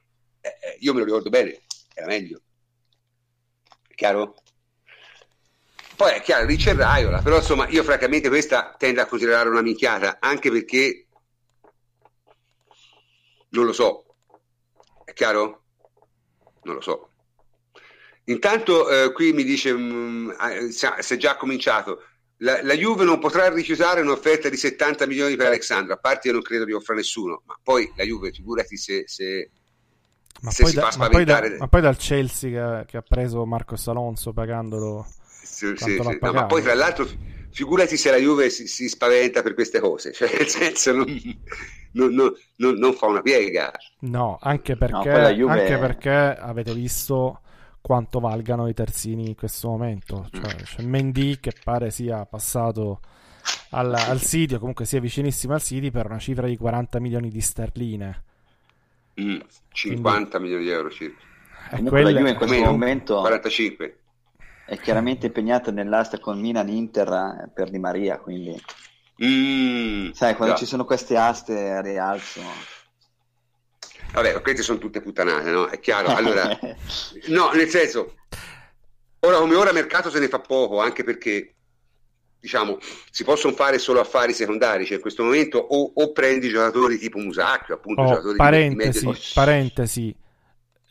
Eh, eh, io me lo ricordo bene, era meglio. Chiaro? Poi è chiaro, lì c'è Raiola, però insomma io francamente questa tendo a considerare una minchiata, anche perché non lo so. È chiaro? Non lo so. Intanto eh, qui mi dice, mh, mm, si è già cominciato, la, la, Juve non potrà rifiutare un'offerta di 70 milioni per Alexandro, a parte io non credo di offra nessuno, ma poi la Juve, figurati se, se, ma, se poi da, ma, poi da, ma poi dal Chelsea che, che, ha preso Marcos Alonso pagandolo sì, sì, sì. No, ma poi tra l'altro figurati se la Juve si, si spaventa per queste cose, [LAUGHS] cioè nel senso non, non, non, non fa una piega. No, anche perché, no, Juve... anche perché avete visto quanto valgano i terzini in questo momento. Cioè, c'è Mendy che pare sia passato al, al City, o comunque sia vicinissimo al City, per una cifra di 40 milioni di sterline. Mm, 50 Quindi... milioni di euro circa. Comunque quelle... la Juve in questo momento 45 è chiaramente impegnata nell'asta con Milan Inter eh, per Di Maria, quindi mm, sai, quando no. ci sono queste aste a rialzo. Vabbè, queste sono tutte puttanate, no? È chiaro. Allora, [LAUGHS] no, nel senso, ora come ora mercato se ne fa poco, anche perché diciamo, si possono fare solo affari secondari, cioè in questo momento o, o prendi giocatori tipo Musacchio, appunto, oh, giocatori parentesi, di, di parentesi,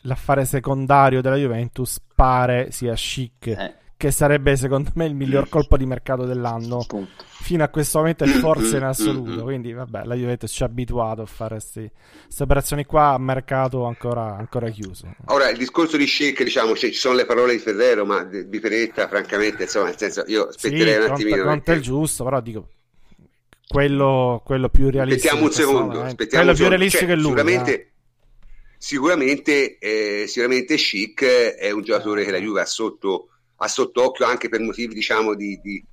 l'affare secondario della Juventus pare sia chic. Eh. Che sarebbe secondo me il miglior colpo di mercato dell'anno Appunto. fino a questo momento, e forse in assoluto. Quindi, vabbè, la Juventus ci ha abituato a fare queste operazioni qua a mercato ancora, ancora, chiuso. Ora, il discorso di chic, diciamo, ci sono le parole di Ferrero, ma di Peretta, francamente, insomma, nel senso, io aspetterei sì, un attimino. Non perché... è il giusto, però dico, quello, quello più realistico. Aspettiamo un secondo. Aspettiamo quello un più realistico cioè, è lui. Sicuramente. Eh sicuramente, eh, sicuramente Chic è un giocatore che la Juve ha sotto, ha sotto occhio anche per motivi diciamo di, di,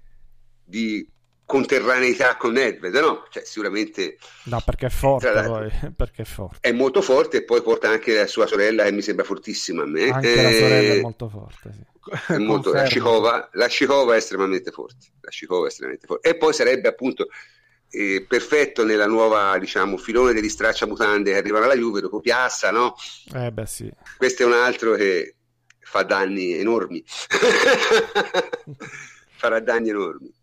di conterraneità con Nedved, no? Cioè, sicuramente... No, perché è forte poi, [LAUGHS] perché è forte. È molto forte e poi porta anche la sua sorella che mi sembra fortissima a me. Anche eh, la sorella è molto forte, sì. È molto, la Scicova, la Scicova è estremamente forte, la Scicova è estremamente forte. E poi sarebbe appunto eh, perfetto nella nuova diciamo filone degli stracciamutande che arrivano alla Juve dopo Piazza no? Eh beh, sì. questo è un altro che fa danni enormi [LAUGHS] farà danni enormi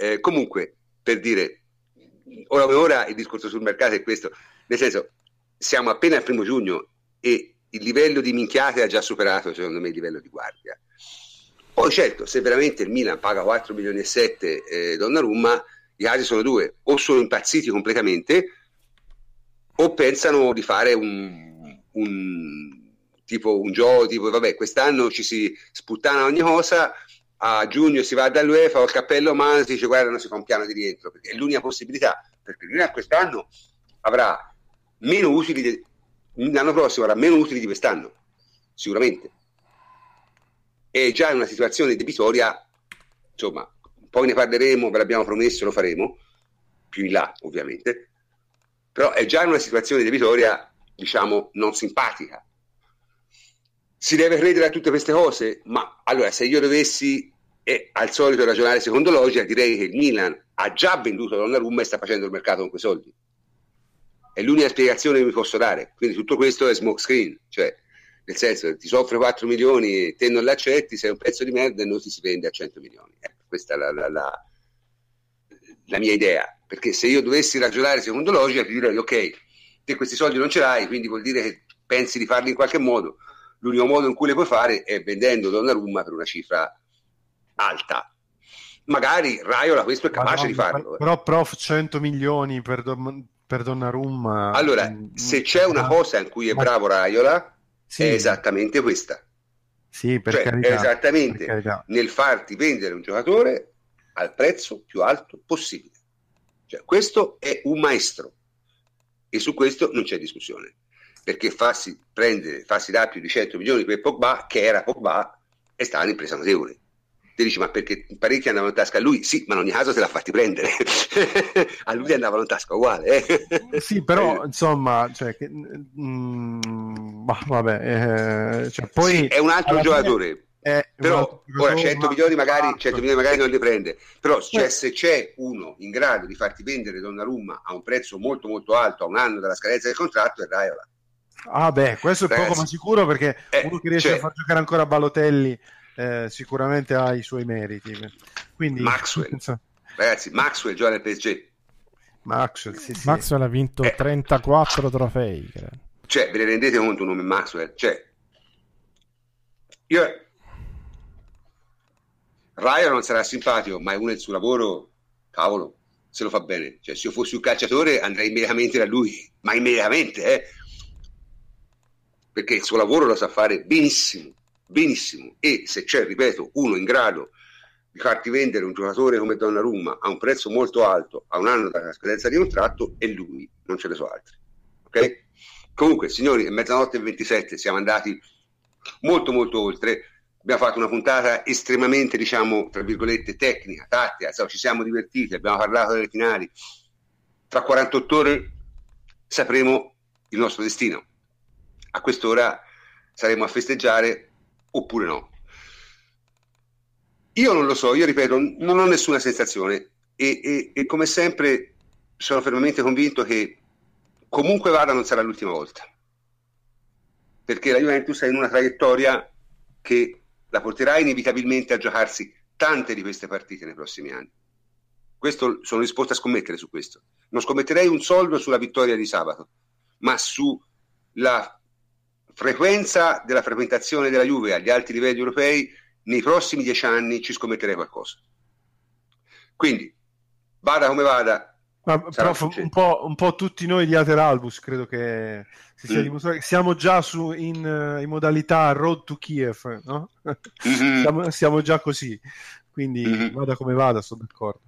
eh, comunque per dire ora come ora il discorso sul mercato è questo nel senso siamo appena al primo giugno e il livello di minchiate ha già superato secondo me il livello di guardia poi certo se veramente il Milan paga 4 milioni e 7 eh, Donnarumma i casi sono due, o sono impazziti completamente o pensano di fare un, un tipo un gioco tipo vabbè quest'anno ci si sputtana ogni cosa a giugno si va dall'UEFA il cappello a mano si dice guarda non si fa un piano di rientro perché è l'unica possibilità perché l'Unione quest'anno avrà meno utili de... l'anno prossimo avrà meno utili di quest'anno sicuramente. È già in una situazione debitoria insomma poi ne parleremo, ve l'abbiamo promesso, lo faremo, più in là ovviamente, però è già una situazione di vittoria, diciamo, non simpatica. Si deve credere a tutte queste cose, ma allora se io dovessi eh, al solito ragionare secondo logica, direi che il Milan ha già venduto Donnarumma e sta facendo il mercato con quei soldi. È l'unica spiegazione che mi posso dare. Quindi tutto questo è smoke screen, cioè nel senso ti soffre 4 milioni e te non l'accetti, sei un pezzo di merda e non ti si vende a 100 milioni. Ecco questa è la, la, la, la, mia idea, perché se io dovessi ragionare secondo logica ti direi ok, te questi soldi non ce l'hai, quindi vuol dire che pensi di farli in qualche modo, l'unico modo in cui le puoi fare è vendendo Donnarumma per una cifra alta. magari Raiola questo è capace Madonna, di farlo. eh. Però, prof, 100 milioni per, Don- per Donnarumma. Allora, mm, se c'è una ah, cosa in cui è bravo Raiola, sì, è esattamente questa. Sì, per Cioè, carità, esattamente per carità. nel farti vendere un giocatore al prezzo più alto possibile. Cioè, questo è un maestro e su questo non c'è discussione. Perché farsi prendere, farsi dare più di 100 milioni per Pogba, che era Pogba, è stata un'impresa notevole. Ti dici, ma perché parecchi andavano in tasca a lui? Sì, ma in ogni caso te l'ha fatti prendere. [LAUGHS] a lui andavano in tasca uguale. eh. Eh, Sì, però insomma, cioè, che, mm, bah, vabbè, eh, cioè, poi Sì, è un altro fine giocatore. è un Però ora giocatore, 100 ma- milioni magari, Esatto. 100 milioni magari non li prende, però cioè, se c'è uno in grado di farti vendere Donnarumma a un prezzo molto molto alto a un anno dalla scadenza del contratto è Raiola. Ah, beh, questo è Ragazzi, poco ma sicuro perché eh, uno che riesce cioè- a far giocare ancora Balotelli eh, sicuramente ha i suoi meriti. Quindi, Maxwell. [LAUGHS] insomma, Ragazzi, Maxwell gioca nel PSG. Maxwell, sì, sì. Maxwell ha vinto Eh. 34 trofei, credo. Cioè, ve ne rendete conto un nome Maxwell? Cioè, io... Raiola non sarà simpatico, ma è uno del suo lavoro, cavolo, se lo fa bene. Cioè, se io fossi un calciatore andrei immediatamente da lui, ma immediatamente, eh. Perché il suo lavoro lo sa fare benissimo, benissimo. E se c'è, ripeto, uno in grado di farti vendere un giocatore come Donnarumma a un prezzo molto alto a un anno dalla scadenza di contratto, è lui, non ce ne so altri. Ok? Comunque, signori, è mezzanotte e 27, siamo andati molto molto oltre. Abbiamo fatto una puntata estremamente, diciamo, tra virgolette, tecnica, tattica, insomma, ci siamo divertiti, abbiamo parlato delle finali. Tra 48 ore sapremo il nostro destino. A quest'ora saremo a festeggiare oppure no. Io non lo so, io ripeto, non ho nessuna sensazione e, e- e come sempre sono fermamente convinto che comunque vada non sarà l'ultima volta. Perché la Juventus è in una traiettoria che la porterà inevitabilmente a giocarsi tante di queste partite nei prossimi anni. Questo sono disposto a scommettere su questo. Non scommetterei un soldo sulla vittoria di sabato, ma sulla frequenza della frequentazione della Juve agli alti livelli europei nei prossimi dieci anni ci scommetterei qualcosa. Quindi, vada come vada, Ma, prof, un po', un po' tutti noi di Ateralbus credo che si sia Mm. dimostrato siamo già su, in, in modalità road to Kiev, no? Mhm. siamo, siamo già così, quindi Mhm. vada come vada, sono d'accordo.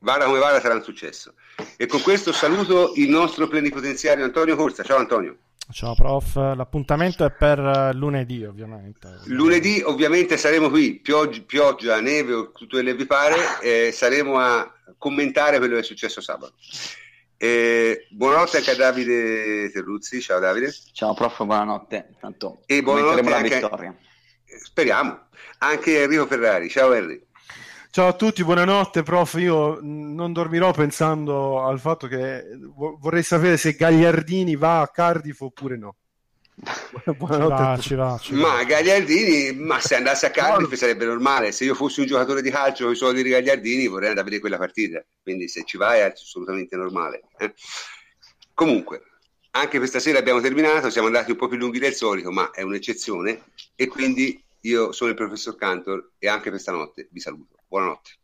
vada come vada sarà un successo. E con questo saluto il nostro plenipotenziario Antonio Corsa. Ciao Antonio. Ciao prof, l'appuntamento è per eh, lunedì ovviamente. Lunedì ovviamente saremo qui, pioggia, pioggia neve o tutto quello che vi pare, e saremo a commentare quello che è successo sabato. Eh, buonanotte anche a Davide Terruzzi, ciao Davide. Ciao prof, buonanotte. Tanto E buonanotte anche- vittoria. Eh, Speriamo. Anche Enrico Ferrari, ciao Henry. Ciao a tutti, buonanotte prof, io non dormirò pensando al fatto che vo- vorrei sapere se Gagliardini va a Cardiff oppure no. Ci [LAUGHS] Buonanotte a va, ci va, ci Ma. Gagliardini, ma se andasse a Cardiff sarebbe normale. Se io fossi un giocatore di calcio con i soldi di Gagliardini vorrei andare a vedere quella partita. Quindi se ci vai è assolutamente normale. eh. Comunque, anche questa sera abbiamo terminato, siamo andati un po' più lunghi del solito, ma è un'eccezione. E quindi io sono il professor Cantor e anche questa notte vi saluto. Buonanotte.